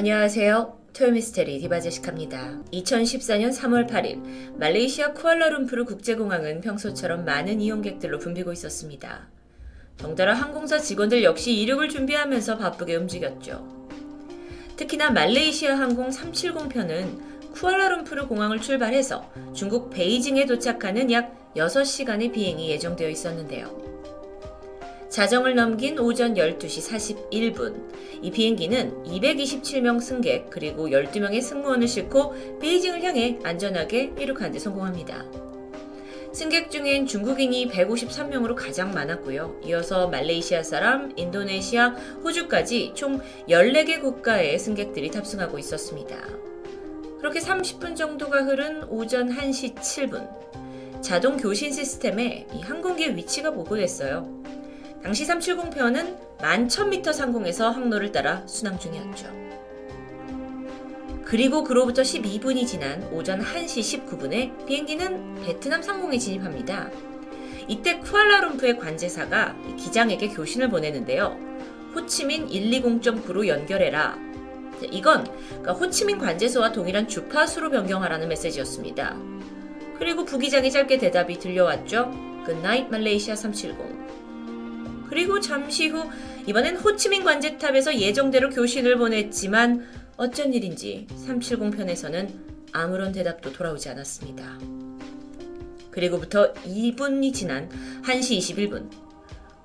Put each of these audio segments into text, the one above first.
안녕하세요. 토요미스테리 디바제식합니다. 2014년 3월 8일 말레이시아 쿠알라룸푸르 국제공항은 평소처럼 많은 이용객들로 붐비고 있었습니다. 덩달아 항공사 직원들 역시 이륙을 준비하면서 바쁘게 움직였죠. 특히나 말레이시아 항공 370편은 쿠알라룸푸르 공항을 출발해서 중국 베이징에 도착하는 약 6시간의 비행이 예정되어 있었는데요. 자정을 넘긴 오전 12시 41분. 이 비행기는 227명 승객 그리고 12명의 승무원을 싣고 베이징을 향해 안전하게 이륙하는 데 성공합니다. 승객 중엔 중국인이 153명으로 가장 많았고요. 이어서 말레이시아 사람, 인도네시아, 호주까지 총 14개 국가의 승객들이 탑승하고 있었습니다. 그렇게 30분 정도가 흐른 오전 1시 7분. 자동 교신 시스템에 이 항공기의 위치가 보고됐어요. 당시 370편은 11,000m 상공에서 항로를 따라 순항 중이었죠. 그리고 그로부터 12분이 지난 오전 1시 19분에 비행기는 베트남 상공에 진입합니다. 이때 쿠알라룸푸의 관제사가 기장에게 교신을 보내는데요. 호치민 120.9로 연결해라. 이건 그러니까 호치민 관제소와 동일한 주파수로 변경하라는 메시지였습니다. 그리고 부기장의 짧게 대답이 들려왔죠. Good 말레이시아 370. 그리고 잠시 후 이번엔 호치민 관제탑에서 예정대로 교신을 보냈지만 어쩐 일인지 370 편에서는 아무런 대답도 돌아오지 않았습니다. 그리고부터 2분이 지난 1시 21분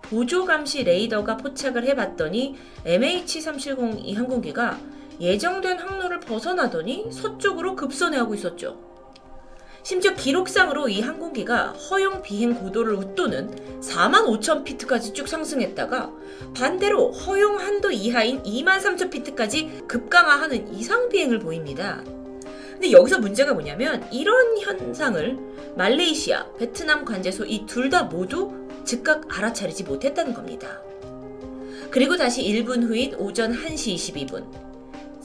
보조 감시 레이더가 포착을 해봤더니 MH370 이 항공기가 예정된 항로를 벗어나더니 서쪽으로 급선회하고 있었죠. 심지어 기록상으로 이 항공기가 허용 비행 고도를 웃도는 4만 5천 피트까지 쭉 상승했다가 반대로 허용 한도 이하인 2만 3천 피트까지 급강하하는 이상 비행을 보입니다. 근데 여기서 문제가 뭐냐면 이런 현상을 말레이시아, 베트남 관제소 이 둘 다 모두 즉각 알아차리지 못했다는 겁니다. 그리고 다시 1분 후인 오전 1시 22분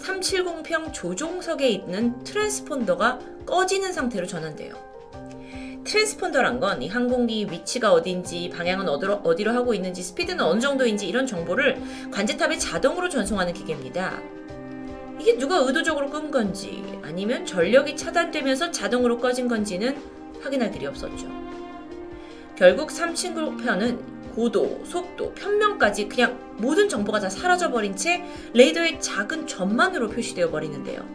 370편 조종석에 있는 트랜스폰더가 꺼지는 상태로 전환돼요. 트랜스폰더란 건 이 항공기 위치가 어딘지, 방향은 어디로, 어디로 하고 있는지, 스피드는 어느 정도인지 이런 정보를 관제탑에 자동으로 전송하는 기계입니다. 이게 누가 의도적으로 끈 건지, 아니면 전력이 차단되면서 자동으로 꺼진 건지는 확인할 길이 없었죠. 결국 370편은 고도, 속도, 편명까지 그냥 모든 정보가 다 사라져버린 채 레이더의 작은 점만으로 표시되어 버리는데요.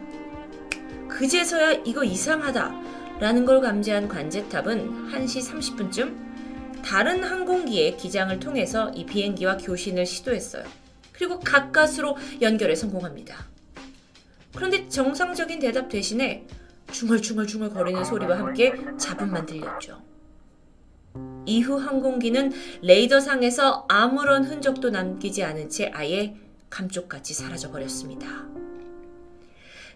그제서야 이거 이상하다 라는 걸 감지한 관제탑은 1시 30분쯤 다른 항공기의 기장을 통해서 이 비행기와 교신을 시도했어요. 그리고 가까스로 연결에 성공합니다. 그런데 정상적인 대답 대신에 중얼중얼중얼 거리는 소리와 함께 잡음만 들렸죠. 이후 항공기는 레이더상에서 아무런 흔적도 남기지 않은 채 아예 감쪽같이 사라져버렸습니다.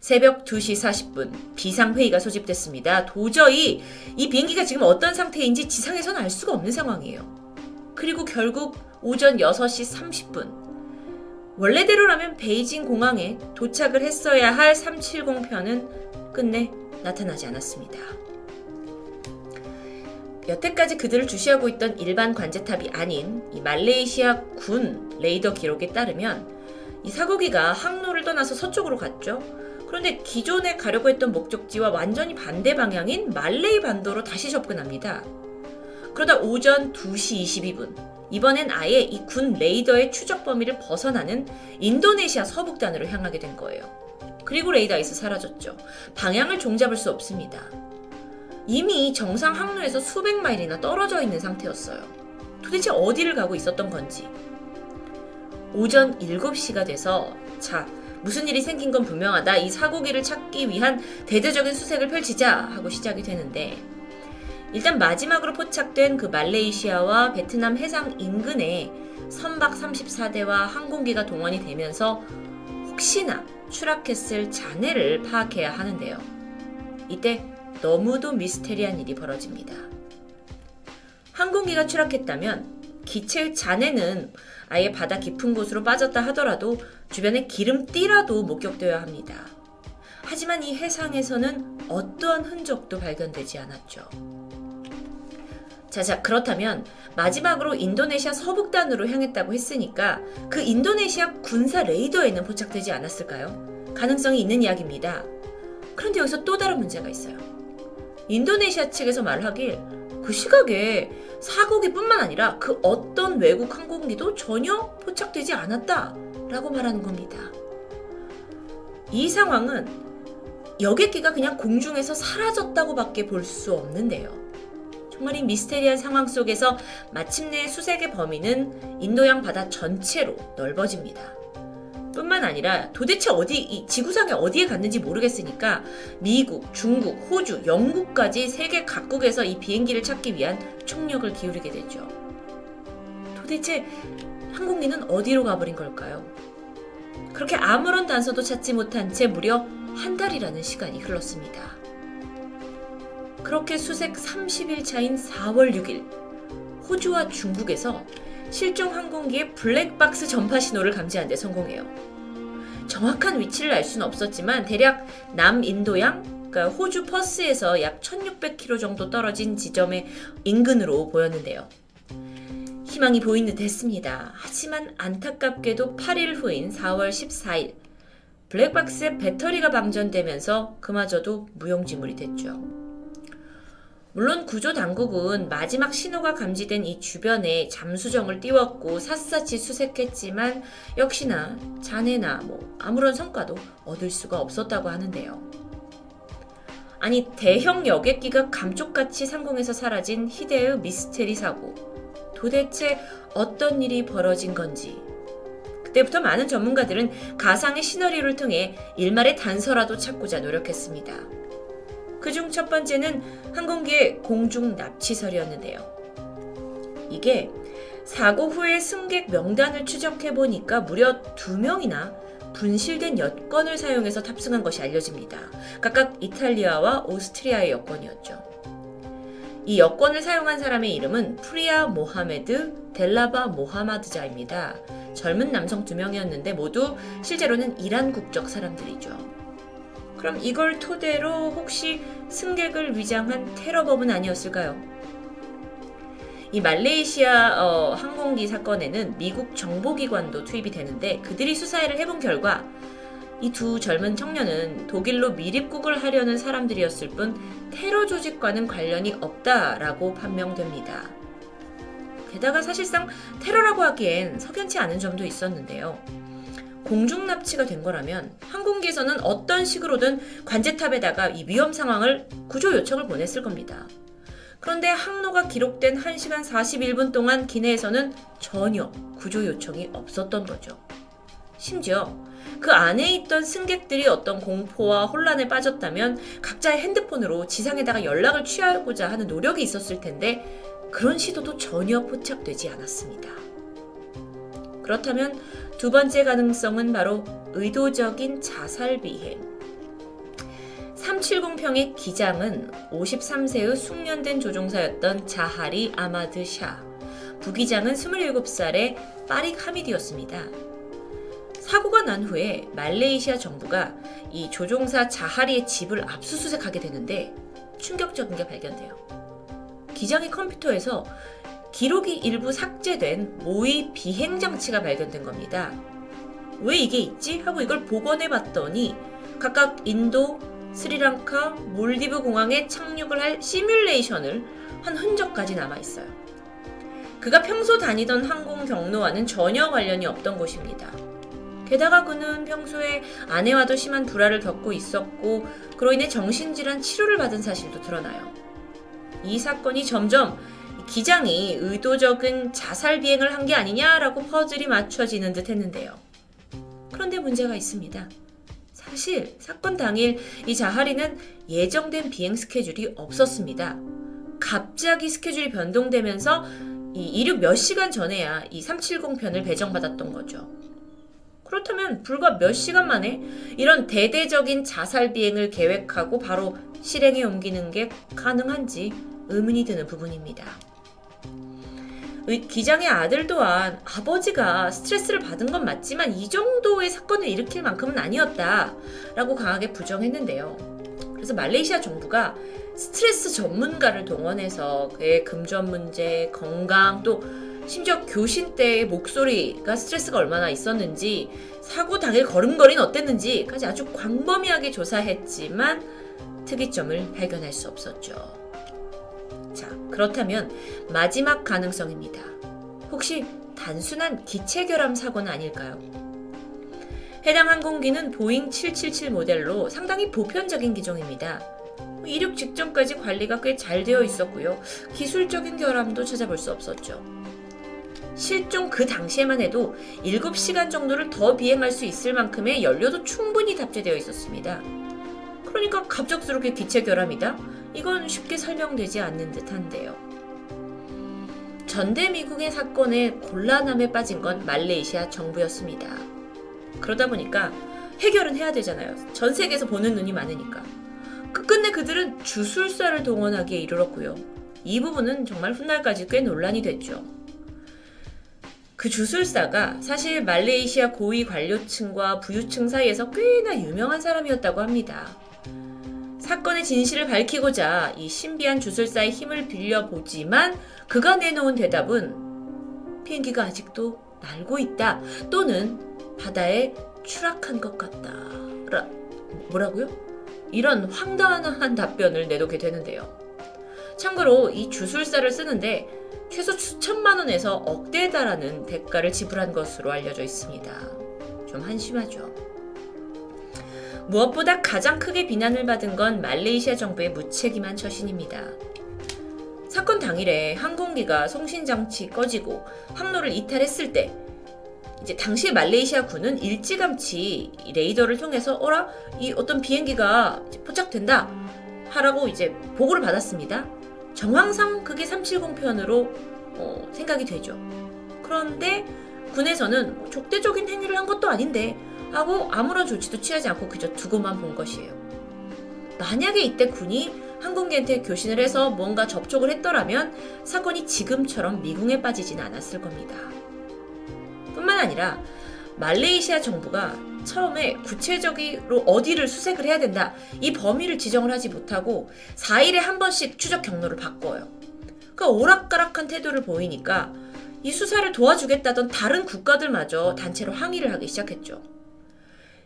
새벽 2시 40분 비상회의가 소집됐습니다. 도저히 이 비행기가 지금 어떤 상태인지 지상에서는 알 수가 없는 상황이에요. 그리고 결국 오전 6시 30분 원래대로라면 베이징 공항에 도착을 했어야 할 370편은 끝내 나타나지 않았습니다. 여태까지 그들을 주시하고 있던 일반 관제탑이 아닌 이 말레이시아 군 레이더 기록에 따르면 이 사고기가 항로를 떠나서 서쪽으로 갔죠. 그런데 기존에 가려고 했던 목적지와 완전히 반대 방향인 말레이 반도로 다시 접근합니다. 그러다 오전 2시 22분 이번엔 아예 이 군 레이더의 추적 범위를 벗어나는 인도네시아 서북단으로 향하게 된 거예요. 그리고 레이더에서 사라졌죠. 방향을 종잡을 수 없습니다. 이미 정상 항로에서 수백 마일이나 떨어져 있는 상태였어요. 도대체 어디를 가고 있었던 건지. 오전 7시가 돼서 자, 무슨 일이 생긴 건 분명하다. 이 사고기를 찾기 위한 대대적인 수색을 펼치자 하고 시작이 되는데 일단 마지막으로 포착된 그 말레이시아와 베트남 해상 인근에 선박 34대와 항공기가 동원이 되면서 혹시나 추락했을 잔해를 파악해야 하는데요. 이때 너무도 미스테리한 일이 벌어집니다. 항공기가 추락했다면 기체의 잔해는 아예 바다 깊은 곳으로 빠졌다 하더라도 주변에 기름띠라도 목격되어야 합니다. 하지만 이 해상에서는 어떠한 흔적도 발견되지 않았죠. 자, 자, 그렇다면 마지막으로 인도네시아 서북단으로 향했다고 했으니까 그 인도네시아 군사 레이더에는 포착되지 않았을까요? 가능성이 있는 이야기입니다. 그런데 여기서 또 다른 문제가 있어요. 인도네시아 측에서 말하길 그 시각에 사고기뿐만 아니라 그 어떤 외국 항공기도 전혀 포착되지 않았다라고 말하는 겁니다. 이 상황은 여객기가 그냥 공중에서 사라졌다고밖에 볼 수 없는데요. 정말 이 미스테리한 상황 속에서 마침내 수색의 범위는 인도양 바다 전체로 넓어집니다. 뿐만 아니라 도대체 어디 이 지구상에 어디에 갔는지 모르겠으니까 미국, 중국, 호주, 영국까지 세계 각국에서 이 비행기를 찾기 위한 총력을 기울이게 되죠. 도대체 항공기는 어디로 가버린 걸까요? 그렇게 아무런 단서도 찾지 못한 채 무려 한 달이라는 시간이 흘렀습니다. 그렇게 수색 30일 차인 4월 6일 호주와 중국에서 실종 항공기의 블랙박스 전파 신호를 감지한 데 성공해요. 정확한 위치를 알 수는 없었지만 대략 남인도양, 그러니까 호주 퍼스에서 약 1600km 정도 떨어진 지점의 인근으로 보였는데요. 희망이 보인 듯 했습니다. 하지만 안타깝게도 8일 후인 4월 14일 블랙박스의 배터리가 방전되면서 그마저도 무용지물이 됐죠. 물론 구조 당국은 마지막 신호가 감지된 이 주변에 잠수정을 띄웠고 샅샅이 수색했지만 역시나 잔해나 뭐 아무런 성과도 얻을 수가 없었다고 하는데요. 아니 대형 여객기가 감쪽같이 상공에서 사라진 희대의 미스테리 사고 도대체 어떤 일이 벌어진 건지 그때부터 많은 전문가들은 가상의 시나리오를 통해 일말의 단서라도 찾고자 노력했습니다. 그중 첫 번째는 항공기의 공중 납치설이었는데요. 이게 사고 후에 승객 명단을 추적해 보니까 무려 두 명이나 분실된 여권을 사용해서 탑승한 것이 알려집니다. 각각 이탈리아와 오스트리아의 여권이었죠. 이 여권을 사용한 사람의 이름은 프리아 모하메드 델라바 모하마드자입니다. 젊은 남성 두 명이었는데 모두 실제로는 이란 국적 사람들이죠. 그럼 이걸 토대로 혹시 승객을 위장한 테러범은 아니었을까요? 이 말레이시아 어, 항공기 사건에는 미국 정보기관도 투입이 되는데 그들이 수사를 해본 결과 이 두 젊은 청년은 독일로 미립국을 하려는 사람들이었을 뿐 테러 조직과는 관련이 없다라고 판명됩니다. 게다가 사실상 테러라고 하기엔 석연치 않은 점도 있었는데요. 공중 납치가 된 거라면 항공기에서는 어떤 식으로든 관제탑에다가 이 위험 상황을 구조 요청을 보냈을 겁니다. 그런데 항로가 기록된 1시간 41분 동안 기내에서는 전혀 구조 요청이 없었던 거죠. 심지어 그 안에 있던 승객들이 어떤 공포와 혼란에 빠졌다면 각자의 핸드폰으로 지상에다가 연락을 취하고자 하는 노력이 있었을 텐데 그런 시도도 전혀 포착되지 않았습니다. 그렇다면 두 번째 가능성은 바로 의도적인 자살 비행. 370평의 기장은 53세의 숙련된 조종사였던 자하리 아마드 샤, 부기장은 27살의 파릭 하미디였습니다. 사고가 난 후에 말레이시아 정부가 이 조종사 자하리의 집을 압수수색하게 되는데 충격적인 게 발견돼요. 기장의 컴퓨터에서 기록이 일부 삭제된 모의 비행 장치가 발견된 겁니다. 왜 이게 있지? 하고 이걸 복원해 봤더니 각각 인도, 스리랑카, 몰디브 공항에 착륙을 할 시뮬레이션을 한 흔적까지 남아 있어요. 그가 평소 다니던 항공 경로와는 전혀 관련이 없던 곳입니다. 게다가 그는 평소에 아내와도 심한 불화를 겪고 있었고 그로 인해 정신질환 치료를 받은 사실도 드러나요. 이 사건이 점점 기장이 의도적인 자살 비행을 한 게 아니냐라고 퍼즐이 맞춰지는 듯 했는데요. 그런데 문제가 있습니다. 사실 사건 당일 이 자하리는 예정된 비행 스케줄이 없었습니다. 갑자기 스케줄이 변동되면서 이 이륙 몇 시간 전에야 이 370편을 배정받았던 거죠. 그렇다면 불과 몇 시간 만에 이런 대대적인 자살 비행을 계획하고 바로 실행에 옮기는 게 가능한지 의문이 드는 부분입니다. 기장의 아들 또한 아버지가 스트레스를 받은 건 맞지만 이 정도의 사건을 일으킬 만큼은 아니었다라고 강하게 부정했는데요. 그래서 말레이시아 정부가 스트레스 전문가를 동원해서 그의 금전 문제, 건강 또 심지어 교신 때의 목소리가 스트레스가 얼마나 있었는지 사고 당일 걸음걸이는 어땠는지까지 아주 광범위하게 조사했지만 특이점을 발견할 수 없었죠. 자, 그렇다면 마지막 가능성입니다. 혹시 단순한 기체 결함 사고는 아닐까요? 해당 항공기는 보잉 777 모델로 상당히 보편적인 기종입니다. 이륙 직전까지 관리가 꽤 잘 되어 있었고요. 기술적인 결함도 찾아볼 수 없었죠. 실종 그 당시에만 해도 7시간 정도를 더 비행할 수 있을 만큼의 연료도 충분히 답재되어 있었습니다. 그러니까 갑작스럽게 기체 결함이다? 이건 쉽게 설명되지 않는 듯한데요. 전대 미국의 사건에 곤란함에 빠진 건 말레이시아 정부였습니다. 그러다 보니까 해결은 해야 되잖아요. 전 세계에서 보는 눈이 많으니까. 끝끝내 그들은 주술사를 동원하기에 이르렀고요. 이 부분은 정말 훗날까지 꽤 논란이 됐죠. 그 주술사가 사실 말레이시아 고위 관료층과 부유층 사이에서 꽤나 유명한 사람이었다고 합니다. 사건의 진실을 밝히고자 이 신비한 주술사의 힘을 빌려보지만 그가 내놓은 대답은 비행기가 아직도 날고 있다 또는 바다에 추락한 것 같다. 라, 뭐라고요? 이런 황당한 답변을 내놓게 되는데요. 참고로 이 주술사를 쓰는데 최소 수천만 원에서 억대에 달하는 대가를 지불한 것으로 알려져 있습니다. 좀 한심하죠. 무엇보다 가장 크게 비난을 받은 건 말레이시아 정부의 무책임한 처신입니다. 사건 당일에 항공기가 송신장치 꺼지고 항로를 이탈했을 때 이제 당시 말레이시아 군은 일찌감치 레이더를 통해서 어라 이 어떤 비행기가 포착된다 하라고 이제 보고를 받았습니다. 정황상 그게 370편으로 어, 생각이 되죠. 그런데 군에서는 뭐 족대적인 행위를 한 것도 아닌데 하고 아무런 조치도 취하지 않고 그저 두고만 본 것이에요. 만약에 이때 군이 항공기한테 교신을 해서 뭔가 접촉을 했더라면 사건이 지금처럼 미궁에 빠지지는 않았을 겁니다. 뿐만 아니라 말레이시아 정부가 처음에 구체적으로 어디를 수색을 해야 된다. 이 범위를 지정을 하지 못하고 4일에 한 번씩 추적 경로를 바꿔요. 그러니까 오락가락한 태도를 보이니까 이 수사를 도와주겠다던 다른 국가들마저 단체로 항의를 하기 시작했죠.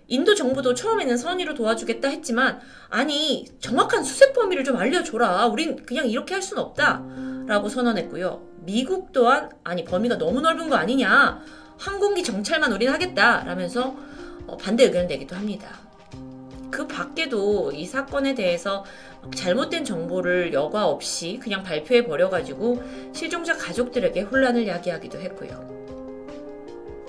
인도 정부도 처음에는 선의로 도와주겠다 했지만 아니 정확한 수색 범위를 좀 알려줘라. 우린 그냥 이렇게 할 수는 없다. 라고 선언했고요. 미국 또한 아니 범위가 너무 넓은 거 아니냐. 항공기 정찰만 우리는 하겠다 라면서 어, 반대 의견을 내기도 합니다. 그 밖에도 이 사건에 대해서 잘못된 정보를 여과 없이 그냥 발표해 버려가지고 실종자 가족들에게 혼란을 야기하기도 했고요.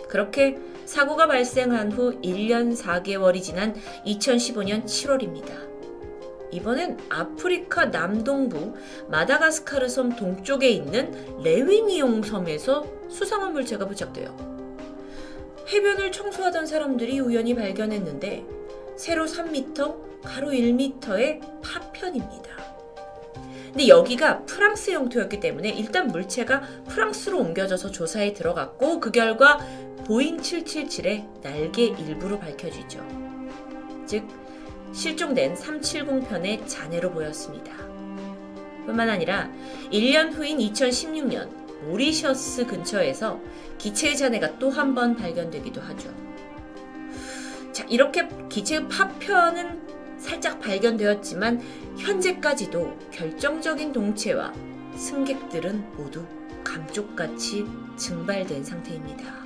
그렇게 사고가 발생한 후 1년 4개월이 지난 2015년 7월입니다. 이번엔 아프리카 남동부 마다가스카르 섬 동쪽에 있는 레위니용 섬에서 수상한 물체가 부착돼요. 해변을 청소하던 사람들이 우연히 발견했는데 세로 3m, 가로 1m의 파편입니다. 근데 여기가 프랑스 영토였기 때문에 일단 물체가 프랑스로 옮겨져서 조사에 들어갔고 그 결과 보잉 777의 날개 일부로 밝혀지죠. 즉 실종된 370편의 잔해로 보였습니다. 뿐만 아니라 1년 후인 2016년 모리셔스 근처에서 기체의 잔해가 또 한 번 발견되기도 하죠. 자, 이렇게 기체의 파편은 살짝 발견되었지만 현재까지도 결정적인 동체와 승객들은 모두 감쪽같이 증발된 상태입니다.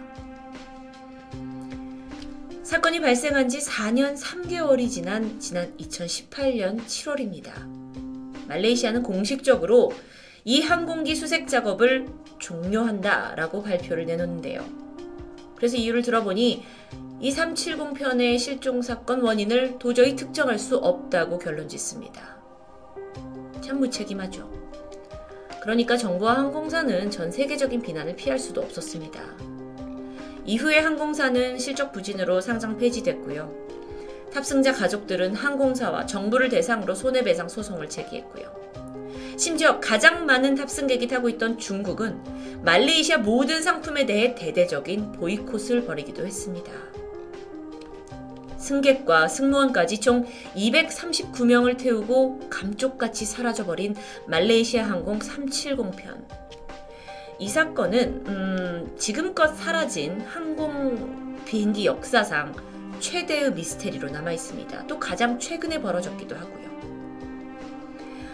사건이 발생한 지 4년 3개월이 지난 지난 2018년 7월입니다. 말레이시아는 공식적으로 이 항공기 수색 작업을 종료한다 라고 발표를 내놓는데요. 그래서 이유를 들어보니 이 370편의 실종 사건 원인을 도저히 특정할 수 없다고 결론 짓습니다. 참 무책임하죠. 그러니까 정부와 항공사는 전 세계적인 비난을 피할 수도 없었습니다. 이후에 항공사는 실적 부진으로 상장 폐지됐고요. 탑승자 가족들은 항공사와 정부를 대상으로 손해배상 소송을 제기했고요. 심지어 가장 많은 탑승객이 타고 있던 중국은 말레이시아 모든 상품에 대해 대대적인 보이콧을 벌이기도 했습니다. 승객과 승무원까지 총 239명을 태우고 감쪽같이 사라져버린 말레이시아 항공 370편. 이 사건은 음, 지금껏 사라진 항공 비행기 역사상 최대의 미스테리로 남아 있습니다. 또 가장 최근에 벌어졌기도 하고요.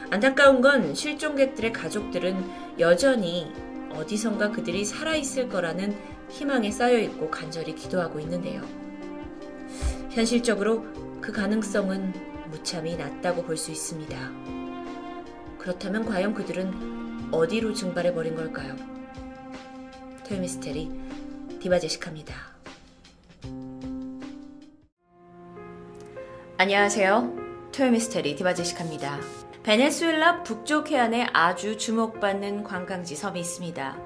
안타까운 건 실종객들의 가족들은 여전히 어디선가 그들이 살아있을 거라는 희망에 쌓여 있고 간절히 기도하고 있는데요. 현실적으로 그 가능성은 무참히 낮다고 볼 수 있습니다. 그렇다면 과연 그들은 어디로 증발해 버린 걸까요? 토요미스테리 디바 제시카입니다. 안녕하세요. 토요미스테리 디바 제시카입니다. 베네수엘라 북쪽 해안에 아주 주목받는 관광지 섬이 있습니다.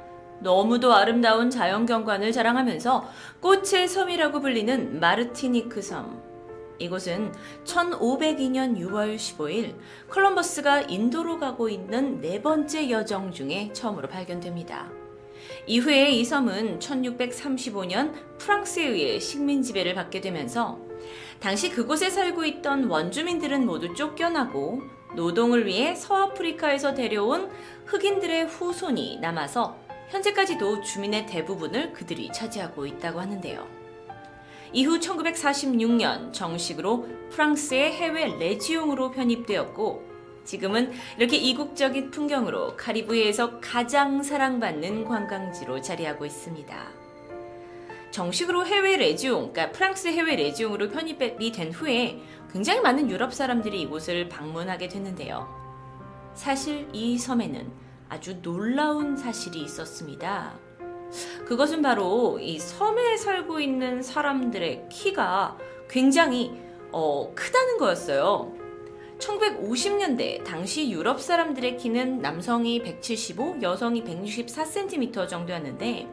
너무도 아름다운 자연 경관을 자랑하면서 꽃의 섬이라고 불리는 마르티니크 섬. 이곳은 1502년 6월 15일 콜럼버스가 인도로 가고 있는 네 번째 여정 중에 처음으로 발견됩니다. 이후에 이 섬은 1635년 프랑스에 의해 식민 지배를 받게 되면서 당시 그곳에 살고 있던 원주민들은 모두 쫓겨나고 노동을 위해 서아프리카에서 데려온 흑인들의 후손이 남아서 현재까지도 주민의 대부분을 그들이 차지하고 있다고 하는데요. 이후 1946년 정식으로 프랑스의 해외 레지용으로 편입되었고 지금은 이렇게 이국적인 풍경으로 카리브해에서 가장 사랑받는 관광지로 자리하고 있습니다. 정식으로 해외 레지용, 그러니까 프랑스 해외 레지용으로 편입이 된 후에 굉장히 많은 유럽 사람들이 이곳을 방문하게 됐는데요. 사실 이 섬에는 아주 놀라운 사실이 있었습니다. 그것은 바로 이 섬에 살고 있는 사람들의 키가 굉장히 어, 크다는 거였어요. 1950년대 당시 유럽 사람들의 키는 남성이 175, 여성이 164cm 정도였는데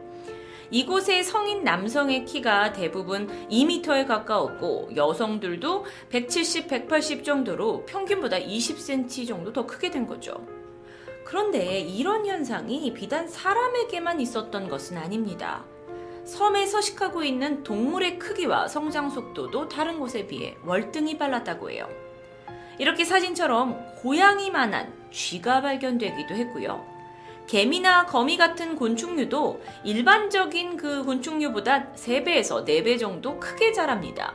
이곳의 성인 남성의 키가 대부분 2m에 가까웠고 여성들도 170, 180 정도로 평균보다 20cm 정도 더 크게 된 거죠. 그런데 이런 현상이 비단 사람에게만 있었던 것은 아닙니다. 섬에 서식하고 있는 동물의 크기와 성장 속도도 다른 곳에 비해 월등히 빨랐다고 해요. 이렇게 사진처럼 고양이만한 쥐가 발견되기도 했고요. 개미나 거미 같은 곤충류도 일반적인 그 곤충류보다 3배에서 4배 정도 크게 자랍니다.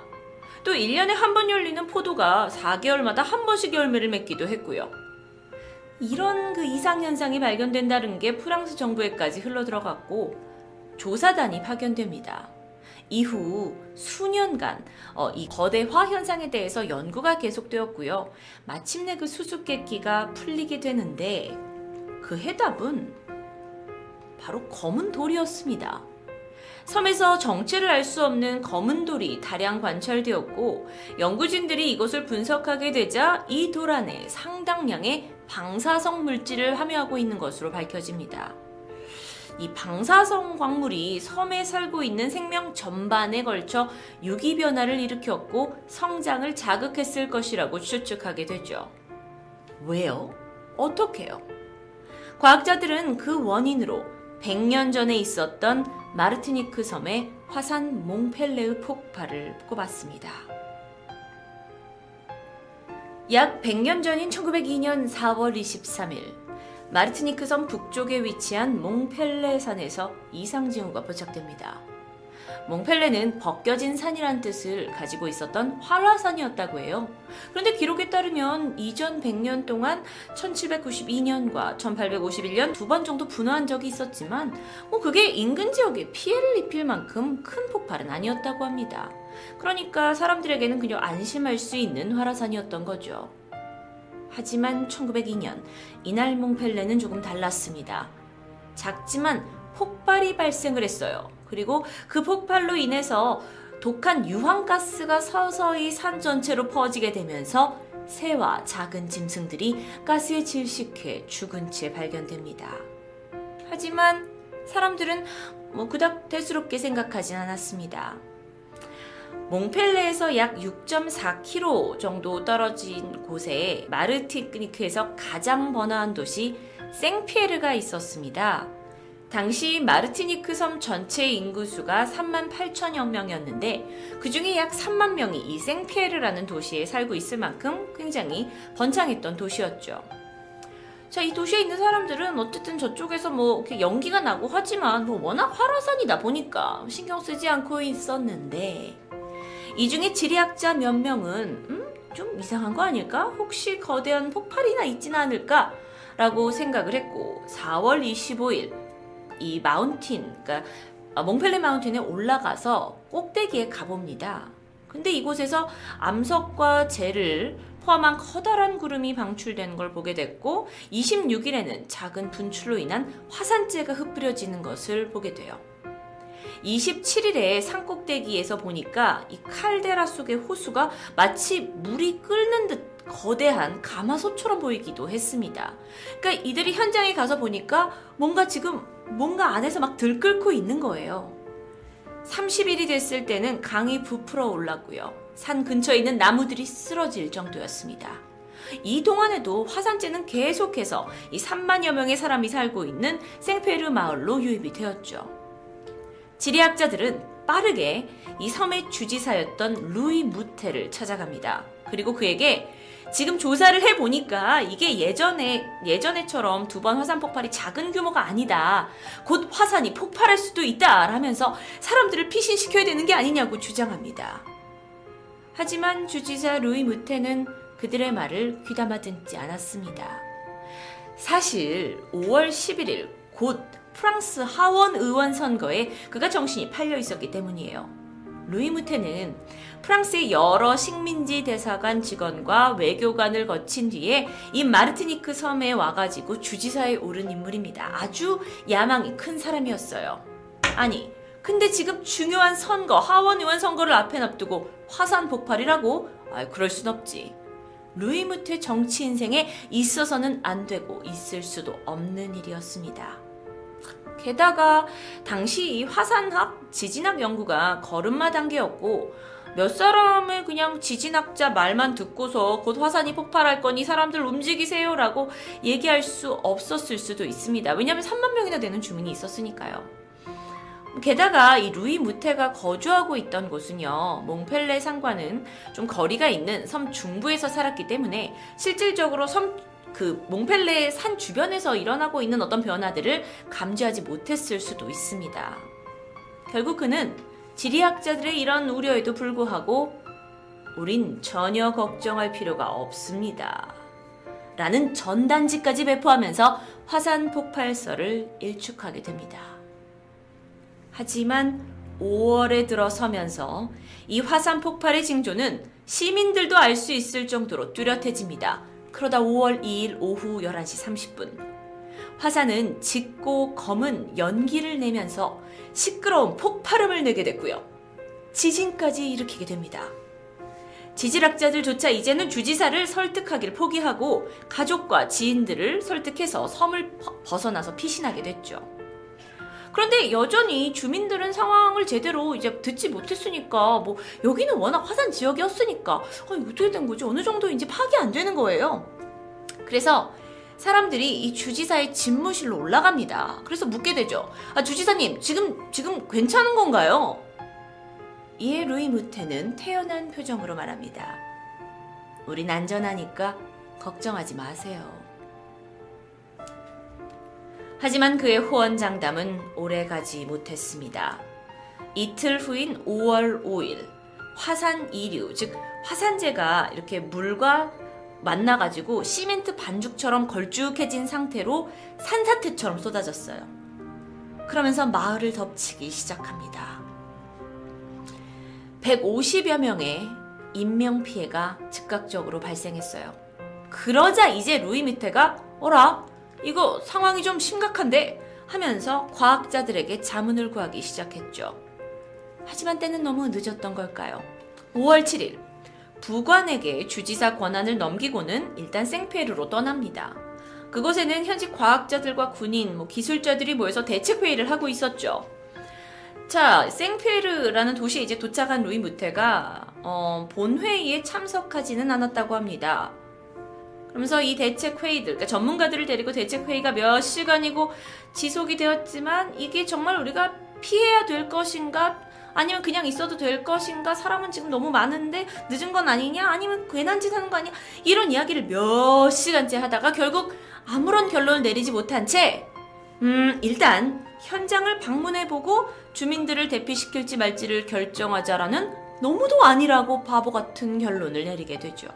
또 1년에 한 번 열리는 포도가 4개월마다 한 번씩 열매를 맺기도 했고요. 이런 그 이상 현상이 발견된다는 게 프랑스 정부에까지 흘러들어갔고 조사단이 파견됩니다. 이후 수년간 어, 이 거대화 현상에 대해서 연구가 계속되었고요. 마침내 그 수수께끼가 풀리게 되는데 그 해답은 바로 검은 돌이었습니다. 섬에서 정체를 알 수 없는 검은 돌이 다량 관찰되었고 연구진들이 이것을 분석하게 되자 이 돌 안에 상당량의 방사성 물질을 함유하고 있는 것으로 밝혀집니다. 이 방사성 광물이 섬에 살고 있는 생명 전반에 걸쳐 유기 변화를 일으켰고 성장을 자극했을 것이라고 추측하게 되죠. 왜요? 어떻게요? 과학자들은 그 원인으로 100년 전에 있었던 마르티니크 섬의 화산 몽펠레의 폭발을 꼽았습니다. 약 100년 전인 1902년 4월 23일 마르티니크 섬 북쪽에 위치한 몽펠레 산에서 이상 징후가 포착됩니다. 몽펠레는 벗겨진 산이란 뜻을 가지고 있었던 활화산이었다고 해요. 그런데 기록에 따르면 이전 100년 동안 1792년과 1851년 두 번 정도 분화한 적이 있었지만 뭐 그게 인근 지역에 피해를 입힐 만큼 큰 폭발은 아니었다고 합니다. 그러니까 사람들에게는 그냥 안심할 수 있는 활화산이었던 거죠. 하지만 1902년 이날 몽펠레는 조금 달랐습니다. 작지만 폭발이 발생을 했어요. 그리고 그 폭발로 인해서 독한 유황가스가 서서히 산 전체로 퍼지게 되면서 새와 작은 짐승들이 가스에 질식해 죽은 채 발견됩니다. 하지만 사람들은 뭐 그닥 대수롭게 생각하진 않았습니다. 몽펠레에서 약 6.4km 정도 떨어진 곳에 마르티니크에서 가장 번화한 도시 생피에르가 있었습니다. 당시 마르티니크 섬 전체 인구수가 3만 8천여 명이었는데 그 중에 약 3만 명이 이 생피에르라는 도시에 살고 있을 만큼 굉장히 번창했던 도시였죠. 자, 이 도시에 있는 사람들은 어쨌든 저쪽에서 뭐 이렇게 연기가 나고 하지만 뭐 워낙 활화산이다 보니까 신경 쓰지 않고 있었는데 이 중에 지리학자 몇 명은 음? 좀 이상한 거 아닐까? 혹시 거대한 폭발이나 있지는 않을까? 라고 생각을 했고 4월 25일 이 마운틴, 그러니까 몽펠레 마운틴에 올라가서 꼭대기에 가봅니다. 근데 이곳에서 암석과 재를 포함한 커다란 구름이 방출되는 걸 보게 됐고 26일에는 작은 분출로 인한 화산재가 흩뿌려지는 것을 보게 돼요. 27일에 산꼭대기에서 보니까 이 칼데라 속의 호수가 마치 물이 끓는 듯 거대한 가마솥처럼 보이기도 했습니다. 그러니까 이들이 현장에 가서 보니까 뭔가 지금 뭔가 안에서 막 들끓고 있는 거예요. 30일이 됐을 때는 강이 부풀어 올랐고요. 산 근처에 있는 나무들이 쓰러질 정도였습니다. 이 동안에도 화산재는 계속해서 이 3만여 명의 사람이 살고 있는 생페르 마을로 유입이 되었죠. 지리학자들은 빠르게 이 섬의 주지사였던 루이 무테를 찾아갑니다. 그리고 그에게 지금 조사를 해보니까 이게 예전에, 예전에처럼 두 번 화산 폭발이 작은 규모가 아니다. 곧 화산이 폭발할 수도 있다. 라면서 사람들을 피신시켜야 되는 게 아니냐고 주장합니다. 하지만 주지사 루이 무테는 그들의 말을 귀담아 듣지 않았습니다. 사실 5월 11일 곧 프랑스 하원 의원 선거에 그가 정신이 팔려 있었기 때문이에요. 루이 무테는 프랑스의 여러 식민지 대사관 직원과 외교관을 거친 뒤에 이 마르티니크 섬에 와가지고 주지사에 오른 인물입니다. 아주 야망이 큰 사람이었어요. 아니, 근데 지금 중요한 선거, 하원 의원 선거를 앞에 놔두고 화산 폭발이라고? 아, 그럴 순 없지. 루이 무트 정치 인생에 있어서는 안 되고 있을 수도 없는 일이었습니다. 게다가 당시 이 화산학, 지진학 연구가 걸음마 단계였고 몇 사람을 그냥 지진학자 말만 듣고서 곧 화산이 폭발할 거니 사람들 움직이세요라고 얘기할 수 없었을 수도 있습니다. 왜냐하면 3만 명이나 되는 주민이 있었으니까요. 게다가 이 루이 무테가 거주하고 있던 곳은요, 몽펠레 상과는 좀 거리가 있는 섬 중부에서 살았기 때문에 실질적으로 섬, 그 몽펠레 산 주변에서 일어나고 있는 어떤 변화들을 감지하지 못했을 수도 있습니다. 결국 그는 지리학자들의 이런 우려에도 불구하고 우린 전혀 걱정할 필요가 없습니다. 라는 전단지까지 배포하면서 화산 폭발설을 일축하게 됩니다. 하지만 5월에 들어서면서 이 화산 폭발의 징조는 시민들도 알 수 있을 정도로 뚜렷해집니다. 그러다 5월 2일 오후 11시 30분. 화산은 짙고 검은 연기를 내면서 시끄러운 폭발음을 내게 됐고요. 지진까지 일으키게 됩니다. 지질학자들조차 이제는 주지사를 설득하기를 포기하고 가족과 지인들을 설득해서 섬을 벗어나서 피신하게 됐죠. 그런데 여전히 주민들은 상황을 제대로 이제 듣지 못했으니까 뭐 여기는 워낙 화산 지역이었으니까 아니 어떻게 된 거지 어느 정도인지 파악이 안 되는 거예요. 그래서 사람들이 이 주지사의 집무실로 올라갑니다. 그래서 묻게 되죠. 아 주지사님 지금 지금 괜찮은 건가요? 이에 루이 무테는 태연한 표정으로 말합니다. 우린 안전하니까 걱정하지 마세요. 하지만 그의 호언 장담은 오래가지 못했습니다. 이틀 후인 5월 5일 화산 이류, 즉 화산재가 이렇게 물과 만나가지고 시멘트 반죽처럼 걸쭉해진 상태로 산사태처럼 쏟아졌어요. 그러면서 마을을 덮치기 시작합니다. 150여 명의 인명피해가 즉각적으로 발생했어요. 그러자 이제 루이 미테가 어라 이거 상황이 좀 심각한데 하면서 과학자들에게 자문을 구하기 시작했죠. 하지만 때는 너무 늦었던 걸까요? 5월 7일 부관에게 주지사 권한을 넘기고는 일단 생페르로 떠납니다. 그곳에는 현지 과학자들과 군인, 뭐 기술자들이 모여서 대책 회의를 하고 있었죠. 자, 생페르라는 도시에 이제 도착한 루이 무테가 어, 본회의에 참석하지는 않았다고 합니다. 그러면서 이 대책 회의들, 그러니까 전문가들을 데리고 대책 회의가 몇 시간이고 지속이 되었지만 이게 정말 우리가 피해야 될 것인가? 아니면 그냥 있어도 될 것인가? 사람은 지금 너무 많은데 늦은 건 아니냐? 아니면 괜한 짓 하는 거 아니야? 이런 이야기를 몇 시간째 하다가 결국 아무런 결론을 내리지 못한 채, 음, 일단 현장을 방문해보고 주민들을 대피시킬지 말지를 결정하자라는 너무도 아니라고 바보 같은 결론을 내리게 되죠.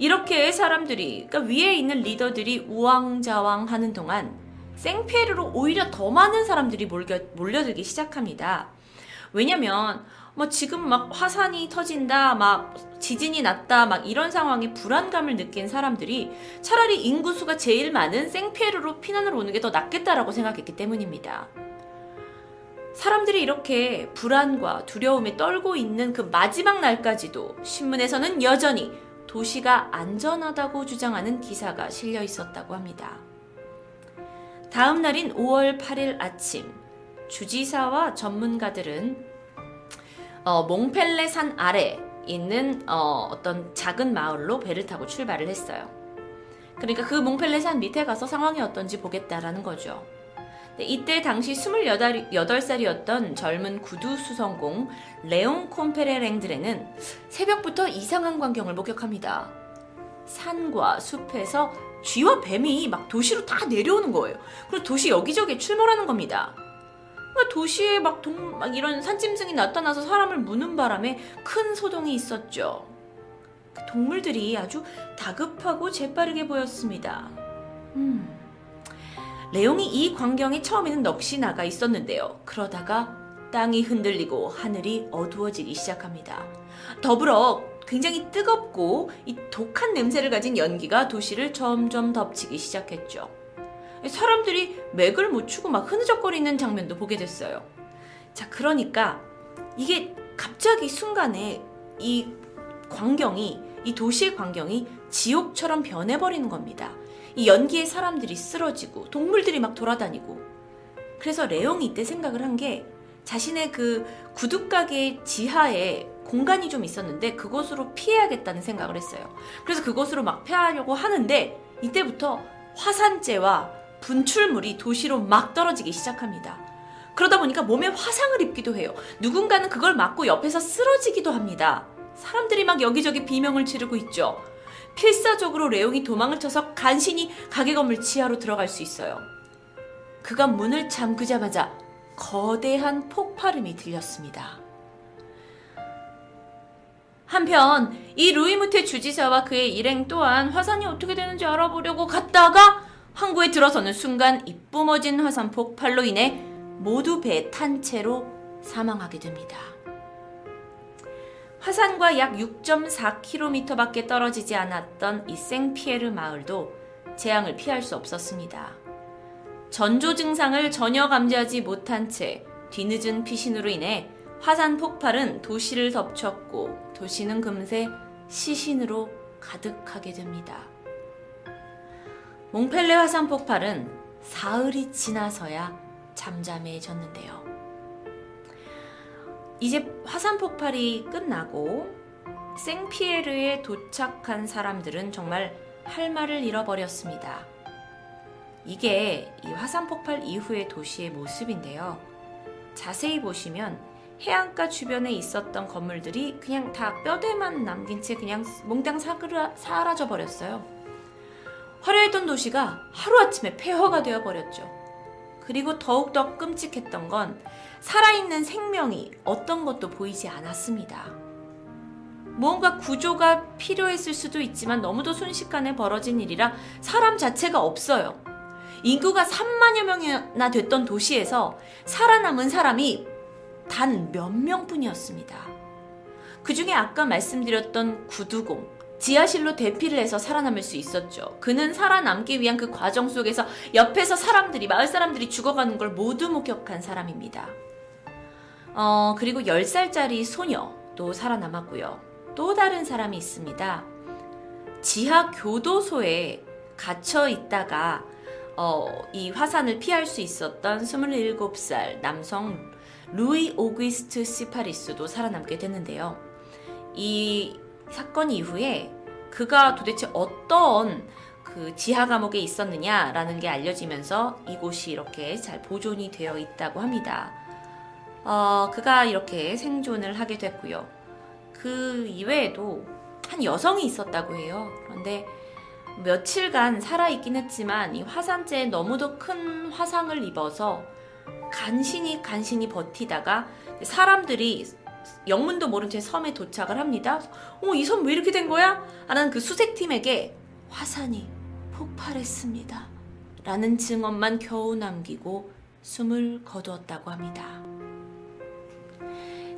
이렇게 사람들이, 그러니까 위에 있는 리더들이 우왕좌왕 하는 동안 생피에르로 오히려 더 많은 사람들이 몰려, 몰려들기 시작합니다. 왜냐면, 뭐 지금 막 화산이 터진다, 막 지진이 났다, 막 이런 상황에 불안감을 느낀 사람들이 차라리 인구수가 제일 많은 생피에르로 피난을 오는 게 더 낫겠다라고 생각했기 때문입니다. 사람들이 이렇게 불안과 두려움에 떨고 있는 그 마지막 날까지도 신문에서는 여전히 도시가 안전하다고 주장하는 기사가 실려 있었다고 합니다. 다음 날인 5월 8일 아침, 주지사와 전문가들은 어, 몽펠레 산 아래 있는 어, 어떤 작은 마을로 배를 타고 출발을 했어요. 그러니까 그 몽펠레 산 밑에 가서 상황이 어떤지 보겠다라는 거죠. 이때 당시 28살이었던 젊은 구두 수성공 레옹 콤페레랭드레는 새벽부터 이상한 광경을 목격합니다. 산과 숲에서 쥐와 뱀이 막 도시로 다 내려오는 거예요. 그리고 도시 여기저기 출몰하는 겁니다. 도시에 막, 동, 막 이런 산짐승이 나타나서 사람을 무는 바람에 큰 소동이 있었죠. 그 동물들이 아주 다급하고 재빠르게 보였습니다. 음. 레옹이 이 광경에 처음에는 넋이 나가 있었는데요. 그러다가 땅이 흔들리고 하늘이 어두워지기 시작합니다. 더불어 굉장히 뜨겁고 이 독한 냄새를 가진 연기가 도시를 점점 덮치기 시작했죠. 사람들이 맥을 못 추고 막 흐느적거리는 장면도 보게 됐어요. 자, 그러니까 이게 갑자기 순간에 이 광경이, 이 도시의 광경이 지옥처럼 변해버리는 겁니다. 이 연기에 사람들이 쓰러지고 동물들이 막 돌아다니고 그래서 레옹이 이때 생각을 한 게 자신의 그 구두가게 지하에 공간이 좀 있었는데 그곳으로 피해야겠다는 생각을 했어요. 그래서 그곳으로 막 피하려고 하는데 이때부터 화산재와 분출물이 도시로 막 떨어지기 시작합니다. 그러다 보니까 몸에 화상을 입기도 해요. 누군가는 그걸 맞고 옆에서 쓰러지기도 합니다. 사람들이 막 여기저기 비명을 지르고 있죠. 필사적으로 레옹이 도망을 쳐서 간신히 가게 건물 지하로 들어갈 수 있어요. 그가 문을 잠그자마자 거대한 폭발음이 들렸습니다. 한편 이 루이무테 주지사와 그의 일행 또한 화산이 어떻게 되는지 알아보려고 갔다가 항구에 들어서는 순간 이 뿜어진 화산 폭발로 인해 모두 배 탄 채로 사망하게 됩니다. 화산과 약 6.4km밖에 떨어지지 않았던 이 생피에르 마을도 재앙을 피할 수 없었습니다. 전조 증상을 전혀 감지하지 못한 채 뒤늦은 피신으로 인해 화산 폭발은 도시를 덮쳤고 도시는 금세 시신으로 가득하게 됩니다. 몽펠레 화산 폭발은 사흘이 지나서야 잠잠해졌는데요. 이제 화산 폭발이 끝나고 생피에르에 도착한 사람들은 정말 할 말을 잃어버렸습니다. 이게 이 화산 폭발 이후의 도시의 모습인데요. 자세히 보시면 해안가 주변에 있었던 건물들이 그냥 다 뼈대만 남긴 채 그냥 몽땅 사라져 버렸어요. 화려했던 도시가 하루아침에 폐허가 되어 버렸죠. 그리고 더욱더 끔찍했던 건 살아있는 생명이 어떤 것도 보이지 않았습니다. 무언가 구조가 필요했을 수도 있지만 너무도 순식간에 벌어진 일이라 사람 자체가 없어요. 인구가 3만여 명이나 됐던 도시에서 살아남은 사람이 단 몇 명뿐이었습니다. 그 중에 아까 말씀드렸던 구두공, 지하실로 대피를 해서 살아남을 수 있었죠. 그는 살아남기 위한 그 과정 속에서 옆에서 사람들이, 마을 사람들이 죽어가는 걸 모두 목격한 사람입니다. 어, 그리고 10살짜리 소녀도 살아남았고요. 또 다른 사람이 있습니다. 지하 교도소에 갇혀 있다가 어, 이 화산을 피할 수 있었던 27살 남성 루이 오기스트 시파리스도 살아남게 됐는데요. 이 사건 이후에 그가 도대체 어떤 그 지하 감옥에 있었느냐라는 게 알려지면서 이곳이 이렇게 잘 보존이 되어 있다고 합니다. 어, 그가 이렇게 생존을 하게 됐고요. 그 이외에도 한 여성이 있었다고 해요. 그런데 며칠간 살아있긴 했지만 이 화산재에 너무도 큰 화상을 입어서 간신히 간신히 버티다가 사람들이 영문도 모른 채 섬에 도착을 합니다. 어, 이 섬 왜 이렇게 된 거야? 하는 그 수색팀에게 화산이 폭발했습니다. 라는 증언만 겨우 남기고 숨을 거두었다고 합니다.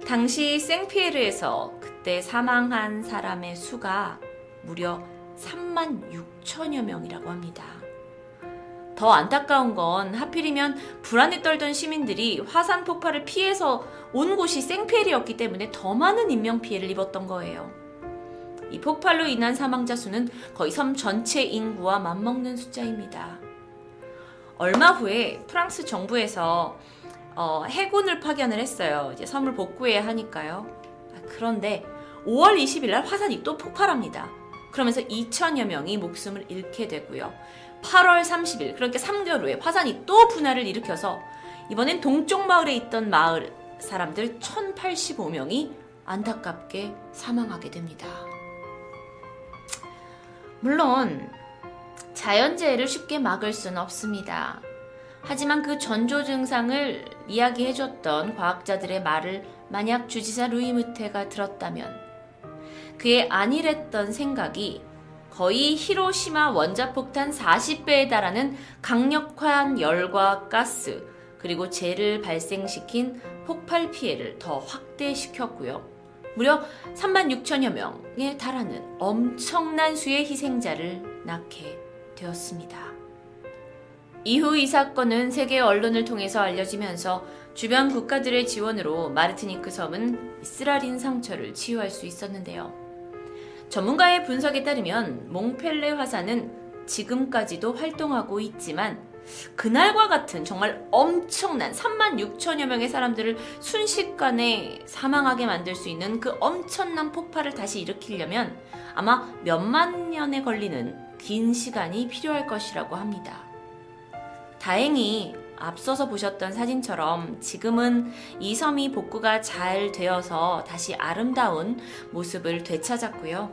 당시 생피에르에서 그때 사망한 사람의 수가 무려 3만 6천여 명이라고 합니다. 더 안타까운 건 하필이면 불안에 떨던 시민들이 화산 폭발을 피해서 온 곳이 생피엘이었기 때문에 더 많은 인명 피해를 입었던 거예요. 이 폭발로 인한 사망자 수는 거의 섬 전체 인구와 맞먹는 숫자입니다. 얼마 후에 프랑스 정부에서 어, 해군을 파견을 했어요. 이제 섬을 복구해야 하니까요. 아, 그런데 5월 20일 날 화산이 또 폭발합니다. 그러면서 2천여 명이 목숨을 잃게 되고요. 8월 30일, 그러니까 3개월 후에 화산이 또 분할을 일으켜서 이번엔 동쪽 마을에 있던 마을 사람들 1085명이 안타깝게 사망하게 됩니다. 물론 자연재해를 쉽게 막을 수는 없습니다. 하지만 그 전조 증상을 이야기해줬던 과학자들의 말을 만약 주지사 루이 무테가 들었다면 그의 안일했던 생각이 거의 히로시마 원자폭탄 40배에 달하는 강력한 열과 가스 그리고 재를 발생시킨 폭발 피해를 더 확대시켰고요. 무려 3만 6천여 명에 달하는 엄청난 수의 희생자를 낳게 되었습니다. 이후 이 사건은 세계 언론을 통해서 알려지면서 주변 국가들의 지원으로 마르티니크 섬은 쓰라린 상처를 치유할 수 있었는데요. 전문가의 분석에 따르면 몽펠레 화산은 지금까지도 활동하고 있지만 그날과 같은 정말 엄청난 3만 6천여 명의 사람들을 순식간에 사망하게 만들 수 있는 그 엄청난 폭발을 다시 일으키려면 아마 몇만 년에 걸리는 긴 시간이 필요할 것이라고 합니다. 다행히 앞서서 보셨던 사진처럼 지금은 이 섬이 복구가 잘 되어서 다시 아름다운 모습을 되찾았고요.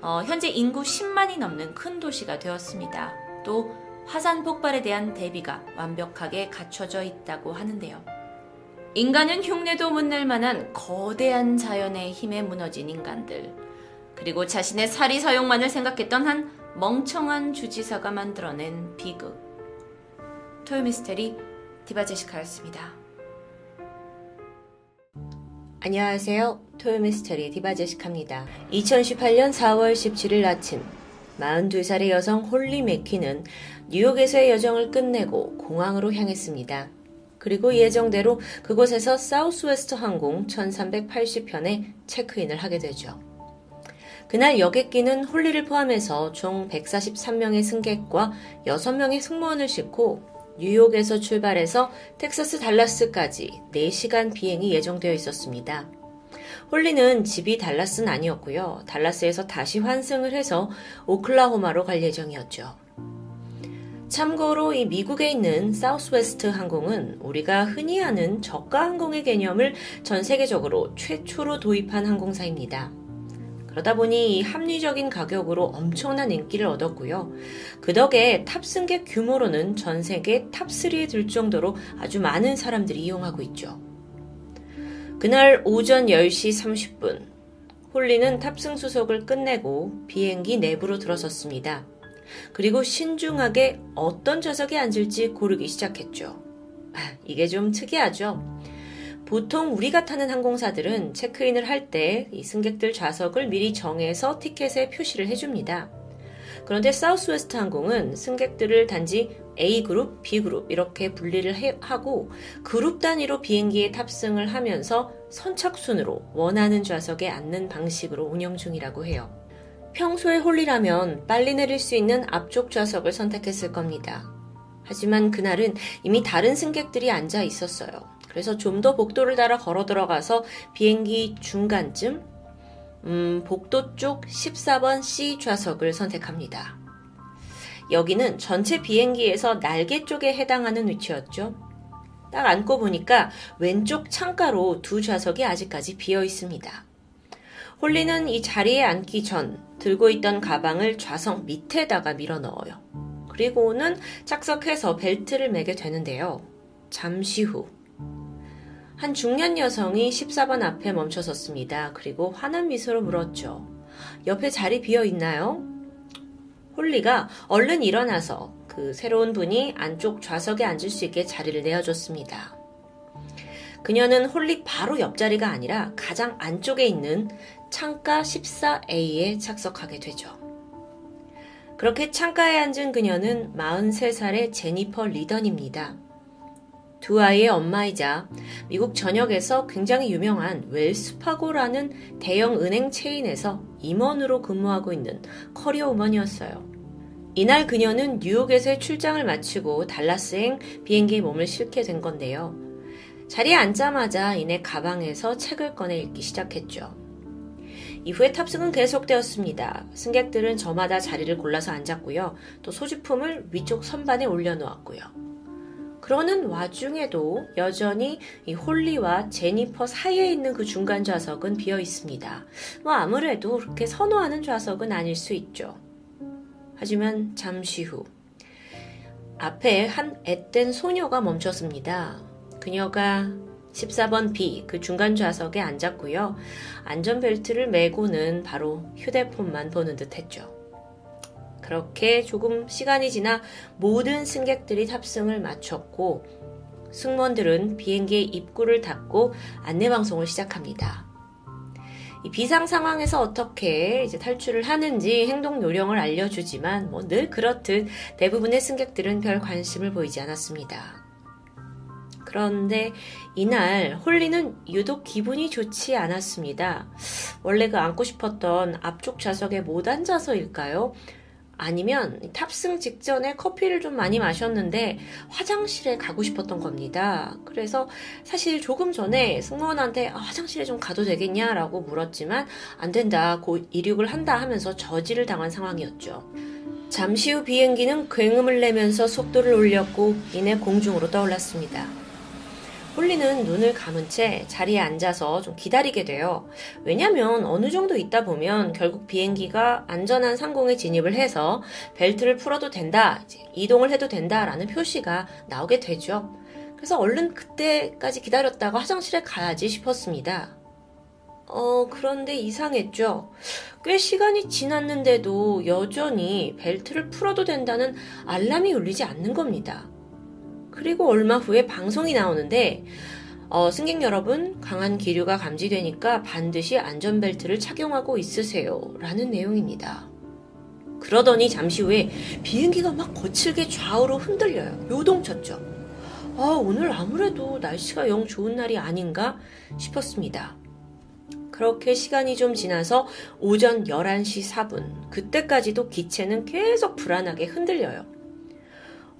어, 현재 인구 10만이 넘는 큰 도시가 되었습니다. 또 화산 폭발에 대한 대비가 완벽하게 갖춰져 있다고 하는데요. 인간은 흉내도 못 낼 만한 거대한 자연의 힘에 무너진 인간들. 그리고 자신의 사리 사욕만을 생각했던 한 멍청한 주지사가 만들어낸 비극. 토요미스테리 디바제시카였습니다. 안녕하세요. 토요미스테리 디바제시카입니다. 2018년 4월 17일 아침 42살의 여성 홀리 맥키는 뉴욕에서의 여정을 끝내고 공항으로 향했습니다. 그리고 예정대로 그곳에서 사우스웨스트 항공 1380편에 체크인을 하게 되죠. 그날 여객기는 홀리를 포함해서 총 143명의 승객과 6명의 승무원을 싣고 뉴욕에서 출발해서 텍사스 달라스까지 4시간 비행이 예정되어 있었습니다. 홀리는 집이 달라스는 아니었고요. 달라스에서 다시 환승을 해서 오클라호마로 갈 예정이었죠. 참고로 이 미국에 있는 사우스웨스트 항공은 우리가 흔히 아는 저가 항공의 개념을 전 세계적으로 최초로 도입한 항공사입니다. 그러다 보니 합리적인 가격으로 엄청난 인기를 얻었고요. 그 덕에 탑승객 규모로는 전 세계 탑3에 들 정도로 아주 많은 사람들이 이용하고 있죠. 그날 오전 10시 30분, 홀리는 탑승 수속을 끝내고 비행기 내부로 들어섰습니다. 그리고 신중하게 어떤 좌석에 앉을지 고르기 시작했죠. 아, 이게 좀 특이하죠? 보통 우리가 타는 항공사들은 체크인을 할때이 승객들 좌석을 미리 정해서 티켓에 표시를 해줍니다. 그런데 사우스웨스트 항공은 승객들을 단지 A그룹, B그룹 이렇게 분리를 해, 하고 그룹 단위로 비행기에 탑승을 하면서 선착순으로 원하는 좌석에 앉는 방식으로 운영 중이라고 해요. 평소에 홀리라면 빨리 내릴 수 있는 앞쪽 좌석을 선택했을 겁니다. 하지만 그날은 이미 다른 승객들이 앉아 있었어요. 그래서 좀 더 복도를 따라 걸어 들어가서 비행기 중간쯤 음, 복도 쪽 14번 C 좌석을 선택합니다. 여기는 전체 비행기에서 날개 쪽에 해당하는 위치였죠. 딱 앉고 보니까 왼쪽 창가로 두 좌석이 아직까지 비어 있습니다. 홀리는 이 자리에 앉기 전 들고 있던 가방을 좌석 밑에다가 밀어 넣어요. 그리고는 착석해서 벨트를 매게 되는데요. 잠시 후. 한 중년 여성이 14번 앞에 멈춰 섰습니다. 그리고 환한 미소로 물었죠. 옆에 자리 비어 있나요? 홀리가 얼른 일어나서 그 새로운 분이 안쪽 좌석에 앉을 수 있게 자리를 내어줬습니다. 그녀는 홀리 바로 옆자리가 아니라 가장 안쪽에 있는 창가 14A에 착석하게 되죠. 그렇게 창가에 앉은 그녀는 43살의 제니퍼 리던입니다. 두 아이의 엄마이자 미국 전역에서 굉장히 유명한 웰스파고라는 대형 은행 체인에서 임원으로 근무하고 있는 커리어 우먼이었어요. 이날 그녀는 뉴욕에서의 출장을 마치고 달라스행 비행기에 몸을 싣게 된 건데요. 자리에 앉자마자 이내 가방에서 책을 꺼내 읽기 시작했죠. 이후에 탑승은 계속되었습니다. 승객들은 저마다 자리를 골라서 앉았고요. 또 소지품을 위쪽 선반에 올려놓았고요. 그러는 와중에도 여전히 이 홀리와 제니퍼 사이에 있는 그 중간 좌석은 비어 있습니다. 뭐 아무래도 그렇게 선호하는 좌석은 아닐 수 있죠. 하지만 잠시 후 앞에 한 앳된 소녀가 멈췄습니다. 그녀가 14번 B 그 중간 좌석에 앉았고요. 안전벨트를 매고는 바로 휴대폰만 보는 듯 했죠. 그렇게 조금 시간이 지나 모든 승객들이 탑승을 마쳤고 승무원들은 비행기의 입구를 닫고 안내방송을 시작합니다. 이 비상 상황에서 어떻게 이제 탈출을 하는지 행동 요령을 알려주지만 뭐 늘 그렇듯 대부분의 승객들은 별 관심을 보이지 않았습니다. 그런데 이날 홀리는 유독 기분이 좋지 않았습니다. 원래 그 앉고 싶었던 앞쪽 좌석에 못 앉아서일까요? 아니면 탑승 직전에 커피를 좀 많이 마셨는데 화장실에 가고 싶었던 겁니다. 그래서 사실 조금 전에 승무원한테 아, 화장실에 좀 가도 되겠냐라고 물었지만 안 된다. 곧 이륙을 한다 하면서 저지를 당한 상황이었죠. 잠시 후 비행기는 굉음을 내면서 속도를 올렸고 이내 공중으로 떠올랐습니다. 홀리는 눈을 감은 채 자리에 앉아서 좀 기다리게 돼요. 왜냐면 어느 정도 있다 보면 결국 비행기가 안전한 상공에 진입을 해서 벨트를 풀어도 된다, 이동을 해도 된다라는 표시가 나오게 되죠. 그래서 얼른 그때까지 기다렸다가 화장실에 가야지 싶었습니다. 어, 그런데 이상했죠. 꽤 시간이 지났는데도 여전히 벨트를 풀어도 된다는 알람이 울리지 않는 겁니다. 그리고 얼마 후에 방송이 나오는데 어, 승객 여러분, 강한 기류가 감지되니까 반드시 안전벨트를 착용하고 있으세요. 라는 내용입니다. 그러더니 잠시 후에 비행기가 막 거칠게 좌우로 흔들려요. 요동쳤죠. 아, 오늘 아무래도 날씨가 영 좋은 날이 아닌가 싶었습니다. 그렇게 시간이 좀 지나서 오전 11시 4분, 그때까지도 기체는 계속 불안하게 흔들려요.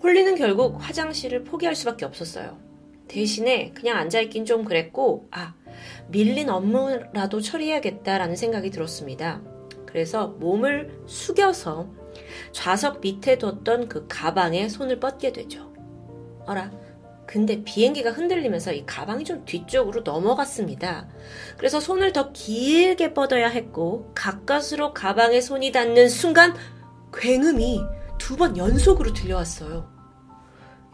홀리는 결국 화장실을 포기할 수밖에 없었어요. 대신에 그냥 앉아있긴 좀 그랬고, 아, 밀린 업무라도 처리해야겠다라는 생각이 들었습니다. 그래서 몸을 숙여서 좌석 밑에 뒀던 그 가방에 손을 뻗게 되죠. 어라, 근데 비행기가 흔들리면서 이 가방이 좀 뒤쪽으로 넘어갔습니다. 그래서 손을 더 길게 뻗어야 했고, 가까스로 가방에 손이 닿는 순간, 굉음이 두 번 연속으로 들려왔어요.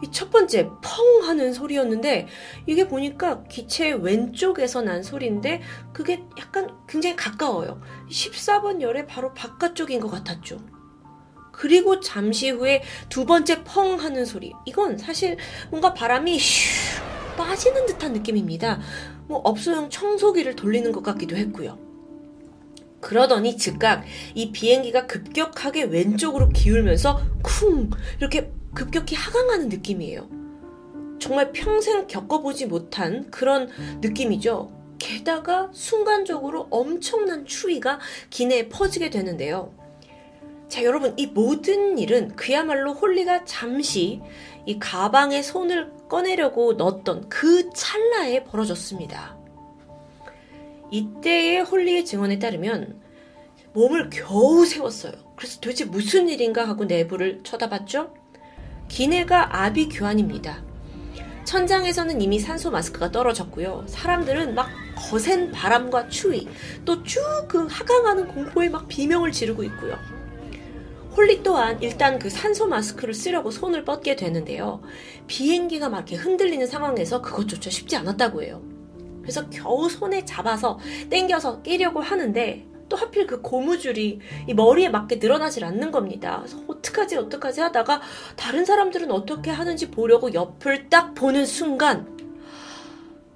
이 첫 번째 펑 하는 소리였는데 이게 보니까 기체 왼쪽에서 난 소리인데 그게 약간 굉장히 가까워요. 14번 열의 바로 바깥쪽인 것 같았죠. 그리고 잠시 후에 두 번째 펑 하는 소리. 이건 사실 뭔가 바람이 슈 빠지는 듯한 느낌입니다. 뭐 업소용 청소기를 돌리는 것 같기도 했고요. 그러더니 즉각 이 비행기가 급격하게 왼쪽으로 기울면서 쿵 이렇게 급격히 하강하는 느낌이에요. 정말 평생 겪어보지 못한 그런 느낌이죠. 게다가 순간적으로 엄청난 추위가 기내에 퍼지게 되는데요. 자, 여러분, 이 모든 일은 그야말로 홀리가 잠시 이 가방에 손을 꺼내려고 넣었던 그 찰나에 벌어졌습니다. 이때의 홀리의 증언에 따르면 몸을 겨우 세웠어요. 그래서 도대체 무슨 일인가 하고 내부를 쳐다봤죠? 기내가 아비규환입니다. 천장에서는 이미 산소 마스크가 떨어졌고요. 사람들은 막 거센 바람과 추위, 또 쭉 그 하강하는 공포에 막 비명을 지르고 있고요. 홀리 또한 일단 그 산소 마스크를 쓰려고 손을 뻗게 되는데요. 비행기가 막 이렇게 흔들리는 상황에서 그것조차 쉽지 않았다고 해요. 그래서 겨우 손에 잡아서 땡겨서 끼려고 하는데 또 하필 그 고무줄이 이 머리에 맞게 늘어나질 않는 겁니다. 그래서 어떡하지 어떡하지 하다가 다른 사람들은 어떻게 하는지 보려고 옆을 딱 보는 순간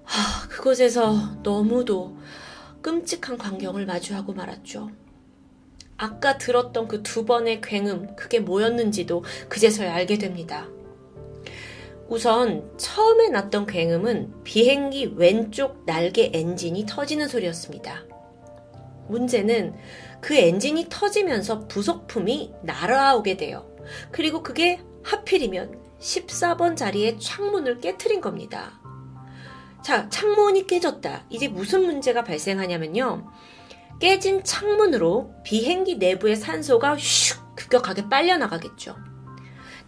하, 그곳에서 너무도 끔찍한 광경을 마주하고 말았죠. 아까 들었던 그 두 번의 굉음, 그게 뭐였는지도 그제서야 알게 됩니다. 우선 처음에 났던 굉음은 비행기 왼쪽 날개 엔진이 터지는 소리였습니다. 문제는 그 엔진이 터지면서 부속품이 날아오게 돼요. 그리고 그게 하필이면 14번 자리의 창문을 깨트린 겁니다. 자, 창문이 깨졌다. 이제 무슨 문제가 발생하냐면요. 깨진 창문으로 비행기 내부의 산소가 슉 급격하게 빨려나가겠죠.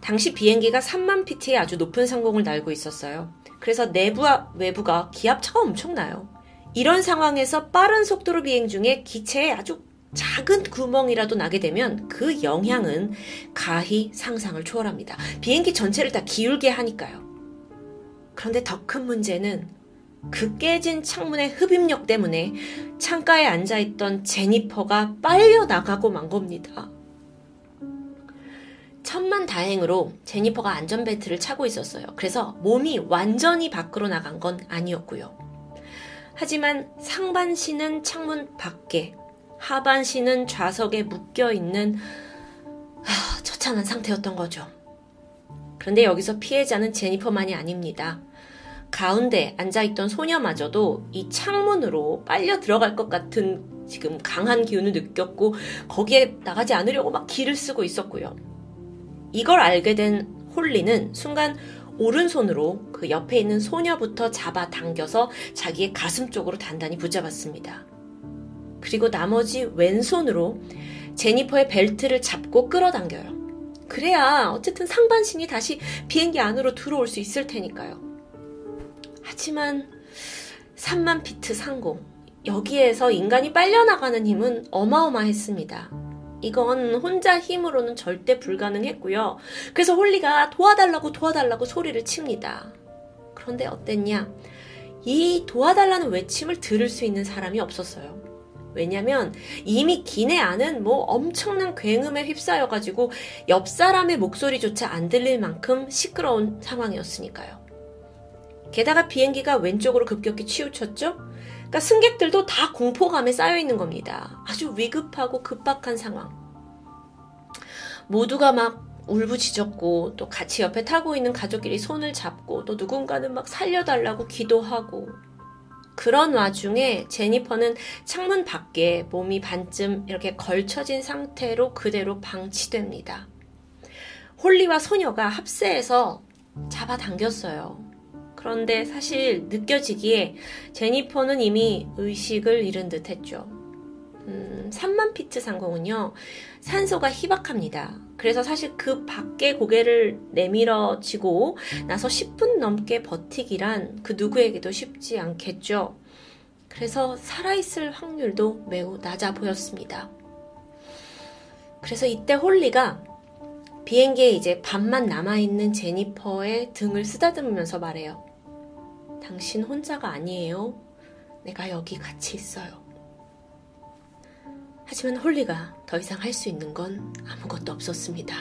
당시 비행기가 3만 피트의 아주 높은 상공을 날고 있었어요. 그래서 내부와 외부가 기압차가 엄청나요. 이런 상황에서 빠른 속도로 비행 중에 기체에 아주 작은 구멍이라도 나게 되면 그 영향은 가히 상상을 초월합니다. 비행기 전체를 다 기울게 하니까요. 그런데 더 큰 문제는 그 깨진 창문의 흡입력 때문에 창가에 앉아있던 제니퍼가 빨려 나가고 만 겁니다. 천만 다행으로 제니퍼가 안전벨트를 차고 있었어요. 그래서 몸이 완전히 밖으로 나간 건 아니었고요. 하지만 상반신은 창문 밖에, 하반신은 좌석에 묶여 있는 하, 처참한 상태였던 거죠. 그런데 여기서 피해자는 제니퍼만이 아닙니다. 가운데 앉아있던 소녀마저도 이 창문으로 빨려 들어갈 것 같은 지금 강한 기운을 느꼈고 거기에 나가지 않으려고 막 기를 쓰고 있었고요. 이걸 알게 된 홀리는 순간 오른손으로 그 옆에 있는 소녀부터 잡아 당겨서 자기의 가슴 쪽으로 단단히 붙잡았습니다. 그리고 나머지 왼손으로 제니퍼의 벨트를 잡고 끌어당겨요. 그래야 어쨌든 상반신이 다시 비행기 안으로 들어올 수 있을 테니까요. 하지만 3만 피트 상공. 여기에서 인간이 빨려나가는 힘은 어마어마했습니다. 이건 혼자 힘으로는 절대 불가능했고요. 그래서 홀리가 도와달라고 도와달라고 소리를 칩니다. 그런데 어땠냐? 이 도와달라는 외침을 들을 수 있는 사람이 없었어요. 왜냐면 이미 기내 안은 뭐 엄청난 굉음에 휩싸여가지고 옆 사람의 목소리조차 안 들릴 만큼 시끄러운 상황이었으니까요. 게다가 비행기가 왼쪽으로 급격히 치우쳤죠? 그러니까 승객들도 다 공포감에 쌓여 있는 겁니다. 아주 위급하고 급박한 상황. 모두가 막 울부짖었고 또 같이 옆에 타고 있는 가족끼리 손을 잡고 또 누군가는 막 살려달라고 기도하고 그런 와중에 제니퍼는 창문 밖에 몸이 반쯤 이렇게 걸쳐진 상태로 그대로 방치됩니다. 홀리와 소녀가 합세해서 잡아당겼어요. 그런데 사실 느껴지기에 제니퍼는 이미 의식을 잃은 듯 했죠. 음, 3만 피트 상공은요, 산소가 희박합니다. 그래서 사실 그 밖에 고개를 내밀어 지고 나서 10분 넘게 버티기란 그 누구에게도 쉽지 않겠죠. 그래서 살아있을 확률도 매우 낮아 보였습니다. 그래서 이때 홀리가 비행기에 이제 반만 남아있는 제니퍼의 등을 쓰다듬으면서 말해요. 당신 혼자가 아니에요. 내가 여기 같이 있어요. 하지만 홀리가 더 이상 할 수 있는 건 아무것도 없었습니다.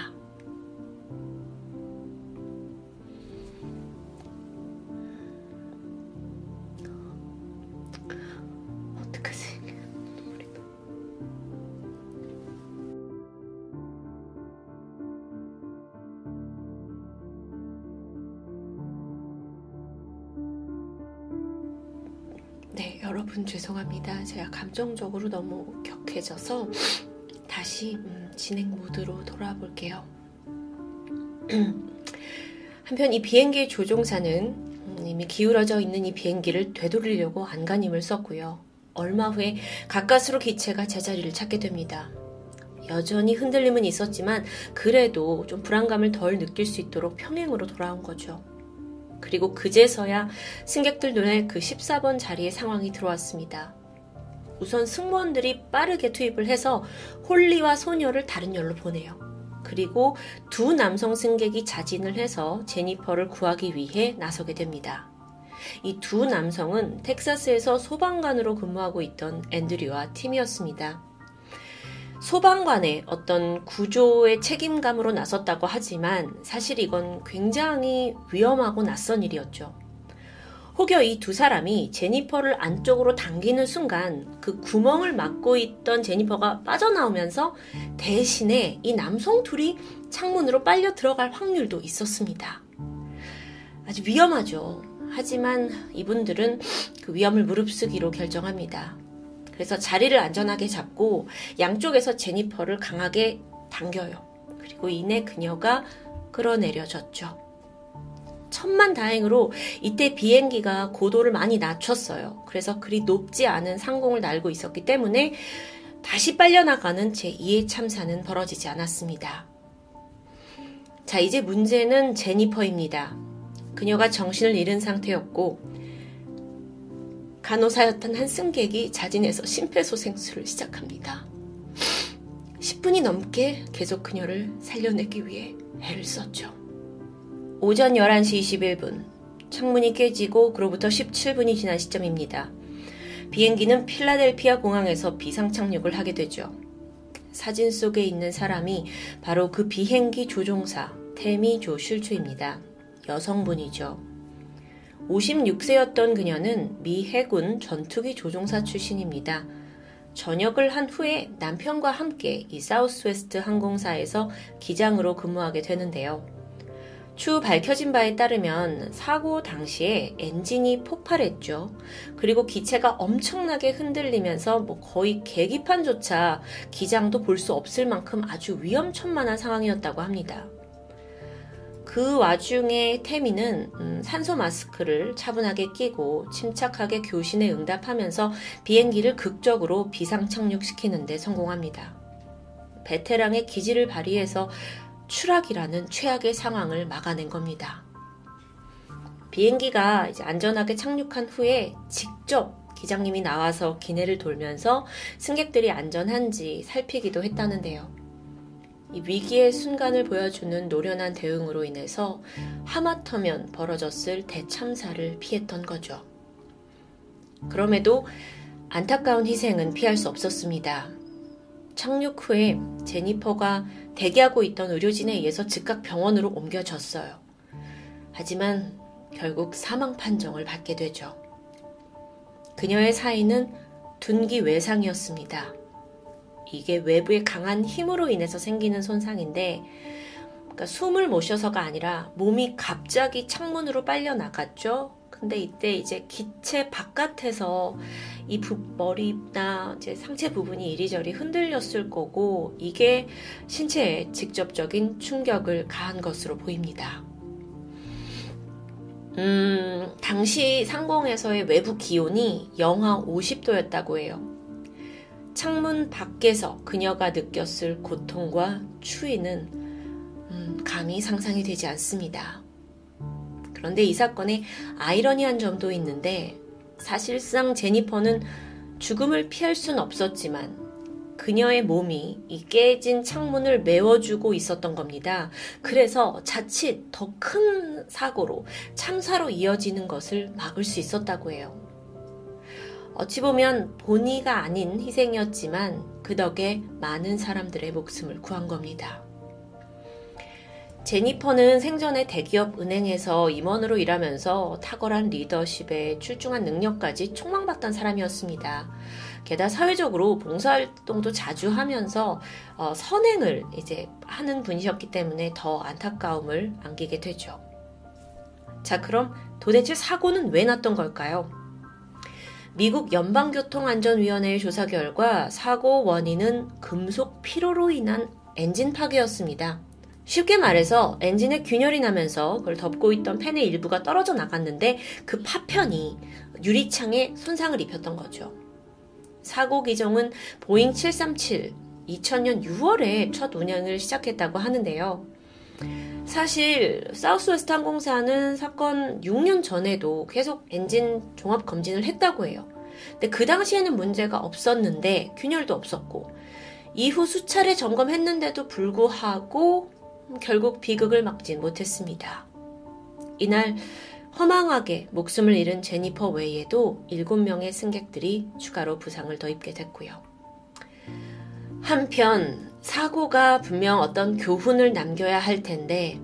여러분 죄송합니다. 제가 감정적으로 너무 격해져서 다시 음, 진행 모드로 돌아볼게요. 한편 이 비행기의 조종사는 음, 이미 기울어져 있는 이 비행기를 되돌리려고 안간힘을 썼고요. 얼마 후에 가까스로 기체가 제자리를 찾게 됩니다. 여전히 흔들림은 있었지만 그래도 좀 불안감을 덜 느낄 수 있도록 평행으로 돌아온 거죠. 그리고 그제서야 승객들 눈에 그 14번 자리의 상황이 들어왔습니다. 우선 승무원들이 빠르게 투입을 해서 홀리와 소녀를 다른 열로 보내요. 그리고 두 남성 승객이 자진을 해서 제니퍼를 구하기 위해 나서게 됩니다. 이 두 남성은 텍사스에서 소방관으로 근무하고 있던 앤드류와 팀이었습니다. 소방관의 어떤 구조의 책임감으로 나섰다고 하지만 사실 이건 굉장히 위험하고 낯선 일이었죠. 혹여 이 두 사람이 제니퍼를 안쪽으로 당기는 순간 그 구멍을 막고 있던 제니퍼가 빠져나오면서 대신에 이 남성 둘이 창문으로 빨려 들어갈 확률도 있었습니다. 아주 위험하죠. 하지만 이분들은 그 위험을 무릅쓰기로 결정합니다. 그래서 자리를 안전하게 잡고 양쪽에서 제니퍼를 강하게 당겨요. 그리고 이내 그녀가 끌어내려졌죠. 천만 다행으로 이때 비행기가 고도를 많이 낮췄어요. 그래서 그리 높지 않은 상공을 날고 있었기 때문에 다시 빨려나가는 제2의 참사는 벌어지지 않았습니다. 자, 이제 문제는 제니퍼입니다. 그녀가 정신을 잃은 상태였고, 간호사였던 한 승객이 자진해서 심폐소생술을 시작합니다. 10분이 넘게 계속 그녀를 살려내기 위해 애를 썼죠. 오전 11시 21분, 창문이 깨지고 그로부터 17분이 지난 시점입니다. 비행기는 필라델피아 공항에서 비상 착륙을 하게 되죠. 사진 속에 있는 사람이 바로 그 비행기 조종사 테미 조 슐츠입니다. 여성분이죠. 56세였던 그녀는 미 해군 전투기 조종사 출신입니다. 전역을 한 후에 남편과 함께 이 사우스웨스트 항공사에서 기장으로 근무하게 되는데요. 추후 밝혀진 바에 따르면 사고 당시에 엔진이 폭발했죠. 그리고 기체가 엄청나게 흔들리면서 뭐 거의 계기판조차 기장도 볼 수 없을 만큼 아주 위험천만한 상황이었다고 합니다. 그 와중에 태미는 음, 산소 마스크를 차분하게 끼고 침착하게 교신에 응답하면서 비행기를 극적으로 비상 착륙시키는데 성공합니다. 베테랑의 기지를 발휘해서 추락이라는 최악의 상황을 막아낸 겁니다. 비행기가 이제 안전하게 착륙한 후에 직접 기장님이 나와서 기내를 돌면서 승객들이 안전한지 살피기도 했다는데요. 이 위기의 순간을 보여주는 노련한 대응으로 인해서 하마터면 벌어졌을 대참사를 피했던 거죠. 그럼에도 안타까운 희생은 피할 수 없었습니다. 착륙 후에 제니퍼가 대기하고 있던 의료진에 의해서 즉각 병원으로 옮겨졌어요. 하지만 결국 사망 판정을 받게 되죠. 그녀의 사인은 둔기 외상이었습니다. 이게 외부의 강한 힘으로 인해서 생기는 손상인데 그러니까 숨을 못 쉬어서가 아니라 몸이 갑자기 창문으로 빨려 나갔죠. 근데 이때 이제 기체 바깥에서 이 부, 머리나 이제 상체 부분이 이리저리 흔들렸을 거고 이게 신체에 직접적인 충격을 가한 것으로 보입니다. 음, 당시 상공에서의 외부 기온이 영하 50도였다고 해요. 창문 밖에서 그녀가 느꼈을 고통과 추위는 음, 감히 상상이 되지 않습니다. 그런데 이 사건에 아이러니한 점도 있는데 사실상 제니퍼는 죽음을 피할 순 없었지만 그녀의 몸이 이 깨진 창문을 메워주고 있었던 겁니다. 그래서 자칫 더 큰 사고로 참사로 이어지는 것을 막을 수 있었다고 해요. 어찌 보면 본의가 아닌 희생이었지만 그 덕에 많은 사람들의 목숨을 구한 겁니다. 제니퍼는 생전에 대기업 은행에서 임원으로 일하면서 탁월한 리더십에 출중한 능력까지 촉망받던 사람이었습니다. 게다가 사회적으로 봉사활동도 자주 하면서 어, 선행을 이제 하는 분이셨기 때문에 더 안타까움을 안기게 되죠. 자, 그럼 도대체 사고는 왜 났던 걸까요? 미국 연방교통안전위원회의 조사 결과 사고 원인은 금속 피로로 인한 엔진 파괴였습니다. 쉽게 말해서 엔진에 균열이 나면서 그걸 덮고 있던 팬의 일부가 떨어져 나갔는데 그 파편이 유리창에 손상을 입혔던 거죠. 사고 기종은 보잉 737, 2000년 6월에 첫 운행을 시작했다고 하는데요. 사실 사우스웨스트 항공사는 사건 6년 전에도 계속 엔진 종합 검진을 했다고 해요. 근데 그 당시에는 문제가 없었는데 균열도 없었고 이후 수차례 점검했는데도 불구하고 결국 비극을 막진 못했습니다. 이날 허망하게 목숨을 잃은 제니퍼 외에도 7명의 승객들이 추가로 부상을 더 입게 됐고요. 한편 사고가 분명 어떤 교훈을 남겨야 할 텐데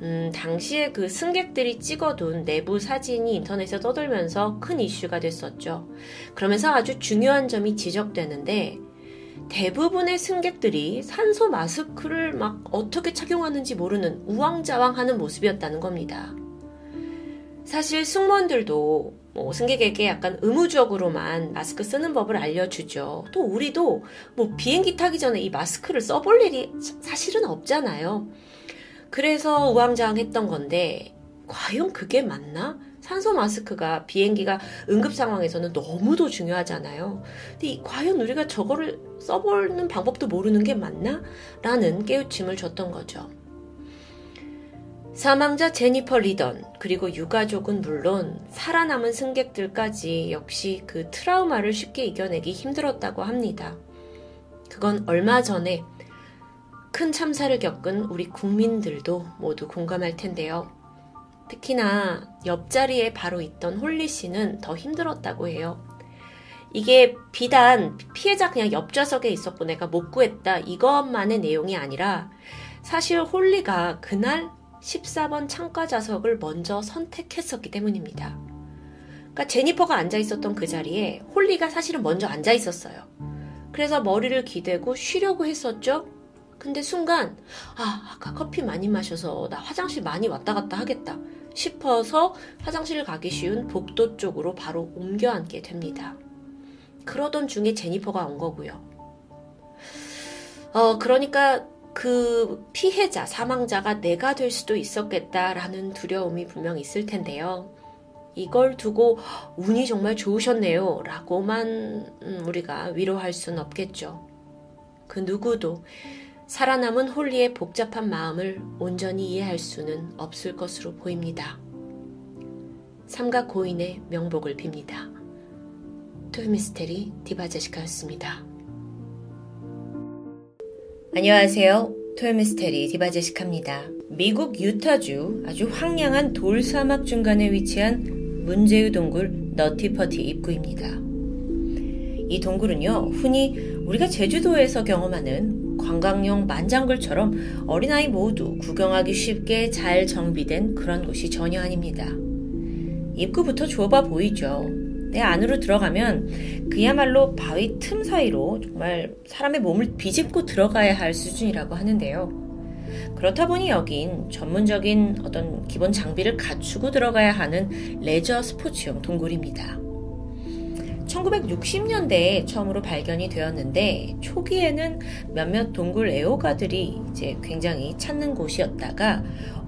음, 당시에 그 승객들이 찍어둔 내부 사진이 인터넷에 떠돌면서 큰 이슈가 됐었죠. 그러면서 아주 중요한 점이 지적되는데 대부분의 승객들이 산소 마스크를 막 어떻게 착용하는지 모르는 우왕좌왕 하는 모습이었다는 겁니다. 사실 승무원들도 뭐 승객에게 약간 의무적으로만 마스크 쓰는 법을 알려주죠. 또 우리도 뭐 비행기 타기 전에 이 마스크를 써볼 일이 사실은 없잖아요. 그래서 우왕좌왕했던 건데 과연 그게 맞나? 산소 마스크가 비행기가 응급 상황에서는 너무도 중요하잖아요. 근데 과연 우리가 저거를 써보는 방법도 모르는 게 맞나? 라는 깨우침을 줬던 거죠. 사망자 제니퍼 리던 그리고 유가족은 물론 살아남은 승객들까지 역시 그 트라우마를 쉽게 이겨내기 힘들었다고 합니다. 그건 얼마 전에 큰 참사를 겪은 우리 국민들도 모두 공감할 텐데요. 특히나 옆자리에 바로 있던 홀리 씨는 더 힘들었다고 해요. 이게 비단 피해자 그냥 옆좌석에 있었고 내가 못 구했다 이것만의 내용이 아니라 사실 홀리가 그날 14번 창가 좌석을 먼저 선택했었기 때문입니다. 그러니까 제니퍼가 앉아 있었던 그 자리에 홀리가 사실은 먼저 앉아 있었어요. 그래서 머리를 기대고 쉬려고 했었죠. 근데 순간 아 아까 커피 많이 마셔서 나 화장실 많이 왔다 갔다 하겠다 싶어서 화장실 가기 쉬운 복도 쪽으로 바로 옮겨 앉게 됩니다. 그러던 중에 제니퍼가 온 거고요. 어 그러니까 그 피해자, 사망자가 내가 될 수도 있었겠다라는 두려움이 분명 있을 텐데요. 이걸 두고 운이 정말 좋으셨네요. 라고만 음, 우리가 위로할 수는 없겠죠. 그 누구도 살아남은 홀리의 복잡한 마음을 온전히 이해할 수는 없을 것으로 보입니다. 삼각 고인의 명복을 빕니다. 토요미스테리 디바제시카였습니다. 안녕하세요. 토요미스테리 디바제시카입니다. 미국 유타주 아주 황량한 돌사막 중간에 위치한 문제의 동굴 너티퍼티 입구입니다. 이 동굴은요, 흔히 우리가 제주도에서 경험하는 관광용 만장굴처럼 어린아이 모두 구경하기 쉽게 잘 정비된 그런 곳이 전혀 아닙니다. 입구부터 좁아 보이죠. 내 안으로 들어가면 그야말로 바위 틈 사이로 정말 사람의 몸을 비집고 들어가야 할 수준이라고 하는데요. 그렇다 보니 여긴 전문적인 어떤 기본 장비를 갖추고 들어가야 하는 레저 스포츠용 동굴입니다. 1960년대에 처음으로 발견이 되었는데 초기에는 몇몇 동굴 애호가들이 이제 굉장히 찾는 곳이었다가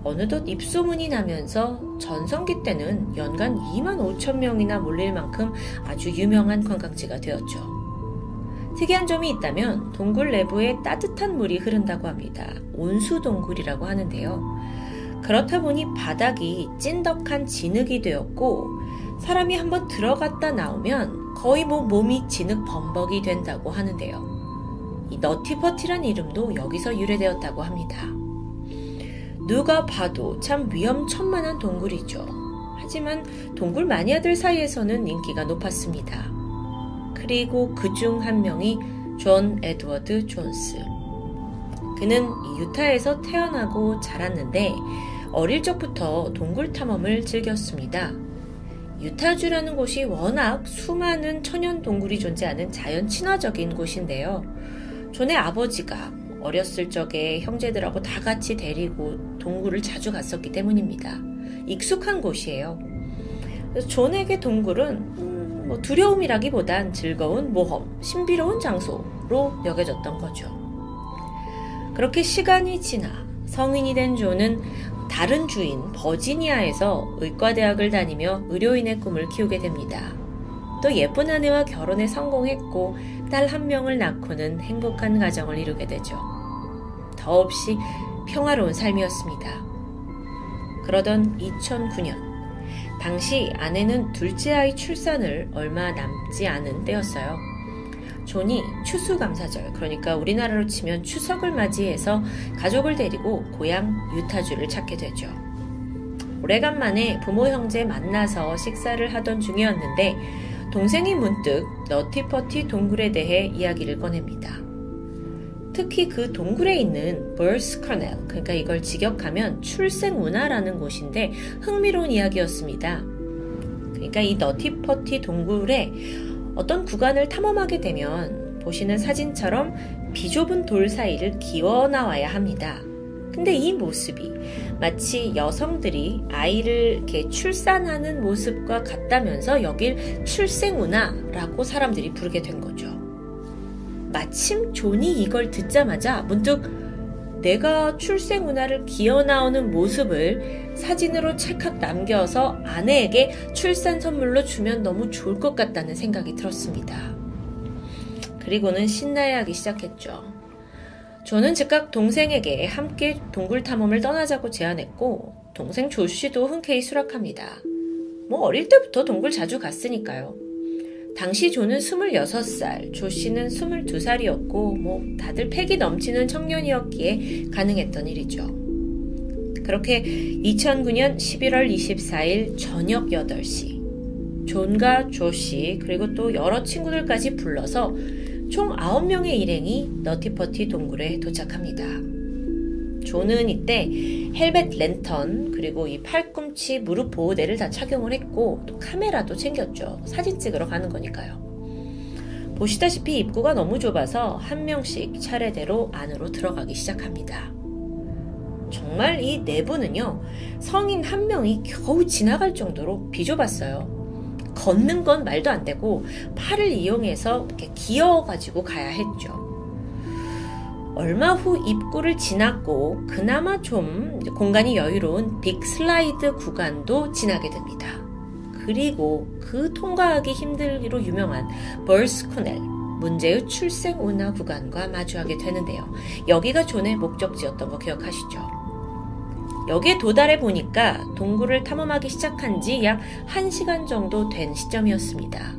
어느덧 입소문이 나면서 전성기 때는 연간 2만 5천 명이나 몰릴 만큼 아주 유명한 관광지가 되었죠. 특이한 점이 있다면 동굴 내부에 따뜻한 물이 흐른다고 합니다. 온수 동굴이라고 하는데요. 그렇다 보니 바닥이 찐덕한 진흙이 되었고 사람이 한번 들어갔다 나오면 거의 뭐 몸이 진흙 범벅이 된다고 하는데요. 이 너티퍼티란 이름도 여기서 유래되었다고 합니다. 누가 봐도 참 위험천만한 동굴이죠. 하지만 동굴 마니아들 사이에서는 인기가 높았습니다. 그리고 그 중 한 명이 존 에드워드 존스. 그는 유타에서 태어나고 자랐는데 어릴 적부터 동굴 탐험을 즐겼습니다. 유타주라는 곳이 워낙 수많은 천연 동굴이 존재하는 자연 친화적인 곳인데요. 존의 아버지가 어렸을 적에 형제들하고 다 같이 데리고 동굴을 자주 갔었기 때문입니다. 익숙한 곳이에요. 존에게 동굴은 음, 뭐 두려움이라기보단 즐거운 모험, 신비로운 장소로 여겨졌던 거죠. 그렇게 시간이 지나 성인이 된 존은 다른 주인 버지니아에서 의과대학을 다니며 의료인의 꿈을 키우게 됩니다. 또 예쁜 아내와 결혼에 성공했고 딸 한 명을 낳고는 행복한 가정을 이루게 되죠. 더없이 평화로운 삶이었습니다. 그러던 2009년, 당시 아내는 둘째 아이 출산을 얼마 남지 않은 때였어요. 존이 추수감사절, 그러니까 우리나라로 치면 추석을 맞이해서 가족을 데리고 고향 유타주를 찾게 되죠. 오래간만에 부모 형제 만나서 식사를 하던 중이었는데 동생이 문득 너티퍼티 동굴에 대해 이야기를 꺼냅니다. 특히 그 동굴에 있는 Birth Canal, 그러니까 이걸 직역하면 출생 운하라는 곳인데 흥미로운 이야기였습니다. 그러니까 이 너티퍼티 동굴에 어떤 구간을 탐험하게 되면 보시는 사진처럼 비좁은 돌 사이를 기어 나와야 합니다. 근데 이 모습이 마치 여성들이 아이를 이렇게 출산하는 모습과 같다면서 여길 출생운하라고 사람들이 부르게 된 거죠. 마침 존이 이걸 듣자마자 문득 내가 출생운하를 기어 나오는 모습을 사진으로 찰칵 남겨서 아내에게 출산 선물로 주면 너무 좋을 것 같다는 생각이 들었습니다. 그리고는 신나야 하기 시작했죠. 저는 즉각 동생에게 함께 동굴 탐험을 떠나자고 제안했고 동생 조 씨도 흔쾌히 수락합니다. 뭐 어릴 때부터 동굴 자주 갔으니까요. 당시 조는 26살, 조 씨는 22살이었고 뭐 다들 패기 넘치는 청년이었기에 가능했던 일이죠. 그렇게 2009년 11월 24일 저녁 8시 존과 조 씨 그리고 또 여러 친구들까지 불러서 총 9명의 일행이 너티퍼티 동굴에 도착합니다. 존은 이때 헬멧 랜턴 그리고 이 팔꿈치 무릎 보호대를 다 착용을 했고 또 카메라도 챙겼죠. 사진 찍으러 가는 거니까요. 보시다시피 입구가 너무 좁아서 한 명씩 차례대로 안으로 들어가기 시작합니다. 정말 이 내부는요, 성인 한 명이 겨우 지나갈 정도로 비좁았어요. 걷는 건 말도 안 되고 팔을 이용해서 이렇게 기어가지고 가야 했죠. 얼마 후 입구를 지났고 그나마 좀 공간이 여유로운 빅 슬라이드 구간도 지나게 됩니다. 그리고 그 통과하기 힘들기로 유명한 벌스 코넬 문제의 출생 운하 구간과 마주하게 되는데요. 여기가 존의 목적지였던 거 기억하시죠? 여기에 도달해 보니까 동굴을 탐험하기 시작한 지 약 1시간 정도 된 시점이었습니다.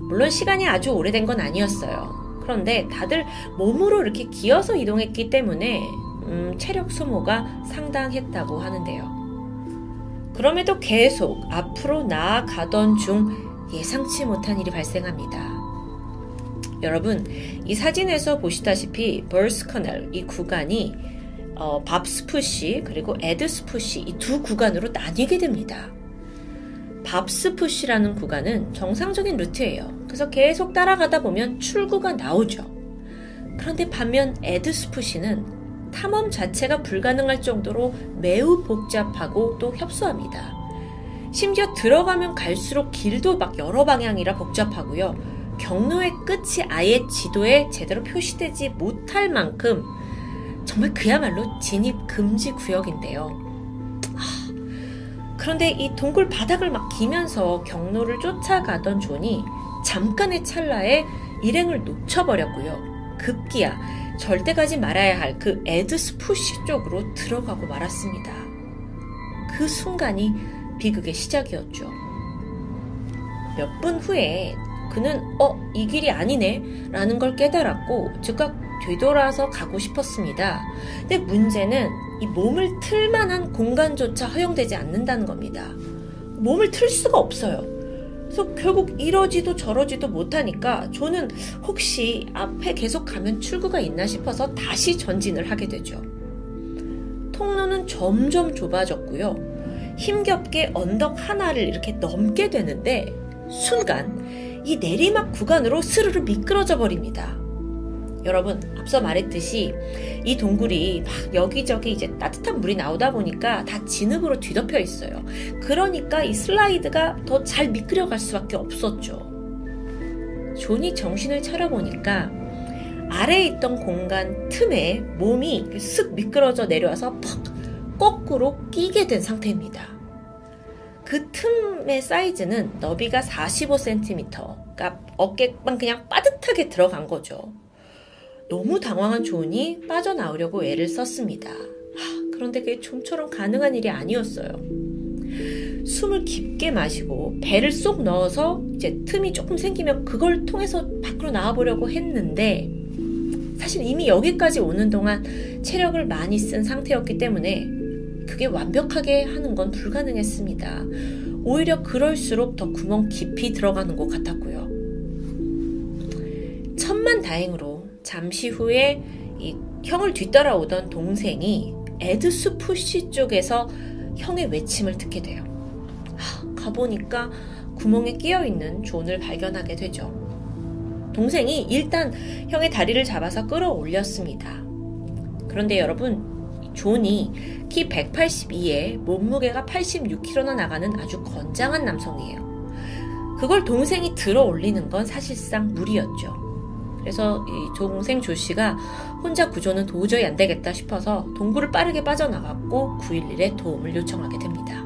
물론 시간이 아주 오래된 건 아니었어요. 그런데 다들 몸으로 이렇게 기어서 이동했기 때문에 음, 체력 소모가 상당했다고 하는데요. 그럼에도 계속 앞으로 나아가던 중 예상치 못한 일이 발생합니다. 여러분, 이 사진에서 보시다시피 벌스커널 이 구간이 어, 밥스푸시 그리고 에드스푸시 이 두 구간으로 나뉘게 됩니다. 밥스푸시라는 구간은 정상적인 루트예요. 그래서 계속 따라가다 보면 출구가 나오죠. 그런데 반면 에드스푸시는 탐험 자체가 불가능할 정도로 매우 복잡하고 또 협소합니다. 심지어 들어가면 갈수록 길도 막 여러 방향이라 복잡하고요. 경로의 끝이 아예 지도에 제대로 표시되지 못할 만큼 정말 그야말로 진입 금지 구역인데요. 그런데 이 동굴 바닥을 막 기면서 경로를 쫓아가던 존이 잠깐의 찰나에 일행을 놓쳐버렸고요. 급기야 절대 가지 말아야 할 그 Ed's Push 쪽으로 들어가고 말았습니다. 그 순간이 비극의 시작이었죠. 몇 분 후에 그는 어, 이 길이 아니네 라는 걸 깨달았고 즉각 되돌아서 가고 싶었습니다. 근데 문제는 이 몸을 틀 만한 공간조차 허용되지 않는다는 겁니다. 몸을 틀 수가 없어요. 그래서 결국 이러지도 저러지도 못하니까 저는 혹시 앞에 계속 가면 출구가 있나 싶어서 다시 전진을 하게 되죠. 통로는 점점 좁아졌고요. 힘겹게 언덕 하나를 이렇게 넘게 되는데 순간 이 내리막 구간으로 스르르 미끄러져 버립니다. 여러분 앞서 말했듯이 이 동굴이 막 여기저기 이제 따뜻한 물이 나오다 보니까 다 진흙으로 뒤덮여 있어요. 그러니까 이 슬라이드가 더 잘 미끄러 갈 수밖에 없었죠. 존이 정신을 차려보니까 아래에 있던 공간 틈에 몸이 쓱 미끄러져 내려와서 퍽 거꾸로 끼게 된 상태입니다. 그 틈의 사이즈는 너비가 45cm, 그러니까 어깨만 그냥 빠듯하게 들어간 거죠. 너무 당황한 존이 빠져나오려고 애를 썼습니다. 그런데 그게 좀처럼 가능한 일이 아니었어요. 숨을 깊게 마시고 배를 쏙 넣어서 이제 틈이 조금 생기면 그걸 통해서 밖으로 나와보려고 했는데 사실 이미 여기까지 오는 동안 체력을 많이 쓴 상태였기 때문에 그게 완벽하게 하는 건 불가능했습니다. 오히려 그럴수록 더 구멍 깊이 들어가는 것 같았고요. 천만 다행으로 잠시 후에 이 형을 뒤따라오던 동생이 Ed's Push 쪽에서 형의 외침을 듣게 돼요. 하, 가보니까 구멍에 끼어 있는 존을 발견하게 되죠. 동생이 일단 형의 다리를 잡아서 끌어올렸습니다. 그런데 여러분, 존이 키 182에 몸무게가 86kg나 나가는 아주 건장한 남성이에요. 그걸 동생이 들어 올리는 건 사실상 무리였죠. 그래서 이 동생 조 씨가 혼자 구조는 도저히 안 되겠다 싶어서 동굴을 빠르게 빠져나갔고 911에 도움을 요청하게 됩니다.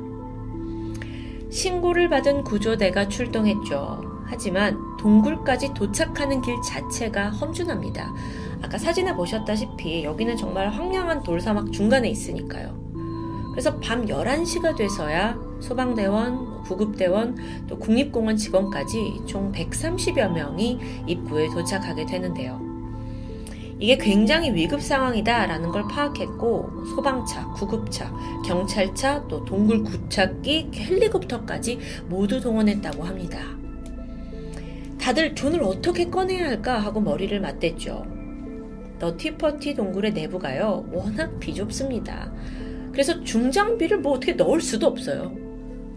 신고를 받은 구조대가 출동했죠. 하지만 동굴까지 도착하는 길 자체가 험준합니다. 아까 사진에 보셨다시피 여기는 정말 황량한 돌사막 중간에 있으니까요. 그래서 밤 11시가 돼서야 소방대원, 구급대원, 또 국립공원 직원까지 총 130여 명이 입구에 도착하게 되는데요. 이게 굉장히 위급 상황이다라는 걸 파악했고 소방차, 구급차, 경찰차, 또 동굴 구착기, 헬리콥터까지 모두 동원했다고 합니다. 다들 존을 어떻게 꺼내야 할까 하고 머리를 맞댔죠. 너티퍼티 동굴의 내부가요 워낙 비좁습니다. 그래서 중장비를 뭐 어떻게 넣을 수도 없어요.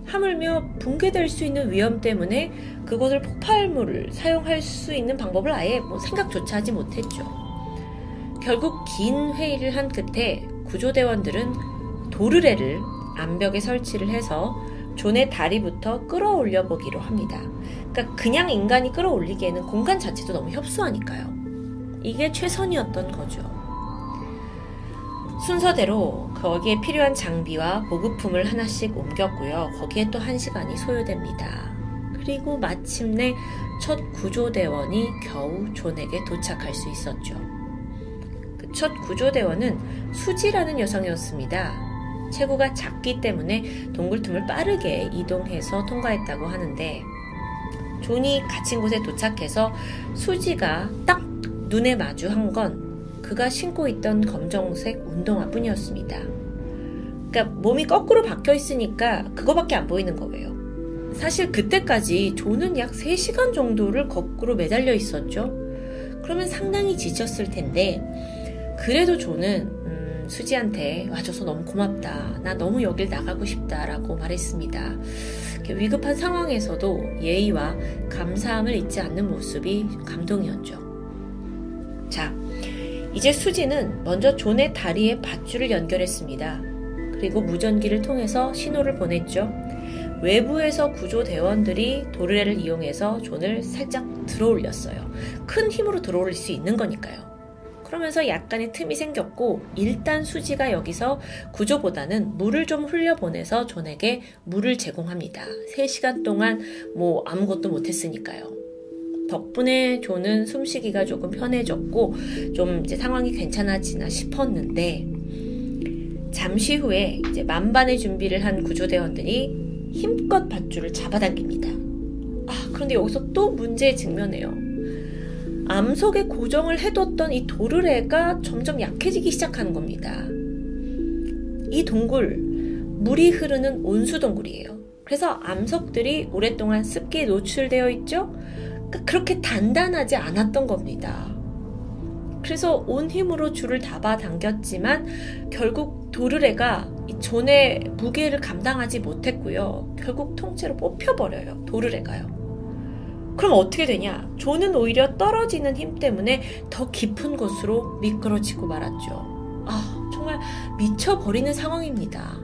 하물며 붕괴될 수 있는 위험 때문에 그곳을 폭발물을 사용할 수 있는 방법을 아예 뭐 생각조차 하지 못했죠. 결국 긴 회의를 한 끝에 구조대원들은 도르래를 암벽에 설치를 해서 존의 다리부터 끌어올려 보기로 합니다. 그러니까 그냥 인간이 끌어올리기에는 공간 자체도 너무 협소하니까요. 이게 최선이었던 거죠. 순서대로 거기에 필요한 장비와 보급품을 하나씩 옮겼고요. 거기에 또 한 시간이 소요됩니다. 그리고 마침내 첫 구조대원이 겨우 존에게 도착할 수 있었죠. 그 첫 구조대원은 수지라는 여성이었습니다. 체구가 작기 때문에 동굴 틈을 빠르게 이동해서 통과했다고 하는데 존이 갇힌 곳에 도착해서 수지가 딱 눈에 마주한 건 그가 신고 있던 검정색 운동화 뿐이었습니다. 그러니까 몸이 거꾸로 박혀 있으니까 그거밖에 안 보이는 거예요. 사실 그때까지 조는 약 3시간 정도를 거꾸로 매달려 있었죠. 그러면 상당히 지쳤을 텐데 그래도 조는 음, 수지한테 와줘서 너무 고맙다. 나 너무 여길 나가고 싶다라고 말했습니다. 위급한 상황에서도 예의와 감사함을 잊지 않는 모습이 감동이었죠. 자, 이제 수지는 먼저 존의 다리에 밧줄을 연결했습니다. 그리고 무전기를 통해서 신호를 보냈죠. 외부에서 구조대원들이 도르래를 이용해서 존을 살짝 들어 올렸어요. 큰 힘으로 들어 올릴 수 있는 거니까요. 그러면서 약간의 틈이 생겼고 일단 수지가 여기서 구조보다는 물을 좀 흘려보내서 존에게 물을 제공합니다. 3시간 동안 뭐 아무것도 못했으니까요. 덕분에 조는 숨쉬기가 조금 편해졌고 좀 이제 상황이 괜찮아지나 싶었는데 잠시 후에 이제 만반의 준비를 한 구조대원들이 힘껏 밧줄을 잡아당깁니다. 아, 그런데 여기서 또 문제에 직면해요. 암석에 고정을 해뒀던 이 도르래가 점점 약해지기 시작하는 겁니다. 이 동굴, 물이 흐르는 온수 동굴이에요. 그래서 암석들이 오랫동안 습기에 노출되어 있죠? 그러니까 그렇게 단단하지 않았던 겁니다. 그래서 온 힘으로 줄을 잡아당겼지만 결국 도르래가 존의 무게를 감당하지 못했고요. 결국 통째로 뽑혀버려요. 도르래가요. 그럼 어떻게 되냐? 존은 오히려 떨어지는 힘 때문에 더 깊은 곳으로 미끄러지고 말았죠. 아, 정말 미쳐버리는 상황입니다.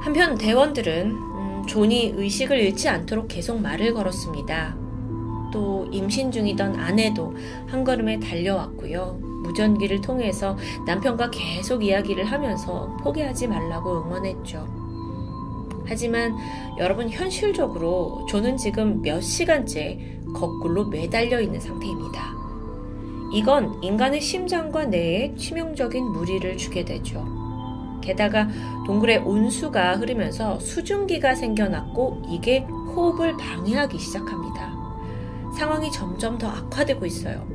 한편 대원들은 존이 의식을 잃지 않도록 계속 말을 걸었습니다. 또 임신 중이던 아내도 한 걸음에 달려왔고요. 무전기를 통해서 남편과 계속 이야기를 하면서 포기하지 말라고 응원했죠. 하지만 여러분 현실적으로 존은 지금 몇 시간째 거꾸로 매달려 있는 상태입니다. 이건 인간의 심장과 뇌에 치명적인 무리를 주게 되죠. 게다가 동굴에 온수가 흐르면서 수증기가 생겨났고 이게 호흡을 방해하기 시작합니다. 상황이 점점 더 악화되고 있어요.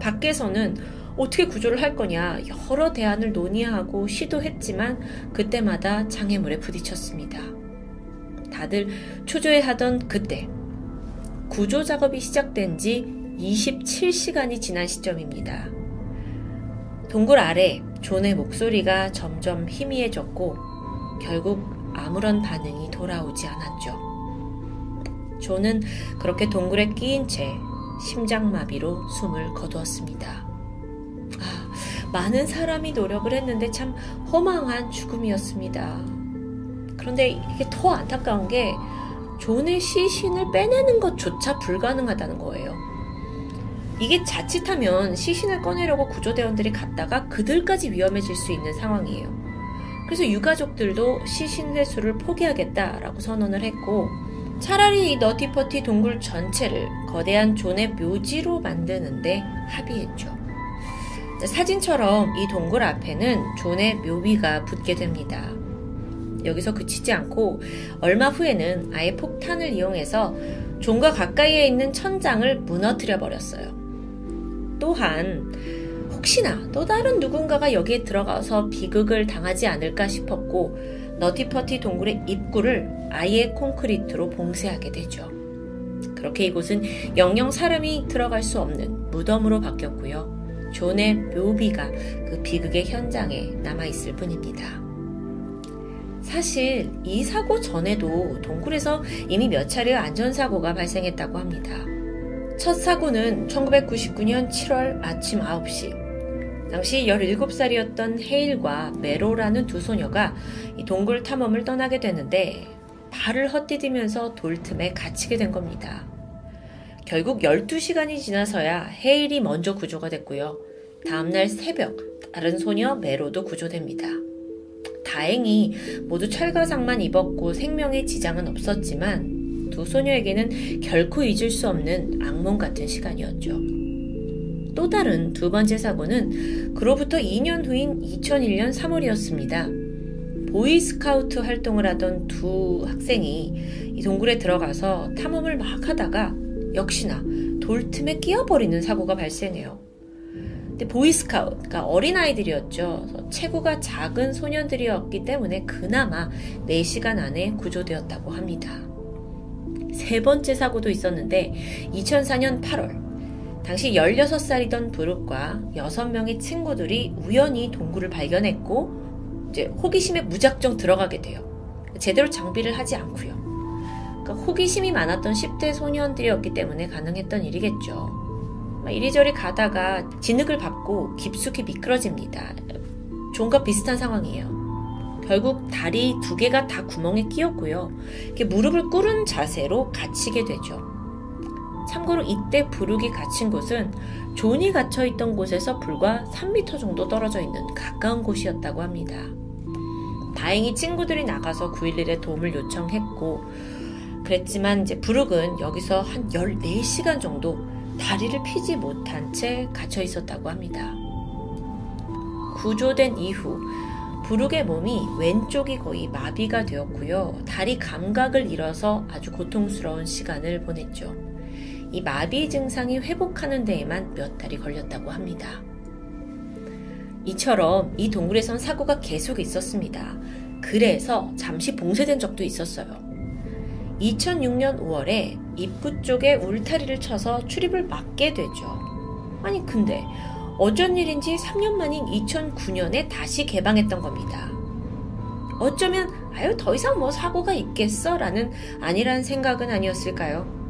밖에서는 어떻게 구조를 할 거냐 여러 대안을 논의하고 시도했지만 그때마다 장애물에 부딪혔습니다. 다들 초조해하던 그때 구조 작업이 시작된 지 27시간이 지난 시점입니다. 동굴 아래 존의 목소리가 점점 희미해졌고 결국 아무런 반응이 돌아오지 않았죠. 존은 그렇게 동굴에 끼인 채 심장마비로 숨을 거두었습니다. 아, 많은 사람이 노력을 했는데 참 허망한 죽음이었습니다. 그런데 이게 더 안타까운 게 존의 시신을 빼내는 것조차 불가능하다는 거예요. 이게 자칫하면 시신을 꺼내려고 구조대원들이 갔다가 그들까지 위험해질 수 있는 상황이에요. 그래서 유가족들도 시신 회수를 포기하겠다라고 선언을 했고 차라리 이 너티퍼티 동굴 전체를 거대한 존의 묘지로 만드는데 합의했죠. 사진처럼 이 동굴 앞에는 존의 묘비가 붙게 됩니다. 여기서 그치지 않고 얼마 후에는 아예 폭탄을 이용해서 존과 가까이에 있는 천장을 무너뜨려 버렸어요. 또한 혹시나 또 다른 누군가가 여기에 들어가서 비극을 당하지 않을까 싶었고 너티퍼티 동굴의 입구를 아예 콘크리트로 봉쇄하게 되죠. 그렇게 이곳은 영영 사람이 들어갈 수 없는 무덤으로 바뀌었고요. 존의 묘비가 그 비극의 현장에 남아있을 뿐입니다. 사실 이 사고 전에도 동굴에서 이미 몇 차례 안전사고가 발생했다고 합니다. 첫 사고는 1999년 7월 아침 9시. 당시 17살이었던 헤일과 메로라는 두 소녀가 동굴 탐험을 떠나게 되는데 발을 헛디디면서 돌틈에 갇히게 된 겁니다. 결국 12시간이 지나서야 헤일이 먼저 구조가 됐고요. 다음날 새벽 다른 소녀 메로도 구조됩니다. 다행히 모두 철가상만 입었고 생명에 지장은 없었지만 두 소녀에게는 결코 잊을 수 없는 악몽 같은 시간이었죠. 또 다른 두 번째 사고는 그로부터 2년 후인 2001년 3월이었습니다. 보이스카우트 활동을 하던 두 학생이 이 동굴에 들어가서 탐험을 막 하다가 역시나 돌틈에 끼어버리는 사고가 발생해요. 근데 보이스카우트, 그러니까 어린아이들이었죠. 체구가 작은 소년들이었기 때문에 그나마 4시간 안에 구조되었다고 합니다. 세 번째 사고도 있었는데 2004년 8월 당시 16살이던 브룩과 6명의 친구들이 우연히 동굴을 발견했고 이제 호기심에 무작정 들어가게 돼요. 제대로 장비를 하지 않고요. 그러니까 호기심이 많았던 10대 소년들이었기 때문에 가능했던 일이겠죠. 이리저리 가다가 진흙을 밟고 깊숙이 미끄러집니다. 존과 비슷한 상황이에요. 결국 다리 두 개가 다 구멍에 끼었고요. 무릎을 꿇은 자세로 갇히게 되죠. 참고로 이때 브룩이 갇힌 곳은 존이 갇혀 있던 곳에서 불과 3m 정도 떨어져 있는 가까운 곳이었다고 합니다. 다행히 친구들이 나가서 911에 도움을 요청했고, 그랬지만 이제 부룩은 여기서 한 14시간 정도 다리를 피지 못한 채 갇혀 있었다고 합니다. 구조된 이후 부룩의 몸이 왼쪽이 거의 마비가 되었고요. 다리 감각을 잃어서 아주 고통스러운 시간을 보냈죠. 이 마비 증상이 회복하는 데에만 몇 달이 걸렸다고 합니다. 이처럼 이 동굴에선 사고가 계속 있었습니다. 그래서 잠시 봉쇄된 적도 있었어요. 2006년 5월에 입구 쪽에 울타리를 쳐서 출입을 막게 되죠. 아니, 근데 어쩐 일인지 3년 만인 2009년에 다시 개방했던 겁니다. 어쩌면 아유 더 이상 뭐 사고가 있겠어 라는 아니란 생각은 아니었을까요?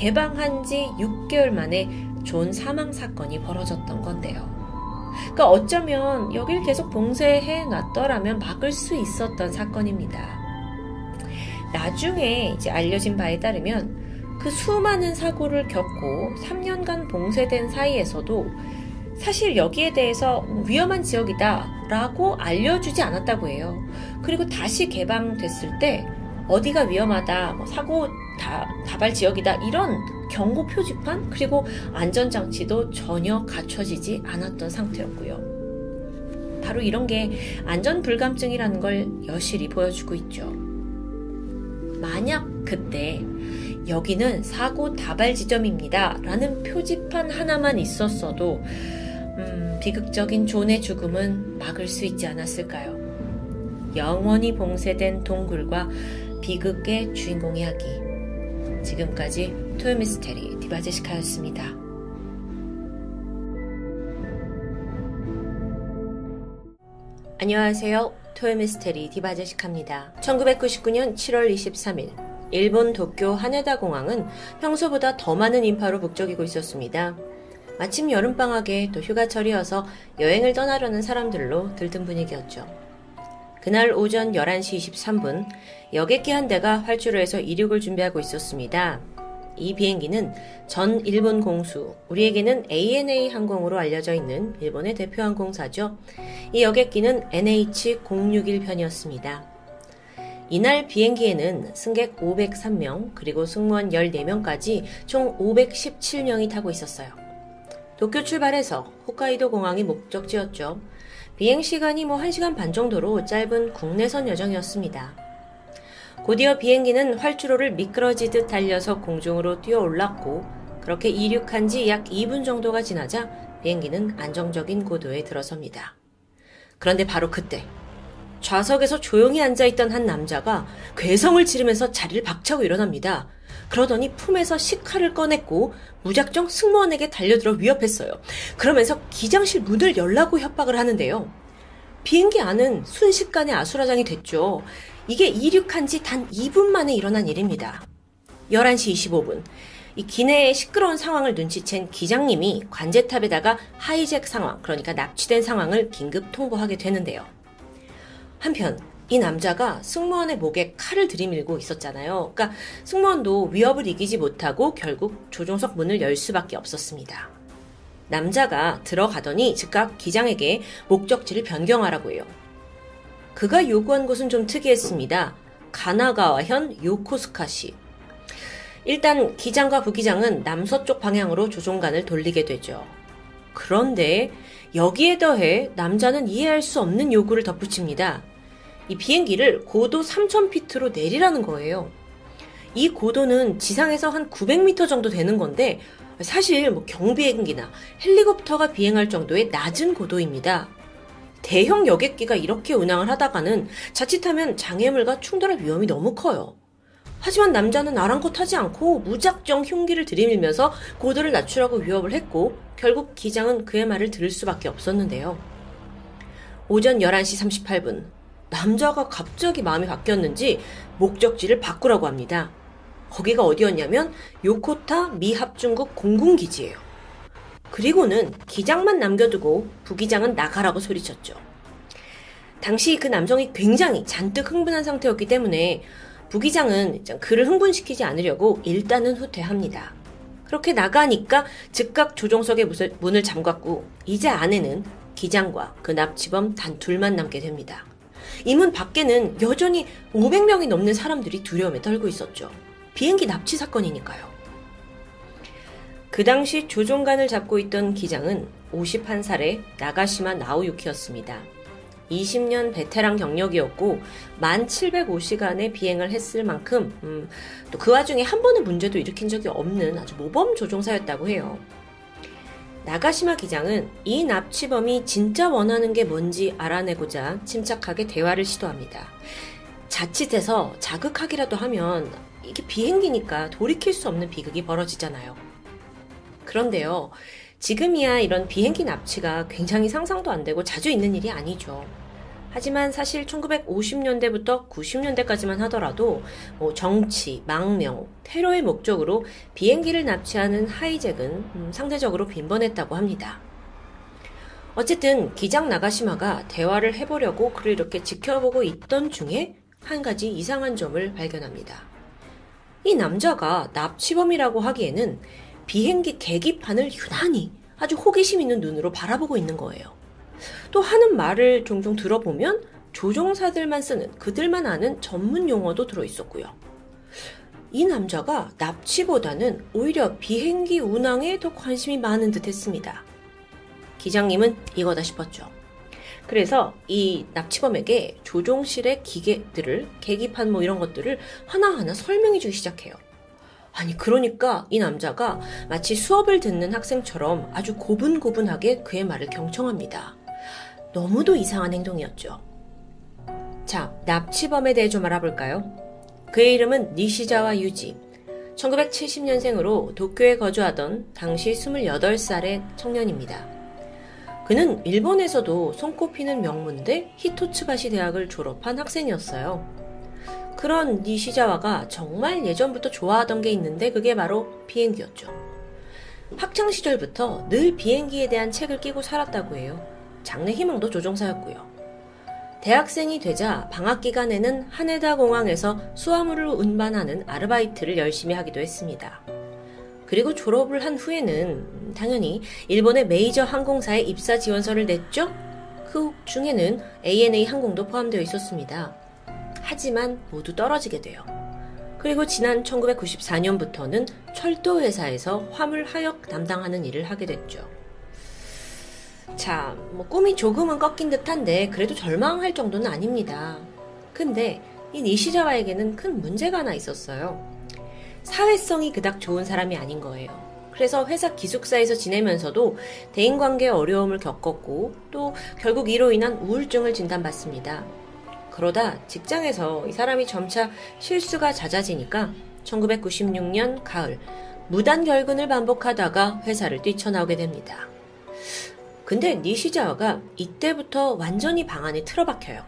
개방한 지 6개월 만에 존 사망 사건이 벌어졌던 건데요. 그러니까 어쩌면 여길 계속 봉쇄해 놨더라면 막을 수 있었던 사건입니다. 나중에 이제 알려진 바에 따르면 그 수많은 사고를 겪고 3년간 봉쇄된 사이에서도 사실 여기에 대해서 위험한 지역이다 라고 알려주지 않았다고 해요. 그리고 다시 개방됐을 때 어디가 위험하다, 뭐 사고 다, 다발 지역이다 이런 경고 표지판 그리고 안전장치도 전혀 갖춰지지 않았던 상태였고요. 바로 이런 게 안전 불감증이라는 걸 여실히 보여주고 있죠. 만약 그때 여기는 사고 다발 지점입니다. 라는 표지판 하나만 있었어도 음, 비극적인 존의 죽음은 막을 수 있지 않았을까요? 영원히 봉쇄된 동굴과 비극의 주인공 이야기. 지금까지 토요미스테리 디바제시카였습니다. 안녕하세요. 토요미스테리 디바제시카입니다. 1999년 7월 23일 일본 도쿄 하네다 공항은 평소보다 더 많은 인파로 북적이고 있었습니다. 마침 여름방학에 또 휴가철이어서 여행을 떠나려는 사람들로 들뜬 분위기였죠. 그날 오전 11시 23분 여객기 한 대가 활주로 해서 이륙을 준비하고 있었습니다. 이 비행기는 전 일본 공수, 우리에게는 ANA 항공으로 알려져 있는 일본의 대표 항공사죠. 이 여객기는 NH061 편이었습니다. 이날 비행기에는 승객 503명, 그리고 승무원 14명까지 총 517명이 타고 있었어요. 도쿄 출발해서 홋카이도 공항이 목적지였죠. 비행 시간이 뭐 1시간 반 정도로 짧은 국내선 여정이었습니다. 곧이어 비행기는 활주로를 미끄러지듯 달려서 공중으로 뛰어 올랐고 그렇게 이륙한 지 약 2분 정도가 지나자 비행기는 안정적인 고도에 들어섭니다. 그런데 바로 그때 좌석에서 조용히 앉아있던 한 남자가 괴성을 지르면서 자리를 박차고 일어납니다. 그러더니 품에서 식칼을 꺼냈고 무작정 승무원에게 달려들어 위협했어요. 그러면서 기장실 문을 열라고 협박을 하는데요. 비행기 안은 순식간에 아수라장이 됐죠. 이게 이륙한 지 단 2분 만에 일어난 일입니다. 11시 25분. 이 기내의 시끄러운 상황을 눈치챈 기장님이 관제탑에다가 하이잭 상황, 그러니까 납치된 상황을 긴급 통보하게 되는데요. 한편 이 남자가 승무원의 목에 칼을 들이밀고 있었잖아요. 그러니까 승무원도 위협을 이기지 못하고 결국 조종석 문을 열 수밖에 없었습니다. 남자가 들어가더니 즉각 기장에게 목적지를 변경하라고 해요. 그가 요구한 곳은 좀 특이했습니다. 가나가와현 요코스카시. 일단 기장과 부기장은 남서쪽 방향으로 조종관을 돌리게 되죠. 그런데 여기에 더해 남자는 이해할 수 없는 요구를 덧붙입니다. 이 비행기를 고도 3,000피트로 내리라는 거예요. 이 고도는 지상에서 한 900m 정도 되는 건데 사실 뭐 경비행기나 헬리콥터가 비행할 정도의 낮은 고도입니다. 대형 여객기가 이렇게 운항을 하다가는 자칫하면 장애물과 충돌할 위험이 너무 커요. 하지만 남자는 아랑곳 하지 않고 무작정 흉기를 들이밀면서 고도를 낮추라고 위협을 했고 결국 기장은 그의 말을 들을 수밖에 없었는데요. 오전 11시 38분 남자가 갑자기 마음이 바뀌었는지 목적지를 바꾸라고 합니다. 거기가 어디였냐면 요코타 미합중국 공군기지예요. 그리고는 기장만 남겨두고 부기장은 나가라고 소리쳤죠. 당시 그 남성이 굉장히 잔뜩 흥분한 상태였기 때문에 부기장은 그를 흥분시키지 않으려고 일단은 후퇴합니다. 그렇게 나가니까 즉각 조종석의 문을 잠갔고 이제 안에는 기장과 그 납치범 단 둘만 남게 됩니다. 이 문 밖에는 여전히 500명이 넘는 사람들이 두려움에 떨고 있었죠. 비행기 납치 사건이니까요. 그 당시 조종관을 잡고 있던 기장은 51살의 나가시마 나우유키였습니다. 20년 베테랑 경력이었고 1,705시간의 비행을 했을 만큼 음, 또 그 와중에 한 번의 문제도 일으킨 적이 없는 아주 모범 조종사였다고 해요. 나가시마 기장은 이 납치범이 진짜 원하는 게 뭔지 알아내고자 침착하게 대화를 시도합니다. 자칫해서 자극하기라도 하면 이게 비행기니까 돌이킬 수 없는 비극이 벌어지잖아요. 그런데요, 지금이야 이런 비행기 납치가 굉장히 상상도 안 되고 자주 있는 일이 아니죠. 하지만 사실 1950년대부터 90년대까지만 하더라도 뭐 정치, 망명, 테러의 목적으로 비행기를 납치하는 하이잭은 음, 상대적으로 빈번했다고 합니다. 어쨌든 기장 나가시마가 대화를 해보려고 그를 이렇게 지켜보고 있던 중에 한 가지 이상한 점을 발견합니다. 이 남자가 납치범이라고 하기에는 비행기 계기판을 유난히 아주 호기심 있는 눈으로 바라보고 있는 거예요. 또 하는 말을 종종 들어보면 조종사들만 쓰는 그들만 아는 전문 용어도 들어 있었고요. 이 남자가 납치보다는 오히려 비행기 운항에 더 관심이 많은 듯 했습니다. 기장님은 이거다 싶었죠. 그래서 이 납치범에게 조종실의 기계들을, 계기판 뭐 이런 것들을 하나하나 설명해 주기 시작해요. 아니, 그러니까 이 남자가 마치 수업을 듣는 학생처럼 아주 고분고분하게 그의 말을 경청합니다. 너무도 이상한 행동이었죠. 자, 납치범에 대해 좀 알아볼까요? 그의 이름은 니시자와 유지. 1970년생으로 도쿄에 거주하던 당시 28살의 청년입니다. 그는 일본에서도 손꼽히는 명문대 히토츠바시 대학을 졸업한 학생이었어요. 그런 니시자와가 정말 예전부터 좋아하던 게 있는데 그게 바로 비행기였죠. 학창 시절부터 늘 비행기에 대한 책을 끼고 살았다고 해요. 장래 희망도 조종사였고요. 대학생이 되자 방학 기간에는 하네다 공항에서 수화물을 운반하는 아르바이트를 열심히 하기도 했습니다. 그리고 졸업을 한 후에는 당연히 일본의 메이저 항공사에 입사 지원서를 냈죠? 그 중에는 ANA 항공도 포함되어 있었습니다. 하지만 모두 떨어지게 돼요. 그리고 지난 1994년부터는 철도 회사에서 화물 하역 담당하는 일을 하게 됐죠. 자, 뭐 꿈이 조금은 꺾인 듯한데 그래도 절망할 정도는 아닙니다. 근데 이 니시자와에게는 큰 문제가 하나 있었어요. 사회성이 그닥 좋은 사람이 아닌 거예요. 그래서 회사 기숙사에서 지내면서도 대인관계 어려움을 겪었고 또 결국 이로 인한 우울증을 진단받습니다. 그러다 직장에서 이 사람이 점차 실수가 잦아지니까 1996년 가을 무단 결근을 반복하다가 회사를 뛰쳐나오게 됩니다. 근데 니시자와가 이때부터 완전히 방 안에 틀어박혀요.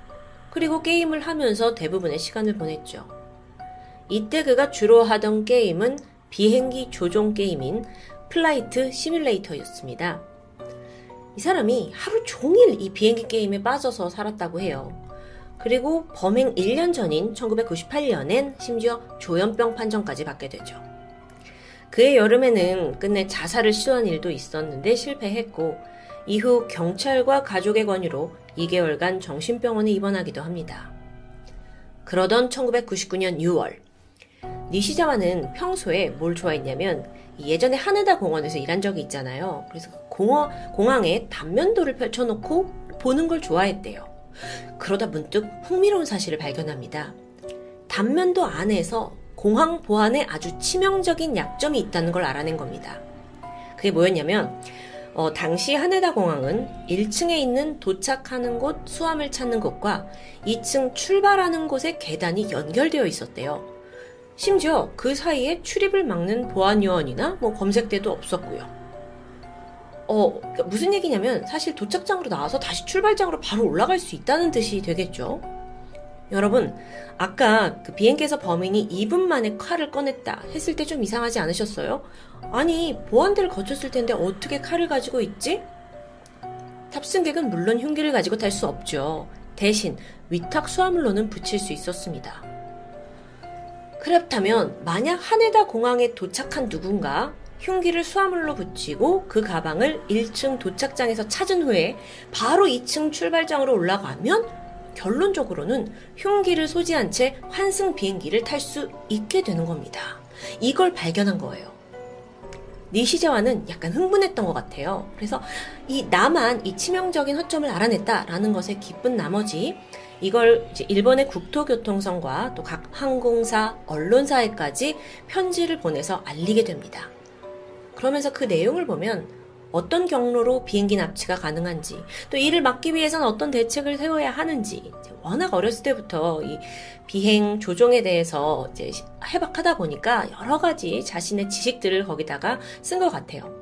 그리고 게임을 하면서 대부분의 시간을 보냈죠. 이때 그가 주로 하던 게임은 비행기 조종 게임인 플라이트 시뮬레이터였습니다. 이 사람이 하루 종일 이 비행기 게임에 빠져서 살았다고 해요. 그리고 범행 1년 전인 1998년엔 심지어 조현병 판정까지 받게 되죠. 그해 여름에는 끝내 자살을 시도한 일도 있었는데 실패했고 이후 경찰과 가족의 권유로 2개월간 정신병원에 입원하기도 합니다. 그러던 1999년 6월, 니시자와는 평소에 뭘 좋아했냐면 예전에 하네다 공원에서 일한 적이 있잖아요. 그래서 공원, 공항에 단면도를 펼쳐놓고 보는 걸 좋아했대요. 그러다 문득 흥미로운 사실을 발견합니다. 단면도 안에서 공항 보안에 아주 치명적인 약점이 있다는 걸 알아낸 겁니다. 그게 뭐였냐면 어, 당시 하네다 공항은 1층에 있는 도착하는 곳, 수함을 찾는 곳과 2층 출발하는 곳의 계단이 연결되어 있었대요. 심지어 그 사이에 출입을 막는 보안 요원이나 뭐 검색대도 없었고요. 어, 그러니까 무슨 얘기냐면 사실 도착장으로 나와서 다시 출발장으로 바로 올라갈 수 있다는 뜻이 되겠죠. 여러분, 아까 그 비행기에서 범인이 2분 만에 칼을 꺼냈다 했을 때 좀 이상하지 않으셨어요? 아니, 보안대를 거쳤을 텐데 어떻게 칼을 가지고 있지? 탑승객은 물론 흉기를 가지고 탈 수 없죠. 대신 위탁 수화물로는 붙일 수 있었습니다. 그렇다면 만약 하네다 공항에 도착한 누군가 흉기를 수화물로 붙이고 그 가방을 1층 도착장에서 찾은 후에 바로 2층 출발장으로 올라가면 결론적으로는 흉기를 소지한 채 환승 비행기를 탈 수 있게 되는 겁니다. 이걸 발견한 거예요. 니시자와는 약간 흥분했던 것 같아요. 그래서 이 나만 이 치명적인 허점을 알아냈다라는 것에 기쁜 나머지 이걸 일본의 국토교통성과 또 각 항공사, 언론사에까지 편지를 보내서 알리게 됩니다. 그러면서 그 내용을 보면 어떤 경로로 비행기 납치가 가능한지, 또 이를 막기 위해서는 어떤 대책을 세워야 하는지, 워낙 어렸을 때부터 이 비행 조종에 대해서 이제 해박하다 보니까 여러 가지 자신의 지식들을 거기다가 쓴 것 같아요.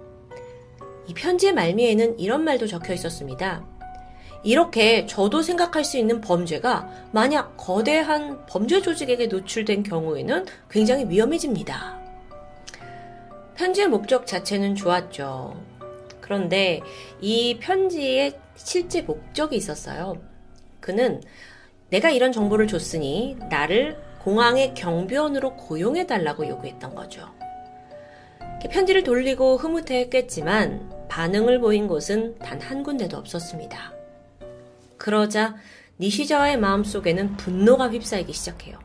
이 편지의 말미에는 이런 말도 적혀 있었습니다. 이렇게 저도 생각할 수 있는 범죄가 만약 거대한 범죄 조직에게 노출된 경우에는 굉장히 위험해집니다. 편지의 목적 자체는 좋았죠. 그런데 이 편지의 실제 목적이 있었어요. 그는 내가 이런 정보를 줬으니 나를 공항의 경비원으로 고용해달라고 요구했던 거죠. 편지를 돌리고 흐뭇해했겠지만 반응을 보인 곳은 단 한 군데도 없었습니다. 그러자 니시자와의 마음속에는 분노가 휩싸이기 시작해요.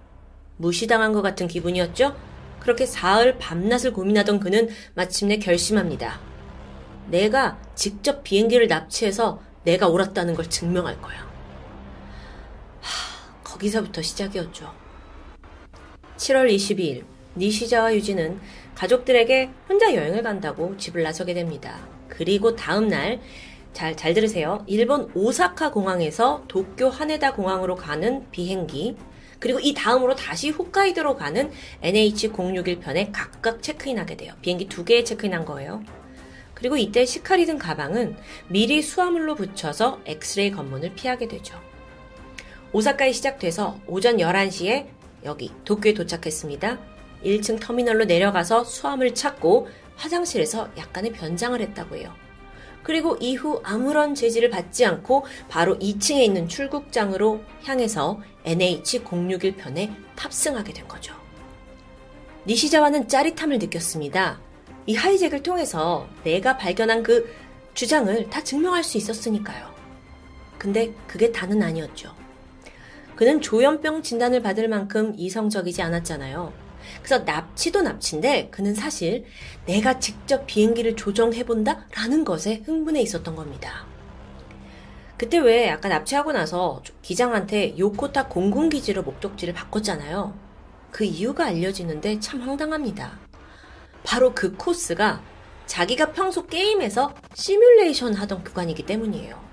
무시당한 것 같은 기분이었죠? 그렇게 사흘 밤낮을 고민하던 그는 마침내 결심합니다. 내가 직접 비행기를 납치해서 내가 옳았다는 걸 증명할 거야. 하, 거기서부터 시작이었죠. 7월 22일, 니시자와 유진은 가족들에게 혼자 여행을 간다고 집을 나서게 됩니다. 그리고 다음날, 잘, 잘 들으세요. 일본 오사카 공항에서 도쿄 하네다 공항으로 가는 비행기, 그리고 이 다음으로 다시 홋카이도로 가는 NH061편에 각각 체크인하게 돼요. 비행기 두 개에 체크인한 거예요. 그리고 이때 시칼이 든 가방은 미리 수화물로 붙여서 엑스레이 검문을 피하게 되죠. 오사카에 시작돼서 오전 11시에 여기 도쿄에 도착했습니다. 1층 터미널로 내려가서 수화물 찾고 화장실에서 약간의 변장을 했다고 해요. 그리고 이후 아무런 제지를 받지 않고 바로 2층에 있는 출국장으로 향해서 NH061편에 탑승하게 된 거죠. 니시자와는 짜릿함을 느꼈습니다. 이 하이잭을 통해서 내가 발견한 그 주장을 다 증명할 수 있었으니까요. 근데 그게 다는 아니었죠. 그는 조현병 진단을 받을 만큼 이성적이지 않았잖아요. 그래서 납치도 납치인데 그는 사실 내가 직접 비행기를 조정해본다? 라는 것에 흥분해 있었던 겁니다. 그때 왜 아까 납치하고 나서 기장한테 요코타 공군기지로 목적지를 바꿨잖아요. 그 이유가 알려지는데 참 황당합니다. 바로 그 코스가 자기가 평소 게임에서 시뮬레이션 하던 구간이기 때문이에요.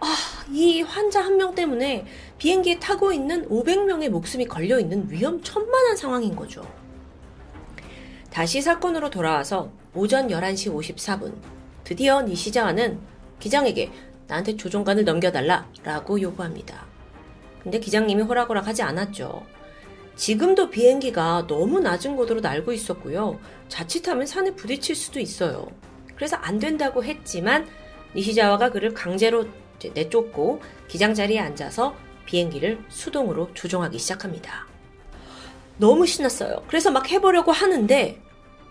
아, 이 환자 한 명 때문에 비행기에 타고 있는 500명의 목숨이 걸려 있는 위험천만한 상황인 거죠. 다시 사건으로 돌아와서 오전 11시 54분, 드디어 니시자와는 기장에게 나한테 조종관을 넘겨달라 라고 요구합니다. 근데 기장님이 호락호락 하지 않았죠. 지금도 비행기가 너무 낮은 곳으로 날고 있었고요. 자칫하면 산에 부딪힐 수도 있어요. 그래서 안 된다고 했지만 니시자와가 그를 강제로 내쫓고 기장 자리에 앉아서 비행기를 수동으로 조종하기 시작합니다. 너무 신났어요. 그래서 막 해보려고 하는데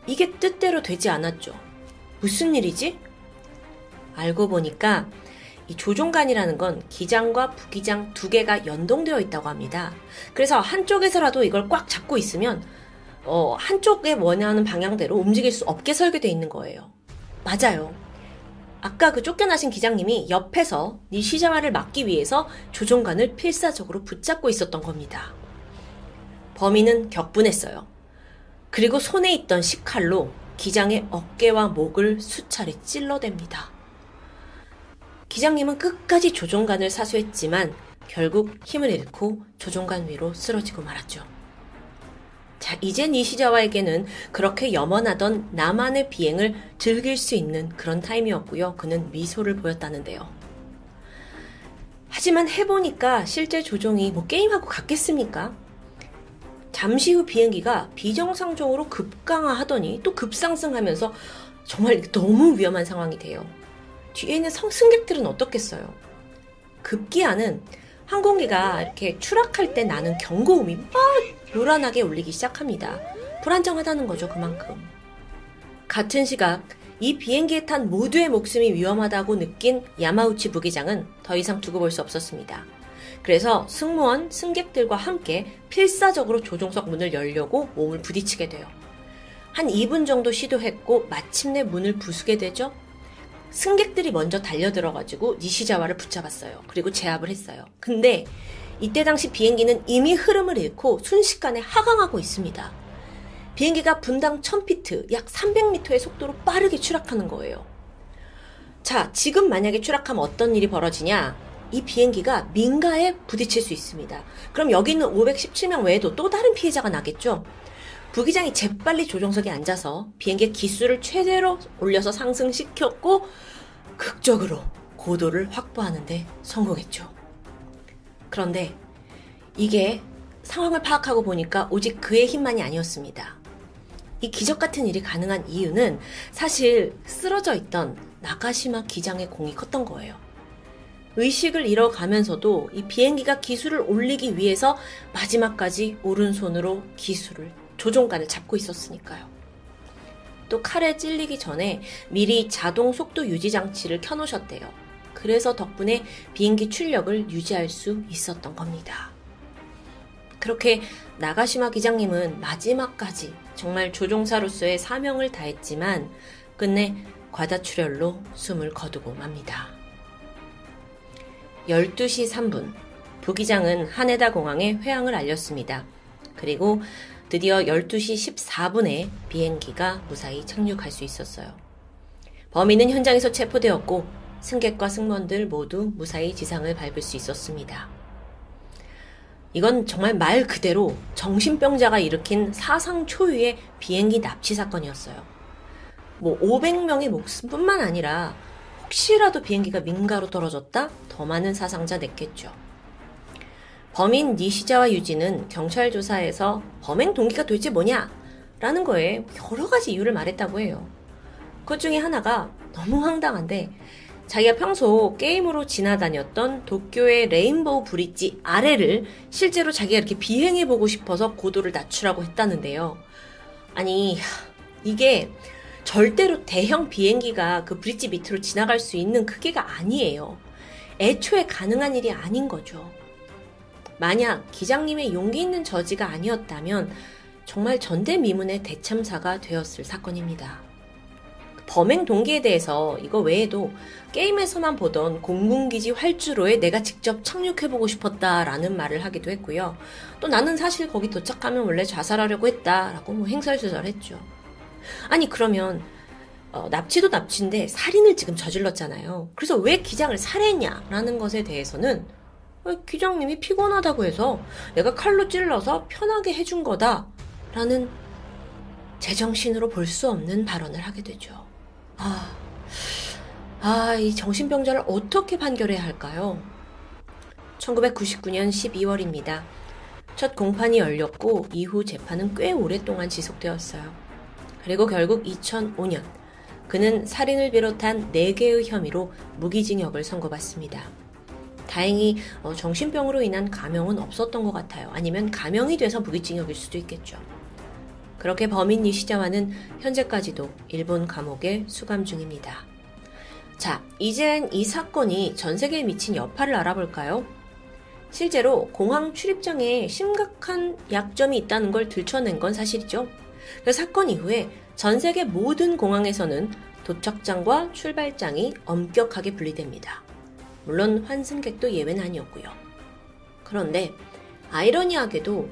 이게 뜻대로 되지 않았죠. 무슨 일이지? 알고 보니까 이 조종관이라는 건 기장과 부기장 두 개가 연동되어 있다고 합니다. 그래서 한쪽에서라도 이걸 꽉 잡고 있으면 어, 한쪽에 원하는 방향대로 움직일 수 없게 설계되어 있는 거예요. 맞아요. 아까 그 쫓겨나신 기장님이 옆에서 니시자마를 막기 위해서 조종관을 필사적으로 붙잡고 있었던 겁니다. 범인은 격분했어요. 그리고 손에 있던 식칼로 기장의 어깨와 목을 수차례 찔러댑니다. 기장님은 끝까지 조종관을 사수했지만 결국 힘을 잃고 조종관 위로 쓰러지고 말았죠. 자, 이제 니시자와에게는 그렇게 염원하던 나만의 비행을 즐길 수 있는 그런 타임이었고요. 그는 미소를 보였다는데요. 하지만 해보니까 실제 조종이 뭐 게임하고 같겠습니까? 잠시 후 비행기가 비정상적으로 급강하하더니 또 급상승하면서 정말 너무 위험한 상황이 돼요. 뒤에 있는 승객들은 어떻겠어요? 급기야는 항공기가 이렇게 추락할 때 나는 경고음이 막 요란하게 울리기 시작합니다. 불안정하다는 거죠, 그만큼. 같은 시각, 이 비행기에 탄 모두의 목숨이 위험하다고 느낀 야마우치 부기장은 더 이상 두고 볼 수 없었습니다. 그래서 승무원, 승객들과 함께 필사적으로 조종석 문을 열려고 몸을 부딪히게 돼요. 한 2분 정도 시도했고 마침내 문을 부수게 되죠. 승객들이 먼저 달려들어가지고 니시자와를 붙잡았어요. 그리고 제압을 했어요. 근데 이때 당시 비행기는 이미 흐름을 잃고 순식간에 하강하고 있습니다. 비행기가 분당 1000피트, 약 300m의 속도로 빠르게 추락하는 거예요. 자, 지금 만약에 추락하면 어떤 일이 벌어지냐? 이 비행기가 민가에 부딪힐 수 있습니다. 그럼 여기 있는 517명 외에도 또 다른 피해자가 나겠죠? 부기장이 재빨리 조종석에 앉아서 비행기의 기수를 최대로 올려서 상승시켰고 극적으로 고도를 확보하는데 성공했죠. 그런데 이게 상황을 파악하고 보니까 오직 그의 힘만이 아니었습니다. 이 기적 같은 일이 가능한 이유는 사실 쓰러져 있던 나가시마 기장의 공이 컸던 거예요. 의식을 잃어가면서도 이 비행기가 기술을 올리기 위해서 마지막까지 오른손으로 기술을 조종관을 잡고 있었으니까요. 또 칼에 찔리기 전에 미리 자동 속도 유지 장치를 켜놓으셨대요. 그래서 덕분에 비행기 출력을 유지할 수 있었던 겁니다. 그렇게 나가시마 기장님은 마지막까지 정말 조종사로서의 사명을 다했지만 끝내 과다출혈로 숨을 거두고 맙니다. 12시 3분 부기장은 하네다 공항에 회항을 알렸습니다. 그리고 드디어 12시 14분에 비행기가 무사히 착륙할 수 있었어요. 범인은 현장에서 체포되었고 승객과 승무원들 모두 무사히 지상을 밟을 수 있었습니다. 이건 정말 말 그대로 정신병자가 일으킨 사상 초유의 비행기 납치 사건이었어요. 뭐 500명의 목숨뿐만 아니라 혹시라도 비행기가 민가로 떨어졌다 더 많은 사상자 냈겠죠. 범인 니시자와 유지는 경찰 조사에서 범행 동기가 도대체 뭐냐? 라는 거에 여러 가지 이유를 말했다고 해요. 그 중에 하나가 너무 황당한데 자기가 평소 게임으로 지나다녔던 도쿄의 레인보우 브릿지 아래를 실제로 자기가 이렇게 비행해보고 싶어서 고도를 낮추라고 했다는데요. 아니, 이게 절대로 대형 비행기가 그 브릿지 밑으로 지나갈 수 있는 크기가 아니에요. 애초에 가능한 일이 아닌 거죠. 만약 기장님의 용기 있는 저지가 아니었다면 정말 전대미문의 대참사가 되었을 사건입니다. 범행 동기에 대해서 이거 외에도 게임에서만 보던 공군기지 활주로에 내가 직접 착륙해보고 싶었다라는 말을 하기도 했고요. 또 나는 사실 거기 도착하면 원래 자살하려고 했다라고 뭐 행설수설했죠. 아니 그러면 어, 납치도 납치인데 살인을 지금 저질렀잖아요. 그래서 왜 기장을 살해했냐라는 것에 대해서는 어, 기장님이 피곤하다고 해서 내가 칼로 찔러서 편하게 해준 거다라는 제정신으로 볼 수 없는 발언을 하게 되죠. 아, 아, 이 정신병자를 어떻게 판결해야 할까요? 1999년 12월입니다. 첫 공판이 열렸고 이후 재판은 꽤 오랫동안 지속되었어요. 그리고 결국 2005년 그는 살인을 비롯한 4개의 혐의로 무기징역을 선고받습니다. 다행히 어, 정신병으로 인한 감형은 없었던 것 같아요. 아니면 감형이 돼서 무기징역일 수도 있겠죠. 그렇게 범인 이시자와는 현재까지도 일본 감옥에 수감 중입니다. 자, 이젠 이 사건이 전 세계에 미친 여파를 알아볼까요? 실제로 공항 출입장에 심각한 약점이 있다는 걸 들춰낸 건 사실이죠. 그 사건 이후에 전 세계 모든 공항에서는 도착장과 출발장이 엄격하게 분리됩니다. 물론 환승객도 예외는 아니었고요. 그런데 아이러니하게도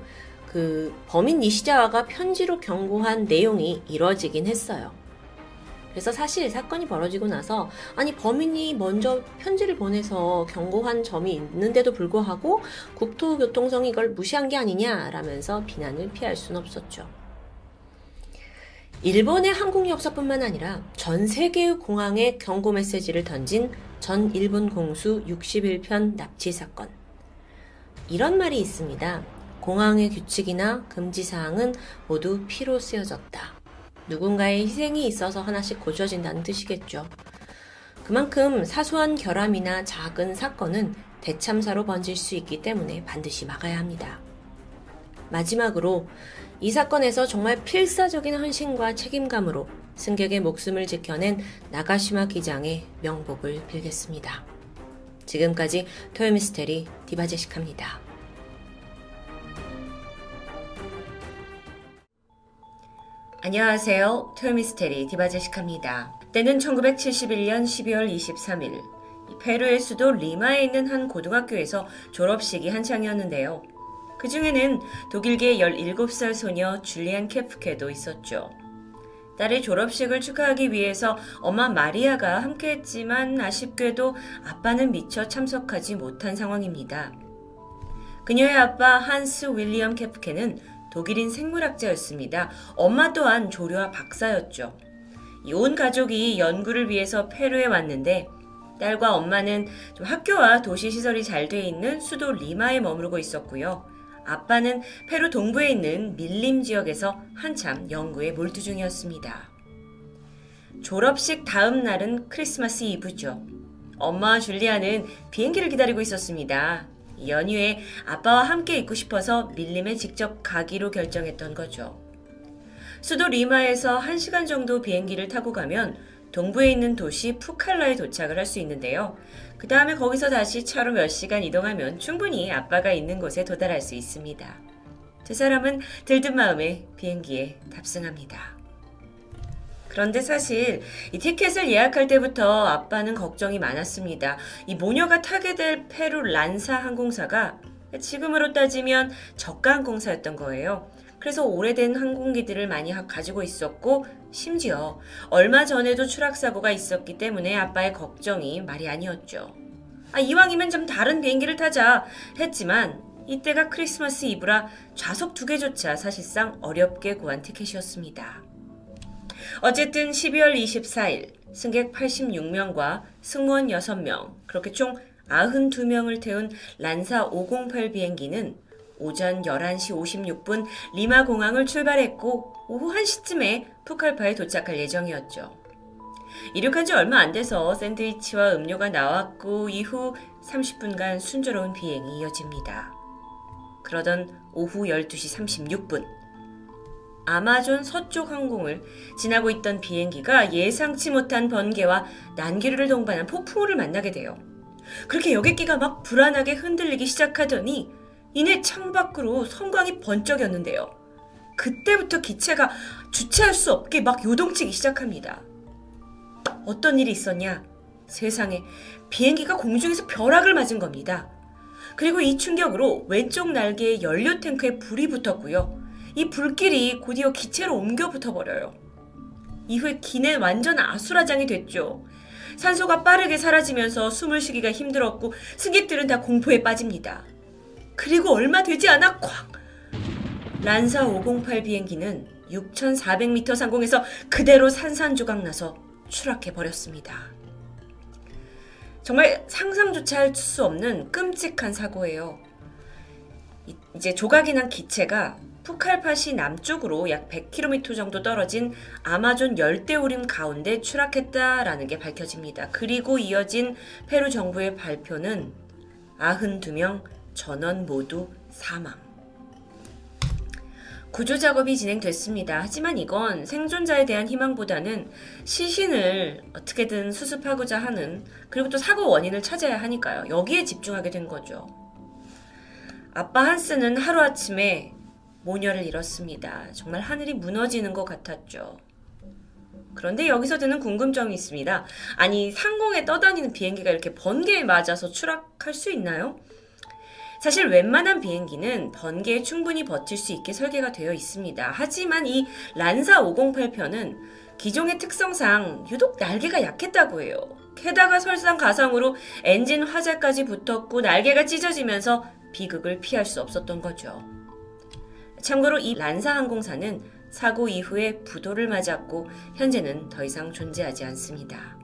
그 범인 니시자와가 편지로 경고한 내용이 이뤄지긴 했어요. 그래서 사실 사건이 벌어지고 나서 아니 범인이 먼저 편지를 보내서 경고한 점이 있는데도 불구하고 국토교통성이 이걸 무시한 게 아니냐라면서 비난을 피할 수는 없었죠. 일본의 항공 역사뿐만 아니라 전 세계의 공항에 경고 메시지를 던진 전 일본 공수 61편 납치 사건. 이런 말이 있습니다. 공항의 규칙이나 금지 사항은 모두 피로 쓰여졌다. 누군가의 희생이 있어서 하나씩 고쳐진다는 뜻이겠죠. 그만큼 사소한 결함이나 작은 사건은 대참사로 번질 수 있기 때문에 반드시 막아야 합니다. 마지막으로 이 사건에서 정말 필사적인 헌신과 책임감으로 승객의 목숨을 지켜낸 나가시마 기장의 명복을 빌겠습니다. 지금까지 토요미스테리 디바제식합니다. 안녕하세요. 토요미스테리 디바제시카입니다. 때는 1971년 12월 23일 페루의 수도 리마에 있는 한 고등학교에서 졸업식이 한창이었는데요. 그 중에는 독일계 17살 소녀 줄리안 케프케도 있었죠. 딸의 졸업식을 축하하기 위해서 엄마 마리아가 함께했지만 아쉽게도 아빠는 미처 참석하지 못한 상황입니다. 그녀의 아빠 한스 윌리엄 케프케는 독일인 생물학자였습니다. 엄마 또한 조류와 박사였죠. 온 가족이 연구를 위해서 페루에 왔는데 딸과 엄마는 학교와 도시 시설이 잘 돼 있는 수도 리마에 머무르고 있었고요. 아빠는 페루 동부에 있는 밀림 지역에서 한참 연구에 몰두 중이었습니다. 졸업식 다음 날은 크리스마스 이브죠. 엄마와 줄리아는 비행기를 기다리고 있었습니다. 연휴에 아빠와 함께 있고 싶어서 밀림에 직접 가기로 결정했던 거죠. 수도 리마에서 1시간 정도 비행기를 타고 가면 동부에 있는 도시 푸칼라에 도착을 할 수 있는데요. 그 다음에 거기서 다시 차로 몇 시간 이동하면 충분히 아빠가 있는 곳에 도달할 수 있습니다. 두 사람은 들뜬 마음에 비행기에 탑승합니다. 그런데 사실 이 티켓을 예약할 때부터 아빠는 걱정이 많았습니다. 이 모녀가 타게 될 페루 란사 항공사가 지금으로 따지면 저가 항공사였던 거예요. 그래서 오래된 항공기들을 많이 가지고 있었고 심지어 얼마 전에도 추락 사고가 있었기 때문에 아빠의 걱정이 말이 아니었죠. 아, 이왕이면 좀 다른 비행기를 타자 했지만 이때가 크리스마스 이브라 좌석 두 개조차 사실상 어렵게 구한 티켓이었습니다. 어쨌든 12월 24일 승객 86명과 승무원 6명, 그렇게 총 92명을 태운 란사 508 비행기는 오전 11시 56분 리마 공항을 출발했고 오후 1시쯤에 푸칼파에 도착할 예정이었죠. 이륙한 지 얼마 안 돼서 샌드위치와 음료가 나왔고 이후 30분간 순조로운 비행이 이어집니다. 그러던 오후 12시 36분 아마존 서쪽 항공을 지나고 있던 비행기가 예상치 못한 번개와 난기류를 동반한 폭풍우를 만나게 돼요. 그렇게 여객기가 막 불안하게 흔들리기 시작하더니 이내 창밖으로 성광이 번쩍였는데요. 그때부터 기체가 주체할 수 없게 막 요동치기 시작합니다. 어떤 일이 있었냐? 세상에 비행기가 공중에서 벼락을 맞은 겁니다. 그리고 이 충격으로 왼쪽 날개에 연료 탱크에 불이 붙었고요. 이 불길이 곧이어 기체로 옮겨 붙어버려요. 이후에 기내 완전 아수라장이 됐죠. 산소가 빠르게 사라지면서 숨을 쉬기가 힘들었고 승객들은 다 공포에 빠집니다. 그리고 얼마 되지 않아 콱! 란사 508 비행기는 6,400m 상공에서 그대로 산산조각 나서 추락해 버렸습니다. 정말 상상조차 할 수 없는 끔찍한 사고예요. 이제 조각이 난 기체가 푸칼파시 남쪽으로 약 100km 정도 떨어진 아마존 열대우림 가운데 추락했다라는 게 밝혀집니다. 그리고 이어진 페루 정부의 발표는 92명 전원 모두 사망. 구조 작업이 진행됐습니다. 하지만 이건 생존자에 대한 희망보다는 시신을 어떻게든 수습하고자 하는 그리고 또 사고 원인을 찾아야 하니까요. 여기에 집중하게 된 거죠. 아빠 한스는 하루아침에 모녀를 잃었습니다. 정말 하늘이 무너지는 것 같았죠. 그런데 여기서 드는 궁금점이 있습니다. 아니, 상공에 떠다니는 비행기가 이렇게 번개에 맞아서 추락할 수 있나요? 사실 웬만한 비행기는 번개에 충분히 버틸 수 있게 설계가 되어 있습니다. 하지만 이 란사 508편은 기종의 특성상 유독 날개가 약했다고 해요. 게다가 설상가상으로 엔진 화재까지 붙었고 날개가 찢어지면서 비극을 피할 수 없었던 거죠. 참고로 이 란사 항공사는 사고 이후에 부도를 맞았고 현재는 더 이상 존재하지 않습니다.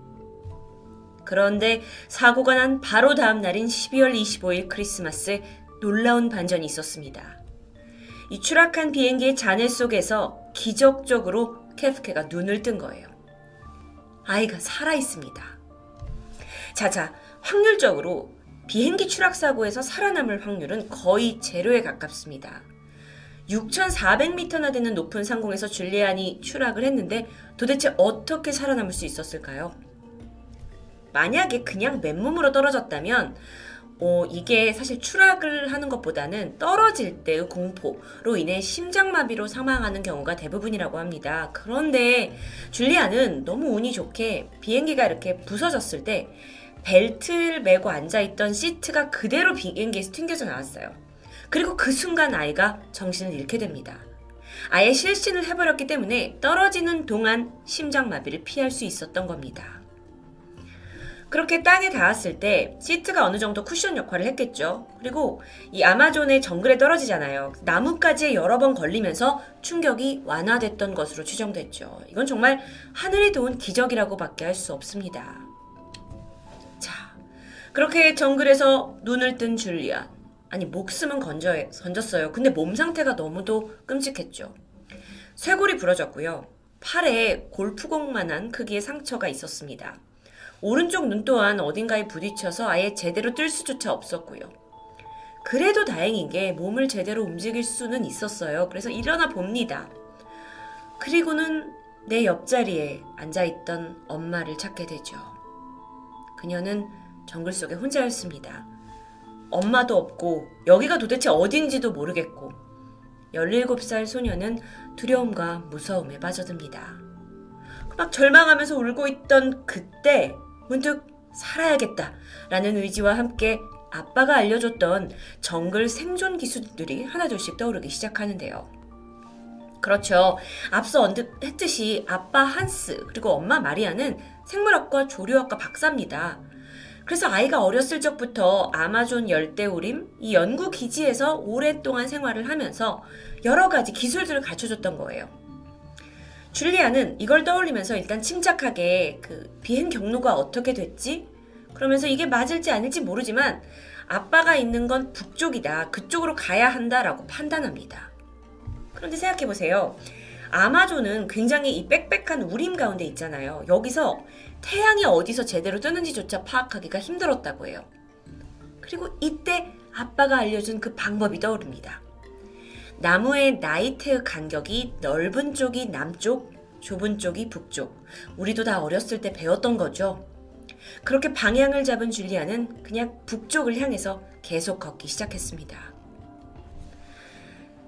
그런데 사고가 난 바로 다음 날인 12월 25일 크리스마스에 놀라운 반전이 있었습니다. 이 추락한 비행기의 잔해 속에서 기적적으로 케프케가 눈을 뜬 거예요. 아이가 살아 있습니다. 자자, 확률적으로 비행기 추락 사고에서 살아남을 확률은 거의 제로에 가깝습니다. 6,400m나 되는 높은 상공에서 줄리안이 추락을 했는데 도대체 어떻게 살아남을 수 있었을까요? 만약에 그냥 맨몸으로 떨어졌다면 어, 이게 사실 추락을 하는 것보다는 떨어질 때의 공포로 인해 심장마비로 사망하는 경우가 대부분이라고 합니다. 그런데 줄리아는 너무 운이 좋게 비행기가 이렇게 부서졌을 때 벨트를 메고 앉아있던 시트가 그대로 비행기에서 튕겨져 나왔어요. 그리고 그 순간 아이가 정신을 잃게 됩니다. 아예 실신을 해버렸기 때문에 떨어지는 동안 심장마비를 피할 수 있었던 겁니다. 그렇게 땅에 닿았을 때 시트가 어느 정도 쿠션 역할을 했겠죠. 그리고 이 아마존의 정글에 떨어지잖아요. 나뭇가지에 여러 번 걸리면서 충격이 완화됐던 것으로 추정됐죠. 이건 정말 하늘이 도운 기적이라고밖에 할 수 없습니다. 자, 그렇게 정글에서 눈을 뜬 줄리안. 아니, 목숨은 건져, 건졌어요. 근데 몸 상태가 너무도 끔찍했죠. 쇄골이 부러졌고요. 팔에 골프공만한 크기의 상처가 있었습니다. 오른쪽 눈 또한 어딘가에 부딪혀서 아예 제대로 뜰 수조차 없었고요. 그래도 다행인 게 몸을 제대로 움직일 수는 있었어요. 그래서 일어나 봅니다. 그리고는 내 옆자리에 앉아있던 엄마를 찾게 되죠. 그녀는 정글 속에 혼자였습니다. 엄마도 없고 여기가 도대체 어딘지도 모르겠고 17살 소녀는 두려움과 무서움에 빠져듭니다. 막 절망하면서 울고 있던 그때 문득 살아야겠다 라는 의지와 함께 아빠가 알려줬던 정글 생존 기술들이 하나둘씩 떠오르기 시작하는데요. 그렇죠. 앞서 언급했듯이 아빠 한스 그리고 엄마 마리아는 생물학과 조류학과 박사입니다. 그래서 아이가 어렸을 적부터 아마존 열대우림 이 연구 기지에서 오랫동안 생활을 하면서 여러 가지 기술들을 갖춰줬던 거예요. 줄리아는 이걸 떠올리면서 일단 침착하게 그 비행 경로가 어떻게 됐지? 그러면서 이게 맞을지 아닐지 모르지만 아빠가 있는 건 북쪽이다. 그쪽으로 가야 한다라고 판단합니다. 그런데 생각해 보세요. 아마존은 굉장히 이 빽빽한 우림 가운데 있잖아요. 여기서 태양이 어디서 제대로 뜨는지조차 파악하기가 힘들었다고 해요. 그리고 이때 아빠가 알려준 그 방법이 떠오릅니다. 나무의 나이트 간격이 넓은 쪽이 남쪽, 좁은 쪽이 북쪽. 우리도 다 어렸을 때 배웠던 거죠. 그렇게 방향을 잡은 줄리아는 그냥 북쪽을 향해서 계속 걷기 시작했습니다.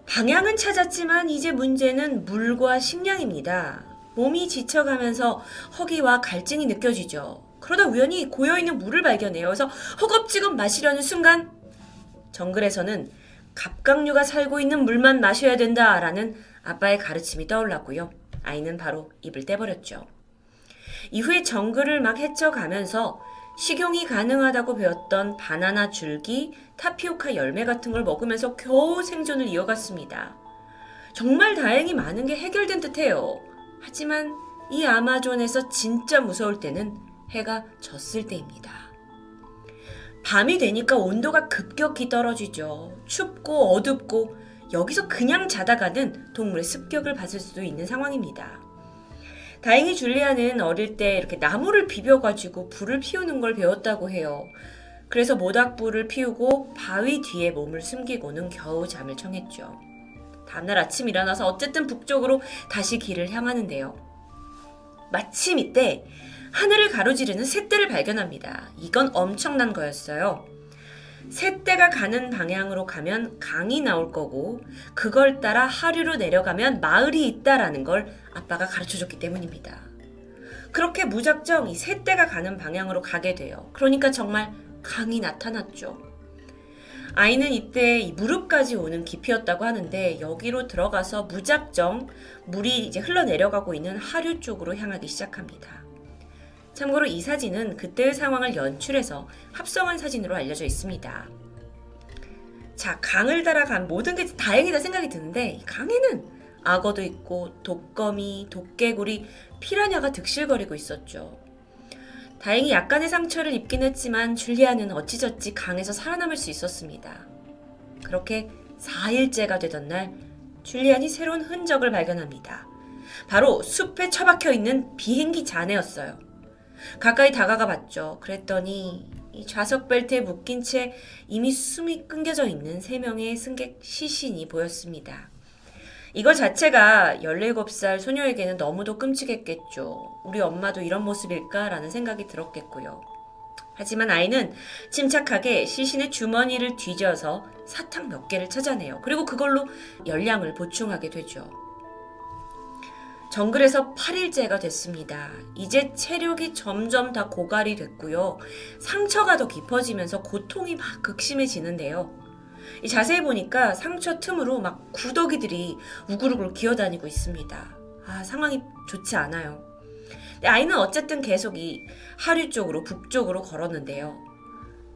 방향은 찾았지만 이제 문제는 물과 식량입니다. 몸이 지쳐가면서 허기와 갈증이 느껴지죠. 그러다 우연히 고여있는 물을 발견해요. 그래서 허겁지겁 마시려는 순간 정글에서는 갑각류가 살고 있는 물만 마셔야 된다라는 아빠의 가르침이 떠올랐고요. 아이는 바로 입을 떼버렸죠. 이후에 정글을 막 헤쳐가면서 식용이 가능하다고 배웠던 바나나 줄기, 타피오카 열매 같은 걸 먹으면서 겨우 생존을 이어갔습니다. 정말 다행히 많은 게 해결된 듯해요. 하지만 이 아마존에서 진짜 무서울 때는 해가 졌을 때입니다. 밤이 되니까 온도가 급격히 떨어지죠. 춥고 어둡고 여기서 그냥 자다가는 동물의 습격을 받을 수도 있는 상황입니다. 다행히 줄리아는 어릴 때 이렇게 나무를 비벼가지고 불을 피우는 걸 배웠다고 해요. 그래서 모닥불을 피우고 바위 뒤에 몸을 숨기고는 겨우 잠을 청했죠. 다음날 아침 일어나서 어쨌든 북쪽으로 다시 길을 향하는데요. 마침 이때 하늘을 가로지르는 새떼를 발견합니다. 이건 엄청난 거였어요. 새떼가 가는 방향으로 가면 강이 나올 거고 그걸 따라 하류로 내려가면 마을이 있다라는 걸 아빠가 가르쳐 줬기 때문입니다. 그렇게 무작정 이 새떼가 가는 방향으로 가게 돼요. 그러니까 정말 강이 나타났죠. 아이는 이때 무릎까지 오는 깊이였다고 하는데 여기로 들어가서 무작정 물이 이제 흘러내려가고 있는 하류 쪽으로 향하기 시작합니다. 참고로 이 사진은 그때의 상황을 연출해서 합성한 사진으로 알려져 있습니다. 자, 강을 따라 간 모든 게 다행이다 생각이 드는데 강에는 악어도 있고 독거미, 도깨구리, 피라냐가 득실거리고 있었죠. 다행히 약간의 상처를 입긴 했지만 줄리아는 어찌저찌 강에서 살아남을 수 있었습니다. 그렇게 4일째가 되던 날 줄리안이 새로운 흔적을 발견합니다. 바로 숲에 처박혀 있는 비행기 잔해였어요. 가까이 다가가 봤죠. 그랬더니 이 좌석 벨트에 묶인 채 이미 숨이 끊겨져 있는 세 명의 승객 시신이 보였습니다. 이거 자체가 17살 소녀에게는 너무도 끔찍했겠죠. 우리 엄마도 이런 모습일까라는 생각이 들었겠고요. 하지만 아이는 침착하게 시신의 주머니를 뒤져서 사탕 몇 개를 찾아내요. 그리고 그걸로 열량을 보충하게 되죠. 정글에서 8일째가 됐습니다. 이제 체력이 점점 다 고갈이 됐고요. 상처가 더 깊어지면서 고통이 막 극심해지는데요. 자세히 보니까 상처 틈으로 막 구더기들이 우글우글 기어다니고 있습니다. 아, 상황이 좋지 않아요. 아이는 어쨌든 계속 이 하류 쪽으로 북쪽으로 걸었는데요.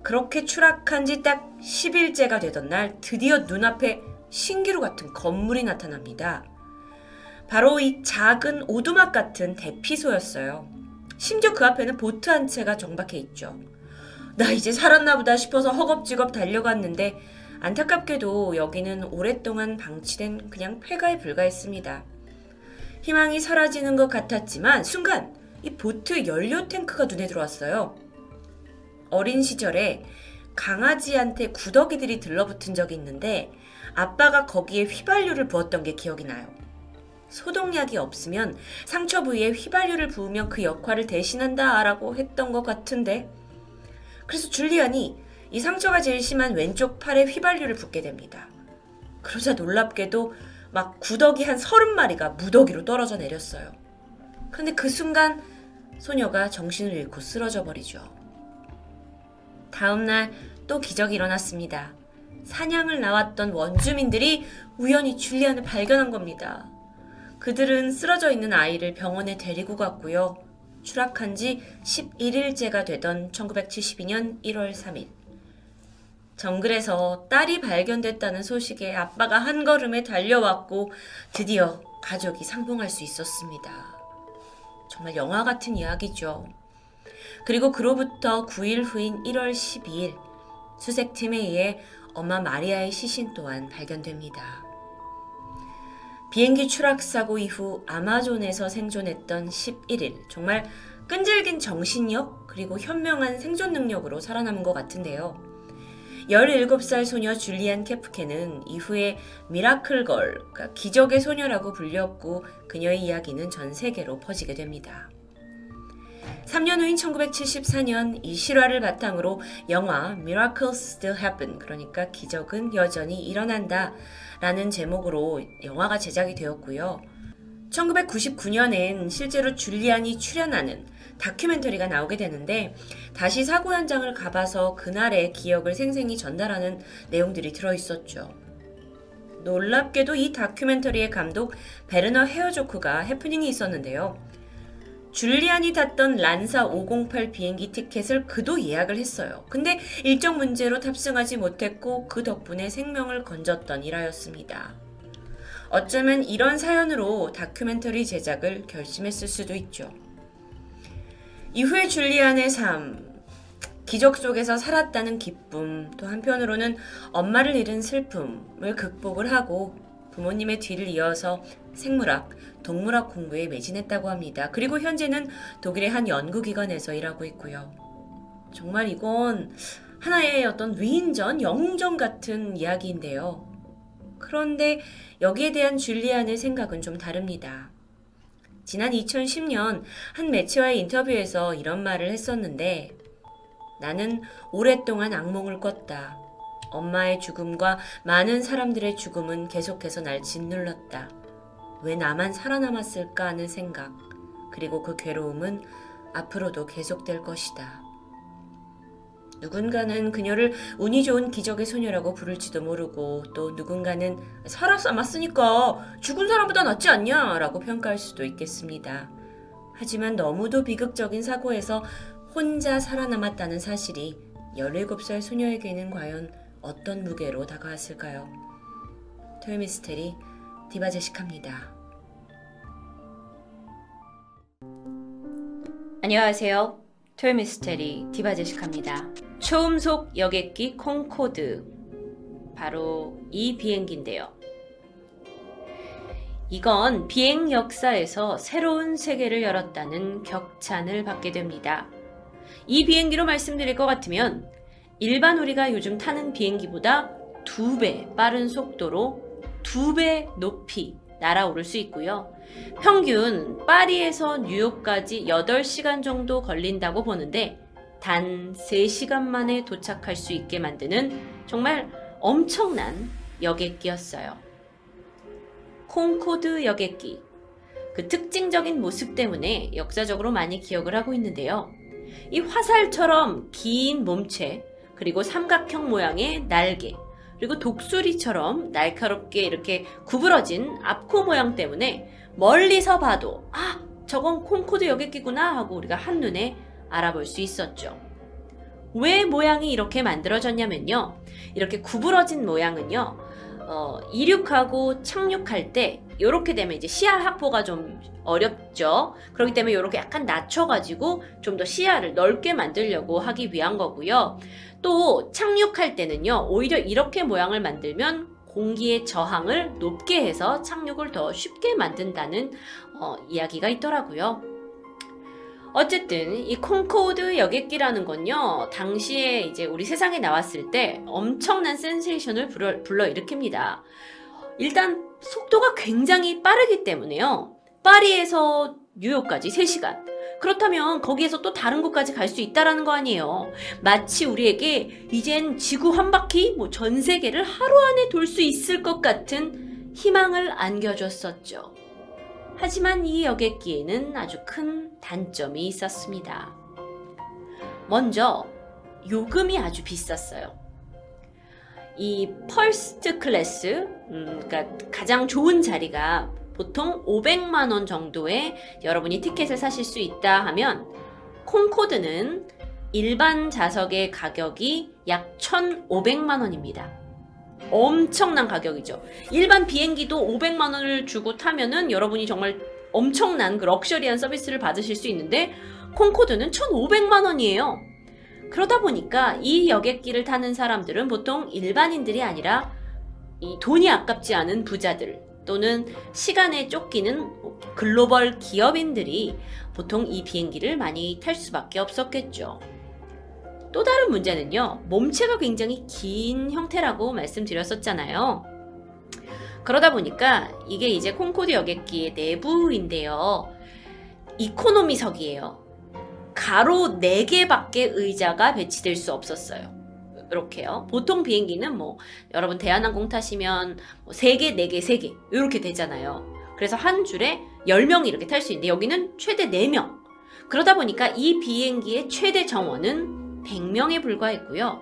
그렇게 추락한 지 딱 10일째가 되던 날 드디어 눈앞에 신기루 같은 건물이 나타납니다. 바로 이 작은 오두막 같은 대피소였어요. 심지어 그 앞에는 보트 한 채가 정박해 있죠. 나 이제 살았나 보다 싶어서 허겁지겁 달려갔는데 안타깝게도 여기는 오랫동안 방치된 그냥 폐가에 불과했습니다. 희망이 사라지는 것 같았지만 순간 이 보트 연료 탱크가 눈에 들어왔어요. 어린 시절에 강아지한테 구더기들이 들러붙은 적이 있는데 아빠가 거기에 휘발유를 부었던 게 기억이 나요. 소독약이 없으면 상처 부위에 휘발유를 부으면 그 역할을 대신한다 라고 했던 것 같은데. 그래서 줄리안이 이 상처가 제일 심한 왼쪽 팔에 휘발유를 붓게 됩니다. 그러자 놀랍게도 막 구더기 한 서른 마리가 무더기로 떨어져 내렸어요. 근데 그 순간 소녀가 정신을 잃고 쓰러져 버리죠. 다음날 또 기적이 일어났습니다. 사냥을 나왔던 원주민들이 우연히 줄리안을 발견한 겁니다. 그들은 쓰러져 있는 아이를 병원에 데리고 갔고요. 추락한 지 11일째가 되던 1972년 1월 3일. 정글에서 딸이 발견됐다는 소식에 아빠가 한 걸음에 달려왔고 드디어 가족이 상봉할 수 있었습니다. 정말 영화 같은 이야기죠. 그리고 그로부터 9일 후인 1월 12일 수색팀에 의해 엄마 마리아의 시신 또한 발견됩니다. 비행기 추락 사고 이후 아마존에서 생존했던 11일 정말 끈질긴 정신력 그리고 현명한 생존 능력으로 살아남은 것 같은데요. 17살 소녀 줄리안 케프케는 이후에 미라클걸, 그러니까 기적의 소녀라고 불렸고 그녀의 이야기는 전 세계로 퍼지게 됩니다. 3년 후인 1974년 이 실화를 바탕으로 영화 Miracles Still Happen 그러니까 기적은 여전히 일어난다 라는 제목으로 영화가 제작이 되었고요. 1999년엔 실제로 줄리안이 출연하는 다큐멘터리가 나오게 되는데 다시 사고 현장을 가봐서 그날의 기억을 생생히 전달하는 내용들이 들어있었죠. 놀랍게도 이 다큐멘터리의 감독 베르너 헤어조크가 해프닝이 있었는데요. 줄리안이 탔던 란사 508 비행기 티켓을 그도 예약을 했어요. 근데 일정 문제로 탑승하지 못했고 그 덕분에 생명을 건졌던 일화였습니다. 어쩌면 이런 사연으로 다큐멘터리 제작을 결심했을 수도 있죠. 이후에 줄리안의 삶, 기적 속에서 살았다는 기쁨, 또 한편으로는 엄마를 잃은 슬픔을 극복을 하고 부모님의 뒤를 이어서 생물학, 동물학 공부에 매진했다고 합니다. 그리고 현재는 독일의 한 연구기관에서 일하고 있고요. 정말 이건 하나의 어떤 위인전, 영웅전 같은 이야기인데요. 그런데 여기에 대한 줄리안의 생각은 좀 다릅니다. 지난 2010년 한 매체와의 인터뷰에서 이런 말을 했었는데 나는 오랫동안 악몽을 꿨다. 엄마의 죽음과 많은 사람들의 죽음은 계속해서 날 짓눌렀다. 왜 나만 살아남았을까 하는 생각, 그리고 그 괴로움은 앞으로도 계속될 것이다. 누군가는 그녀를 운이 좋은 기적의 소녀라고 부를지도 모르고 또 누군가는 살아남았으니까 죽은 사람보다 낫지 않냐 라고 평가할 수도 있겠습니다. 하지만 너무도 비극적인 사고에서 혼자 살아남았다는 사실이 17살 소녀에게는 과연 어떤 무게로 다가왔을까요? 토요미스테리 디바제식합니다. 안녕하세요. 토요미스테리 디바제식합니다. 초음속 여객기 콩코드 바로 이 비행기인데요. 이건 비행 역사에서 새로운 세계를 열었다는 격찬을 받게 됩니다. 이 비행기로 말씀드릴 것 같으면 일반 우리가 요즘 타는 비행기보다 두 배 빠른 속도로 두 배 높이 날아오를 수 있고요. 평균 파리에서 뉴욕까지 8시간 정도 걸린다고 보는데 단 3시간 만에 도착할 수 있게 만드는 정말 엄청난 여객기였어요. 콩코드 여객기. 그 특징적인 모습 때문에 역사적으로 많이 기억을 하고 있는데요. 이 화살처럼 긴 몸체, 그리고 삼각형 모양의 날개, 그리고 독수리처럼 날카롭게 이렇게 구부러진 앞코 모양 때문에 멀리서 봐도, 아, 저건 콩코드 여객기구나 하고 우리가 한눈에 알아볼 수 있었죠. 왜 모양이 이렇게 만들어졌냐면요. 이렇게 구부러진 모양은요. 어, 이륙하고 착륙할 때 이렇게 되면 이제 시야 확보가 좀 어렵죠. 그렇기 때문에 이렇게 약간 낮춰가지고 좀 더 시야를 넓게 만들려고 하기 위한 거고요. 또 착륙할 때는요. 오히려 이렇게 모양을 만들면 공기의 저항을 높게 해서 착륙을 더 쉽게 만든다는 어, 이야기가 있더라고요. 어쨌든 이 콩코드 여객기라는 건요 당시에 이제 우리 세상에 나왔을 때 엄청난 센세이션을 불러, 불러일으킵니다. 일단 속도가 굉장히 빠르기 때문에요. 파리에서 뉴욕까지 3시간 그렇다면 거기에서 또 다른 곳까지 갈 수 있다라는 거 아니에요. 마치 우리에게 이젠 지구 한 바퀴, 뭐 전 세계를 하루 안에 돌 수 있을 것 같은 희망을 안겨줬었죠. 하지만 이 여객기에는 아주 큰 단점이 있었습니다. 먼저 요금이 아주 비쌌어요. 이 펄스트 클래스, 음, 그러니까 가장 좋은 자리가 보통 500만 원 정도에 여러분이 티켓을 사실 수 있다 하면 콩코드는 일반 좌석의 가격이 약 1,500만 원입니다. 엄청난 가격이죠. 일반 비행기도 500만 원을 주고 타면은 여러분이 정말 엄청난 그 럭셔리한 서비스를 받으실 수 있는데 콩코드는 1,500만 원이에요. 그러다 보니까 이 여객기를 타는 사람들은 보통 일반인들이 아니라 이 돈이 아깝지 않은 부자들 또는 시간에 쫓기는 글로벌 기업인들이 보통 이 비행기를 많이 탈 수밖에 없었겠죠. 또 다른 문제는요, 몸체가 굉장히 긴 형태라고 말씀드렸었잖아요. 그러다 보니까 이게 이제 콩코드 여객기의 내부인데요. 이코노미석이에요. 가로 4개밖에 의자가 배치될 수 없었어요. 이렇게요. 보통 비행기는 뭐 여러분 대한항공 타시면 뭐 3개, 4개, 3개 이렇게 되잖아요. 그래서 한 줄에 10명이 이렇게 탈 수 있는데 여기는 최대 4명. 그러다 보니까 이 비행기의 최대 정원은 100명에 불과했고요.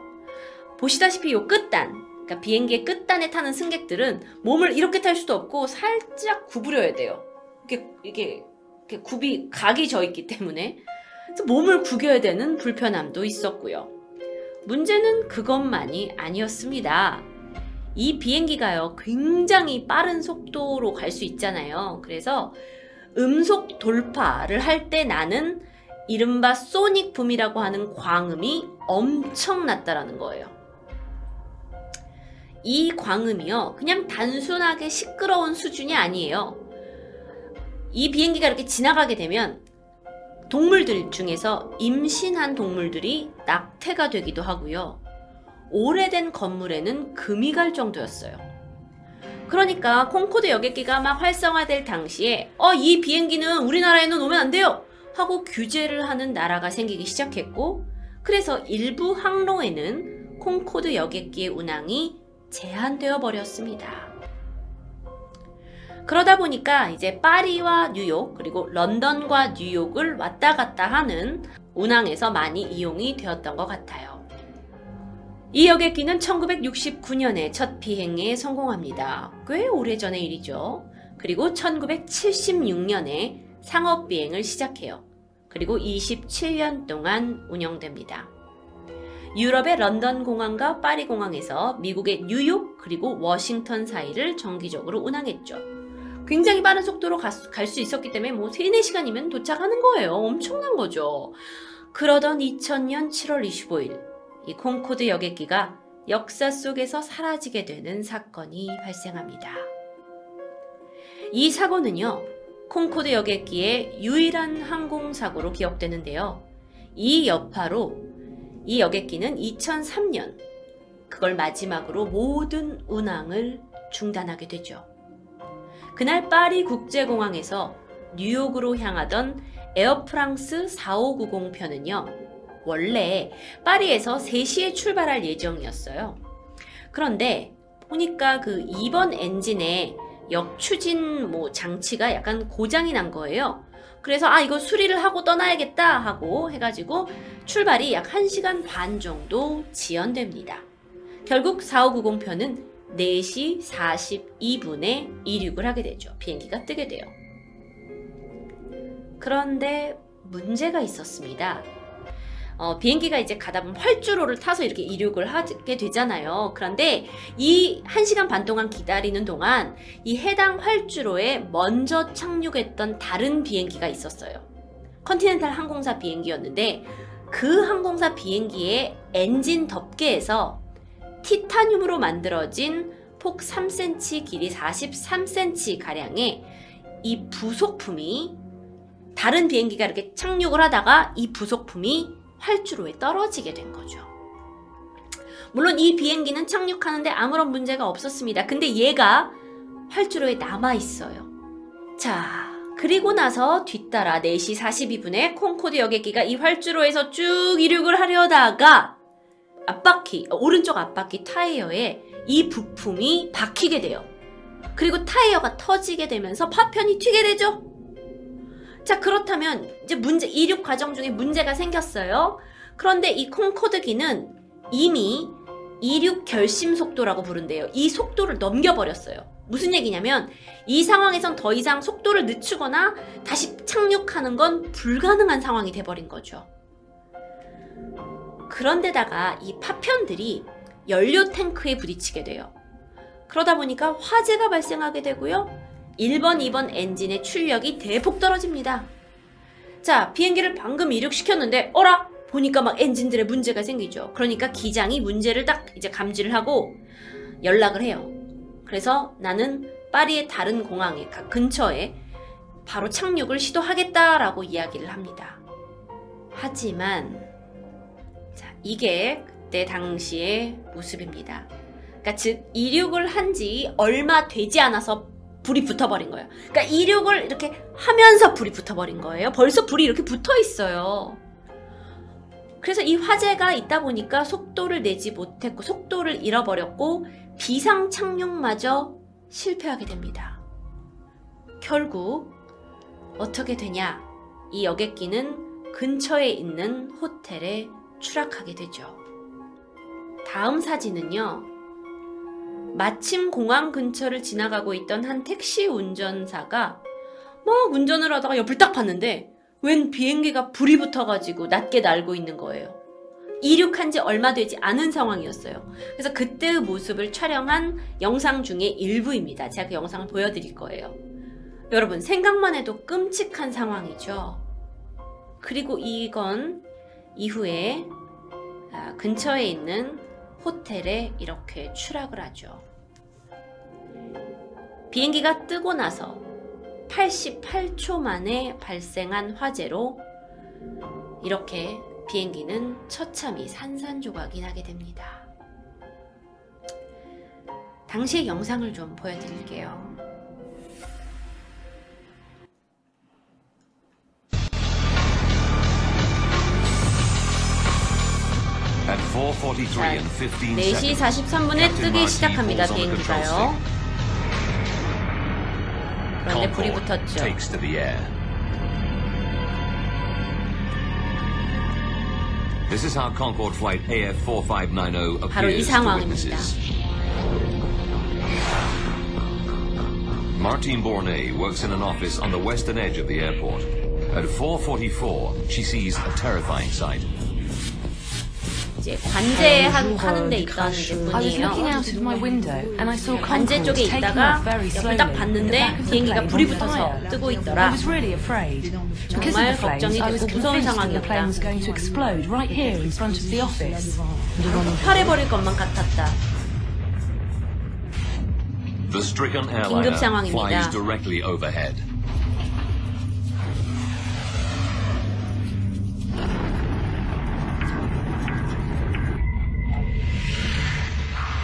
보시다시피 요 끝단, 그러니까 비행기의 끝단에 타는 승객들은 몸을 이렇게 탈 수도 없고 살짝 구부려야 돼요. 이게 이게, 이게 굽이 각이 져 있기 때문에 그래서 몸을 구겨야 되는 불편함도 있었고요. 문제는 그것만이 아니었습니다. 이 비행기가요, 굉장히 빠른 속도로 갈 수 있잖아요. 그래서 음속 돌파를 할 때 나는 이른바 소닉 붐이라고 하는 광음이 엄청났다라는 거예요. 이 광음이요, 그냥 단순하게 시끄러운 수준이 아니에요. 이 비행기가 이렇게 지나가게 되면 동물들 중에서 임신한 동물들이 낙태가 되기도 하고요. 오래된 건물에는 금이 갈 정도였어요. 그러니까 콩코드 여객기가 막 활성화될 당시에 어, 이 비행기는 우리나라에는 오면 안 돼요! 하고 규제를 하는 나라가 생기기 시작했고 그래서 일부 항로에는 콩코드 여객기의 운항이 제한되어 버렸습니다. 그러다 보니까 이제 파리와 뉴욕 그리고 런던과 뉴욕을 왔다 갔다 하는 운항에서 많이 이용이 되었던 것 같아요. 이 여객기는 1969년에 첫 비행에 성공합니다. 꽤 오래전의 일이죠. 그리고 1976년에 상업 비행을 시작해요. 그리고 27년 동안 운영됩니다. 유럽의 런던 공항과 파리 공항에서 미국의 뉴욕 그리고 워싱턴 사이를 정기적으로 운항했죠. 굉장히 빠른 속도로 갈 수 있었기 때문에 뭐 3, 4시간이면 도착하는 거예요. 엄청난 거죠. 그러던 2000년 7월 25일, 이 콩코드 여객기가 역사 속에서 사라지게 되는 사건이 발생합니다. 이 사고는요, 콩코드 여객기의 유일한 항공사고로 기억되는데요. 이 여파로 이 여객기는 2003년, 그걸 마지막으로 모든 운항을 중단하게 되죠. 그날 파리 국제공항에서 뉴욕으로 향하던 에어프랑스 4590 편은요, 원래 파리에서 3시에 출발할 예정이었어요. 그런데 보니까 그 2번 엔진에 역추진 뭐 장치가 약간 고장이 난 거예요. 그래서 아 이거 수리를 하고 떠나야겠다 하고 해가지고 출발이 약 1시간 반 정도 지연됩니다. 결국 4590 편은 4시 42분에 이륙을 하게 되죠. 비행기가 뜨게 돼요. 그런데 문제가 있었습니다. 어, 비행기가 이제 가다 보면 활주로를 타서 이렇게 이륙을 하게 되잖아요. 그런데 이 1시간 반 동안 기다리는 동안 이 해당 활주로에 먼저 착륙했던 다른 비행기가 있었어요. 컨티넨탈 항공사 비행기였는데 그 항공사 비행기의 엔진 덮개에서 티타늄으로 만들어진 폭 3cm, 길이 43cm 가량의 이 부속품이 다른 비행기가 이렇게 착륙을 하다가 이 부속품이 활주로에 떨어지게 된 거죠. 물론 이 비행기는 착륙하는데 아무런 문제가 없었습니다. 근데 얘가 활주로에 남아 있어요. 자, 그리고 나서 뒤따라 4시 42분에 콩코드 여객기가 이 활주로에서 쭉 이륙을 하려다가 앞바퀴, 어, 오른쪽 앞바퀴 타이어에 이 부품이 박히게 돼요. 그리고 타이어가 터지게 되면서 파편이 튀게 되죠. 자, 그렇다면 이제 문제, 이륙 과정 중에 문제가 생겼어요. 그런데 이 콩코드기는 이미 이륙 결심 속도라고 부른대요. 이 속도를 넘겨버렸어요. 무슨 얘기냐면 이 상황에선 더 이상 속도를 늦추거나 다시 착륙하는 건 불가능한 상황이 돼버린 거죠. 그런데다가 이 파편들이 연료 탱크에 부딪히게 돼요. 그러다 보니까 화재가 발생하게 되고요. 1번, 2번 엔진의 출력이 대폭 떨어집니다. 자, 비행기를 방금 이륙시켰는데, 어라? 보니까 막 엔진들의 문제가 생기죠. 그러니까 기장이 문제를 딱 이제 감지를 하고 연락을 해요. 그래서 나는 파리의 다른 공항에 가- 근처에 바로 착륙을 시도하겠다라고 이야기를 합니다. 하지만 자, 이게 그때 당시의 모습입니다. 그러니까 즉 이륙을 한 지 얼마 되지 않아서 불이 붙어버린 거예요. 그러니까 이륙을 이렇게 하면서 불이 붙어버린 거예요. 벌써 불이 이렇게 붙어 있어요. 그래서 이 화재가 있다 보니까 속도를 내지 못했고 속도를 잃어버렸고 비상 착륙마저 실패하게 됩니다. 결국 어떻게 되냐? 이 여객기는 근처에 있는 호텔에 추락하게 되죠. 다음 사진은요. 마침 공항 근처를 지나가고 있던 한 택시 운전사가 막 운전을 하다가 옆을 딱 봤는데 웬 비행기가 불이 붙어가지고 낮게 날고 있는 거예요. 이륙한 지 얼마 되지 않은 상황이었어요. 그래서 그때의 모습을 촬영한 영상 중에 일부입니다. 제가 그 영상을 보여드릴 거예요. 여러분, 생각만 해도 끔찍한 상황이죠. 그리고 이건 이후에 아, 근처에 있는 호텔에 이렇게 추락을 하죠. 비행기가 뜨고 나서 88초 만에 발생한 화재로 이렇게 비행기는 처참히 산산조각이 나게 됩니다. 당시의 영상을 좀 보여드릴게요. 4시 seconds, 43분에 Captain 뜨기 Marty 시작합니다. pulls on the control 비행기가요. stick. 그런데 불이 Concorde 붙었죠. takes to the air. This is how Concorde flight AF4590 바로 이 appears to 상황입니다. witnesses. Martine Bournet works in an office on the western edge of the airport. At 4:44, she sees a terrifying sight. 이제 관제 하는 데 있던 이제 I was looking 분이에요. out of my window and I saw 관제 쪽에 taking 있다가 off very 옆을 slowly. 딱 The 봤는데 비행기가 불이 붙어서. 뜨고 I 있더라. was really afraid. Because 정말 of the flames, 걱정이 I was 됐고 무서운 convinced that the 상황이었다. plane was going to explode right here in front of the office. 폭발해버릴 것만 같았다. The stricken airliner 상황입니다.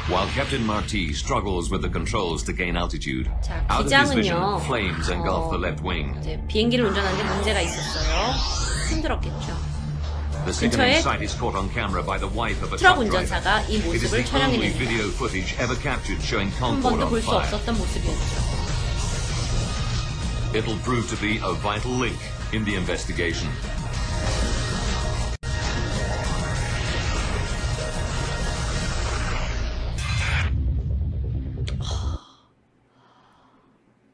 While Captain Marty struggles with the controls to gain altitude, 자, out of his vision, 기장은요. flames engulf 어, the left wing. 이제 비행기를 운전하는데 문제가 있었어요. 힘들었겠죠. The sickening 근처에 sight is caught on camera by the wife of a 트럭 truck driver. 운전사가 이 It is 모습을 the only 촬영해냅니다. video footage ever captured showing 한 Concorde 번도 on 볼 수 fire. 없었던 모습이었죠. It'll prove to be a vital link in the investigation.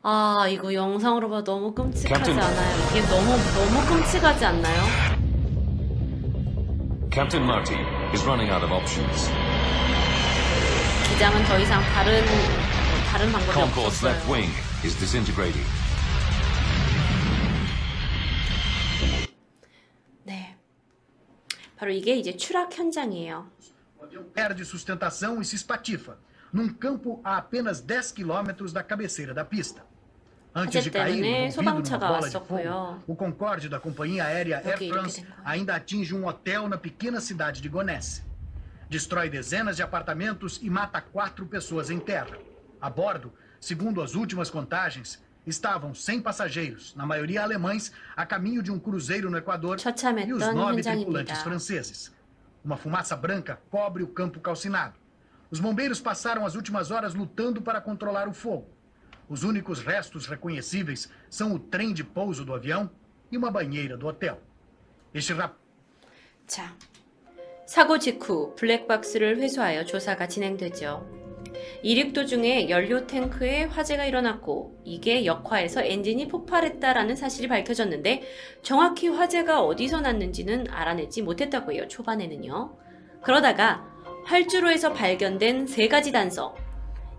아, 이거 영상으로 봐 너무 끔찍하지 캡틴. 않아요? 이게 너무, 너무 끔찍하지 않나요? Captain Marty is running out of options. 기장은 더 이상 다른, 뭐 다른 방법이 Concorde's left 없었어요. wing is disintegrating. 네. 바로 이게 이제 추락 현장이에요. O avião perde sustentação e se espatifa, num campo a apenas 10 quilômetros da cabeceira da pista. Antes de cair, envolvido numa bola de fogo, o Concorde da companhia aérea Air France ainda atinge um hotel na pequena cidade de Gonesse. Destrói dezenas de apartamentos e mata quatro pessoas em terra. A bordo, segundo as últimas contagens, estavam 100 passageiros, na maioria alemães, a caminho de um cruzeiro no Equador e os nove tripulantes franceses. Uma fumaça branca cobre o campo calcinado. Os bombeiros passaram as últimas horas lutando para controlar o fogo. Os únicos restos reconhecíveis são o trem de pouso do avião e uma banheira do hotel. Este rap 자, 사고 직후 블랙박스를 회수하여 조사가 진행되죠. 이륙 도중에 연료 탱크에 화재가 일어났고 이게 역화해서 엔진이 폭발했다라는 사실이 밝혀졌는데 정확히 화재가 어디서 났는지는 알아내지 못했다고 해요. 초반에는요. 그러다가 활주로에서 발견된 세 가지 단서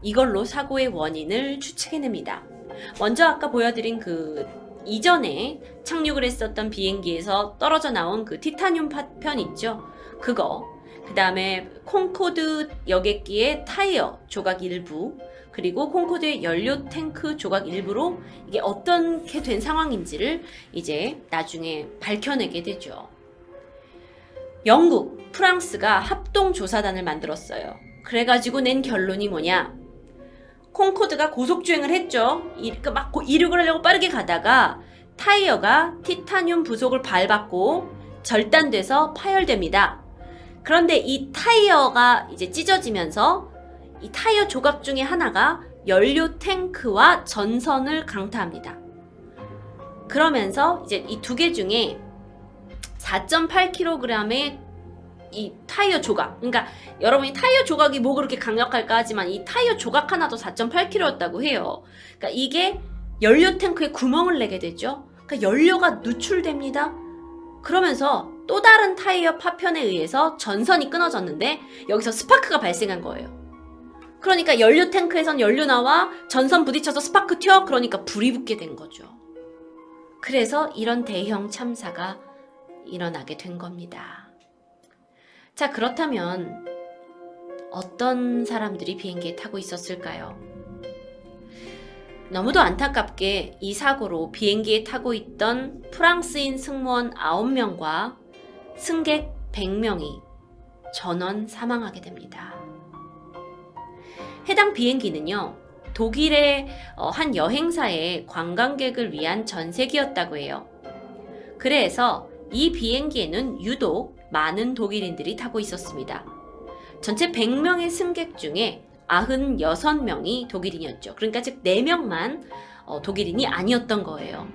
이걸로 사고의 원인을 추측해냅니다. 먼저 아까 보여드린 그 이전에 착륙을 했었던 비행기에서 떨어져 나온 그 티타늄 파편 있죠? 그거. 그 다음에 콩코드 여객기의 타이어 조각 일부, 그리고 콩코드의 연료 탱크 조각 일부로 이게 어떻게 된 상황인지를 이제 나중에 밝혀내게 되죠. 영국, 프랑스가 합동 조사단을 만들었어요. 그래가지고 낸 결론이 뭐냐? 콩코드가 고속주행을 했죠. 이- 그막 고- 이륙을 하려고 빠르게 가다가 타이어가 티타늄 부속을 밟았고 절단돼서 파열됩니다. 그런데 이 타이어가 이제 찢어지면서 이 타이어 조각 중에 하나가 연료 탱크와 전선을 강타합니다. 그러면서 이제 이 두 개 중에 4.8kg의 이 타이어 조각. 그러니까 여러분이 타이어 조각이 뭐 그렇게 강력할까 하지만 이 타이어 조각 하나도 4.8kg였다고 해요. 그러니까 이게 연료 탱크에 구멍을 내게 되죠. 그러니까 연료가 누출됩니다. 그러면서 또 다른 타이어 파편에 의해서 전선이 끊어졌는데 여기서 스파크가 발생한 거예요. 그러니까 연료 탱크에선 연료 나와 전선 부딪혀서 스파크 튀어 그러니까 불이 붙게 된 거죠. 그래서 이런 대형 참사가 일어나게 된 겁니다. 자, 그렇다면 어떤 사람들이 비행기에 타고 있었을까요? 너무도 안타깝게 이 사고로 비행기에 타고 있던 프랑스인 승무원 9명과 승객 100명이 전원 사망하게 됩니다. 해당 비행기는요, 독일의 어, 한 여행사의 관광객을 위한 전세기였다고 해요. 그래서 이 비행기에는 유독 많은 독일인들이 타고 있었습니다. 전체 100명의 승객 중에 96명이 독일인이었죠. 그러니까 즉 4명만 어, 독일인이 아니었던 거예요.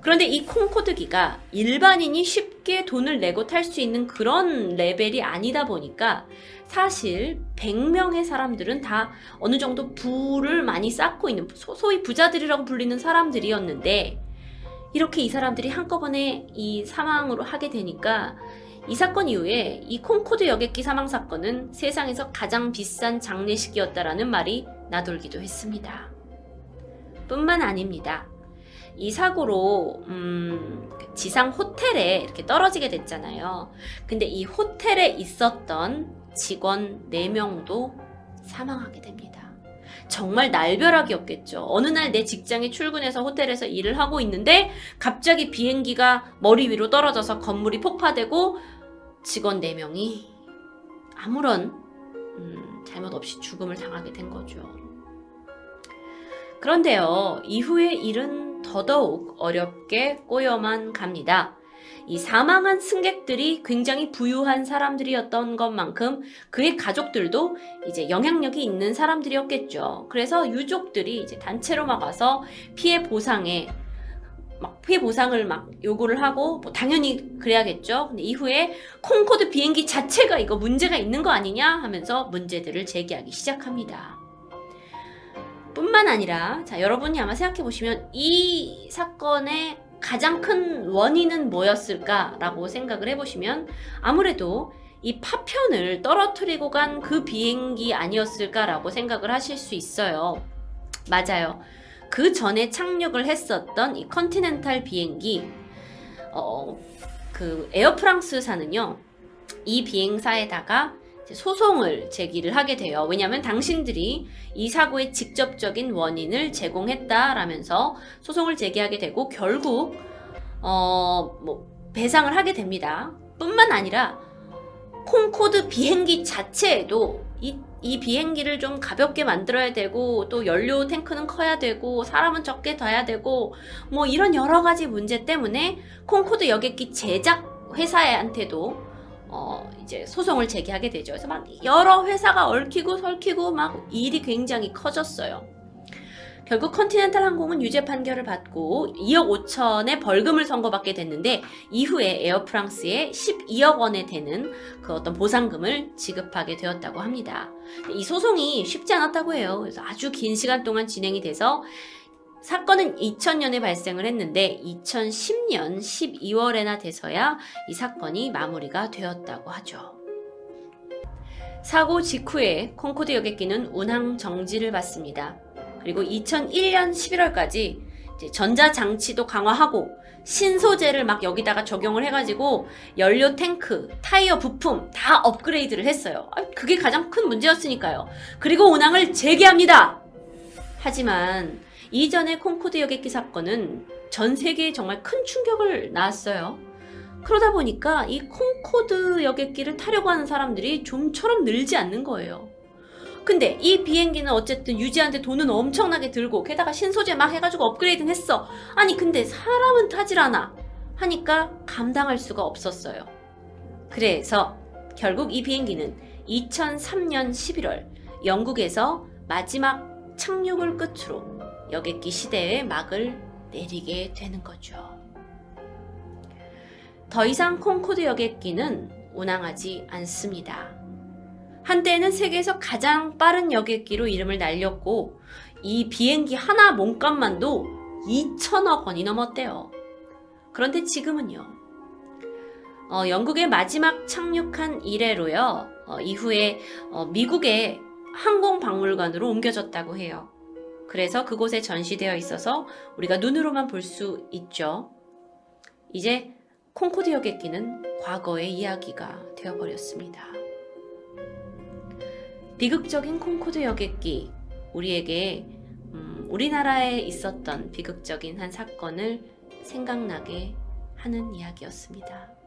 그런데 이 콩코드기가 일반인이 쉽게 돈을 내고 탈 수 있는 그런 레벨이 아니다 보니까 사실 100명의 사람들은 다 어느 정도 부를 많이 쌓고 있는 소- 소위 부자들이라고 불리는 사람들이었는데 이렇게 이 사람들이 한꺼번에 이 사망으로 하게 되니까 이 사건 이후에 이 콩코드 여객기 사망 사건은 세상에서 가장 비싼 장례식이었다라는 말이 나돌기도 했습니다. 뿐만 아닙니다. 이 사고로 음, 지상 호텔에 이렇게 떨어지게 됐잖아요. 근데 이 호텔에 있었던 직원 4명도 사망하게 됩니다. 정말 날벼락이었겠죠. 어느 날 내 직장에 출근해서 호텔에서 일을 하고 있는데 갑자기 비행기가 머리 위로 떨어져서 건물이 폭파되고 직원 4명이 아무런 음, 잘못 없이 죽음을 당하게 된 거죠. 그런데요, 이후의 일은 더더욱 어렵게 꼬여만 갑니다. 이 사망한 승객들이 굉장히 부유한 사람들이었던 것만큼 그의 가족들도 이제 영향력이 있는 사람들이었겠죠. 그래서 유족들이 이제 단체로 막 와서 피해 보상에 막 피해 보상을 막 요구를 하고 뭐 당연히 그래야겠죠. 근데 이후에 콩코드 비행기 자체가 이거 문제가 있는 거 아니냐 하면서 문제들을 제기하기 시작합니다. 뿐만 아니라 자 여러분이 아마 생각해 보시면 이 사건의 가장 큰 원인은 뭐였을까라고 생각을 해보시면 아무래도 이 파편을 떨어뜨리고 간 그 비행기 아니었을까라고 생각을 하실 수 있어요. 맞아요. 그 전에 착륙을 했었던 이 컨티넨탈 비행기, 어, 그 에어프랑스사는요, 이 비행사에다가 소송을 제기를 하게 돼요. 왜냐하면 당신들이 이 사고의 직접적인 원인을 제공했다라면서 소송을 제기하게 되고 결국 어, 뭐 배상을 하게 됩니다. 뿐만 아니라 콩코드 비행기 자체에도 이, 이 비행기를 좀 가볍게 만들어야 되고 또 연료 탱크는 커야 되고 사람은 적게 둬야 되고 뭐 이런 여러 가지 문제 때문에 콩코드 여객기 제작 회사한테도 어 이제 소송을 제기하게 되죠. 그래서 막 여러 회사가 얽히고 설키고 막 일이 굉장히 커졌어요. 결국 컨티넨탈 항공은 유죄 판결을 받고 2억 5천의 벌금을 선고받게 됐는데 이후에 에어프랑스에 12억 원에 되는 그 어떤 보상금을 지급하게 되었다고 합니다. 이 소송이 쉽지 않았다고 해요. 그래서 아주 긴 시간 동안 진행이 돼서 사건은 2000년에 발생을 했는데 2010년 12월에나 돼서야 이 사건이 마무리가 되었다고 하죠. 사고 직후에 콩코드 여객기는 운항 정지를 받습니다. 그리고 2001년 11월까지 전자 장치도 강화하고 신소재를 막 여기다가 적용을 해가지고 연료 탱크, 타이어 부품 다 업그레이드를 했어요. 아, 그게 가장 큰 문제였으니까요. 그리고 운항을 재개합니다. 하지만 이전의 콩코드 여객기 사건은 전 세계에 정말 큰 충격을 낳았어요. 그러다 보니까 이 콩코드 여객기를 타려고 하는 사람들이 좀처럼 늘지 않는 거예요. 근데 이 비행기는 어쨌든 유지하는데 돈은 엄청나게 들고 게다가 신소재 막 해가지고 업그레이드는 했어. 아니 근데 사람은 타질 않아. 하니까 감당할 수가 없었어요. 그래서 결국 이 비행기는 2003년 11월 영국에서 마지막 착륙을 끝으로 여객기 시대의 막을 내리게 되는 거죠. 더 이상 콩코드 여객기는 운항하지 않습니다. 한때는 세계에서 가장 빠른 여객기로 이름을 날렸고 이 비행기 하나 몸값만도 2천억 원이 넘었대요. 그런데 지금은요. 어, 영국의 마지막 착륙한 이래로요. 어, 이후에 어, 미국의 항공박물관으로 옮겨졌다고 해요. 그래서 그곳에 전시되어 있어서 우리가 눈으로만 볼 수 있죠. 이제 콩코드 여객기는 과거의 이야기가 되어버렸습니다. 비극적인 콩코드 여객기, 우리에게 음, 우리나라에 있었던 비극적인 한 사건을 생각나게 하는 이야기였습니다.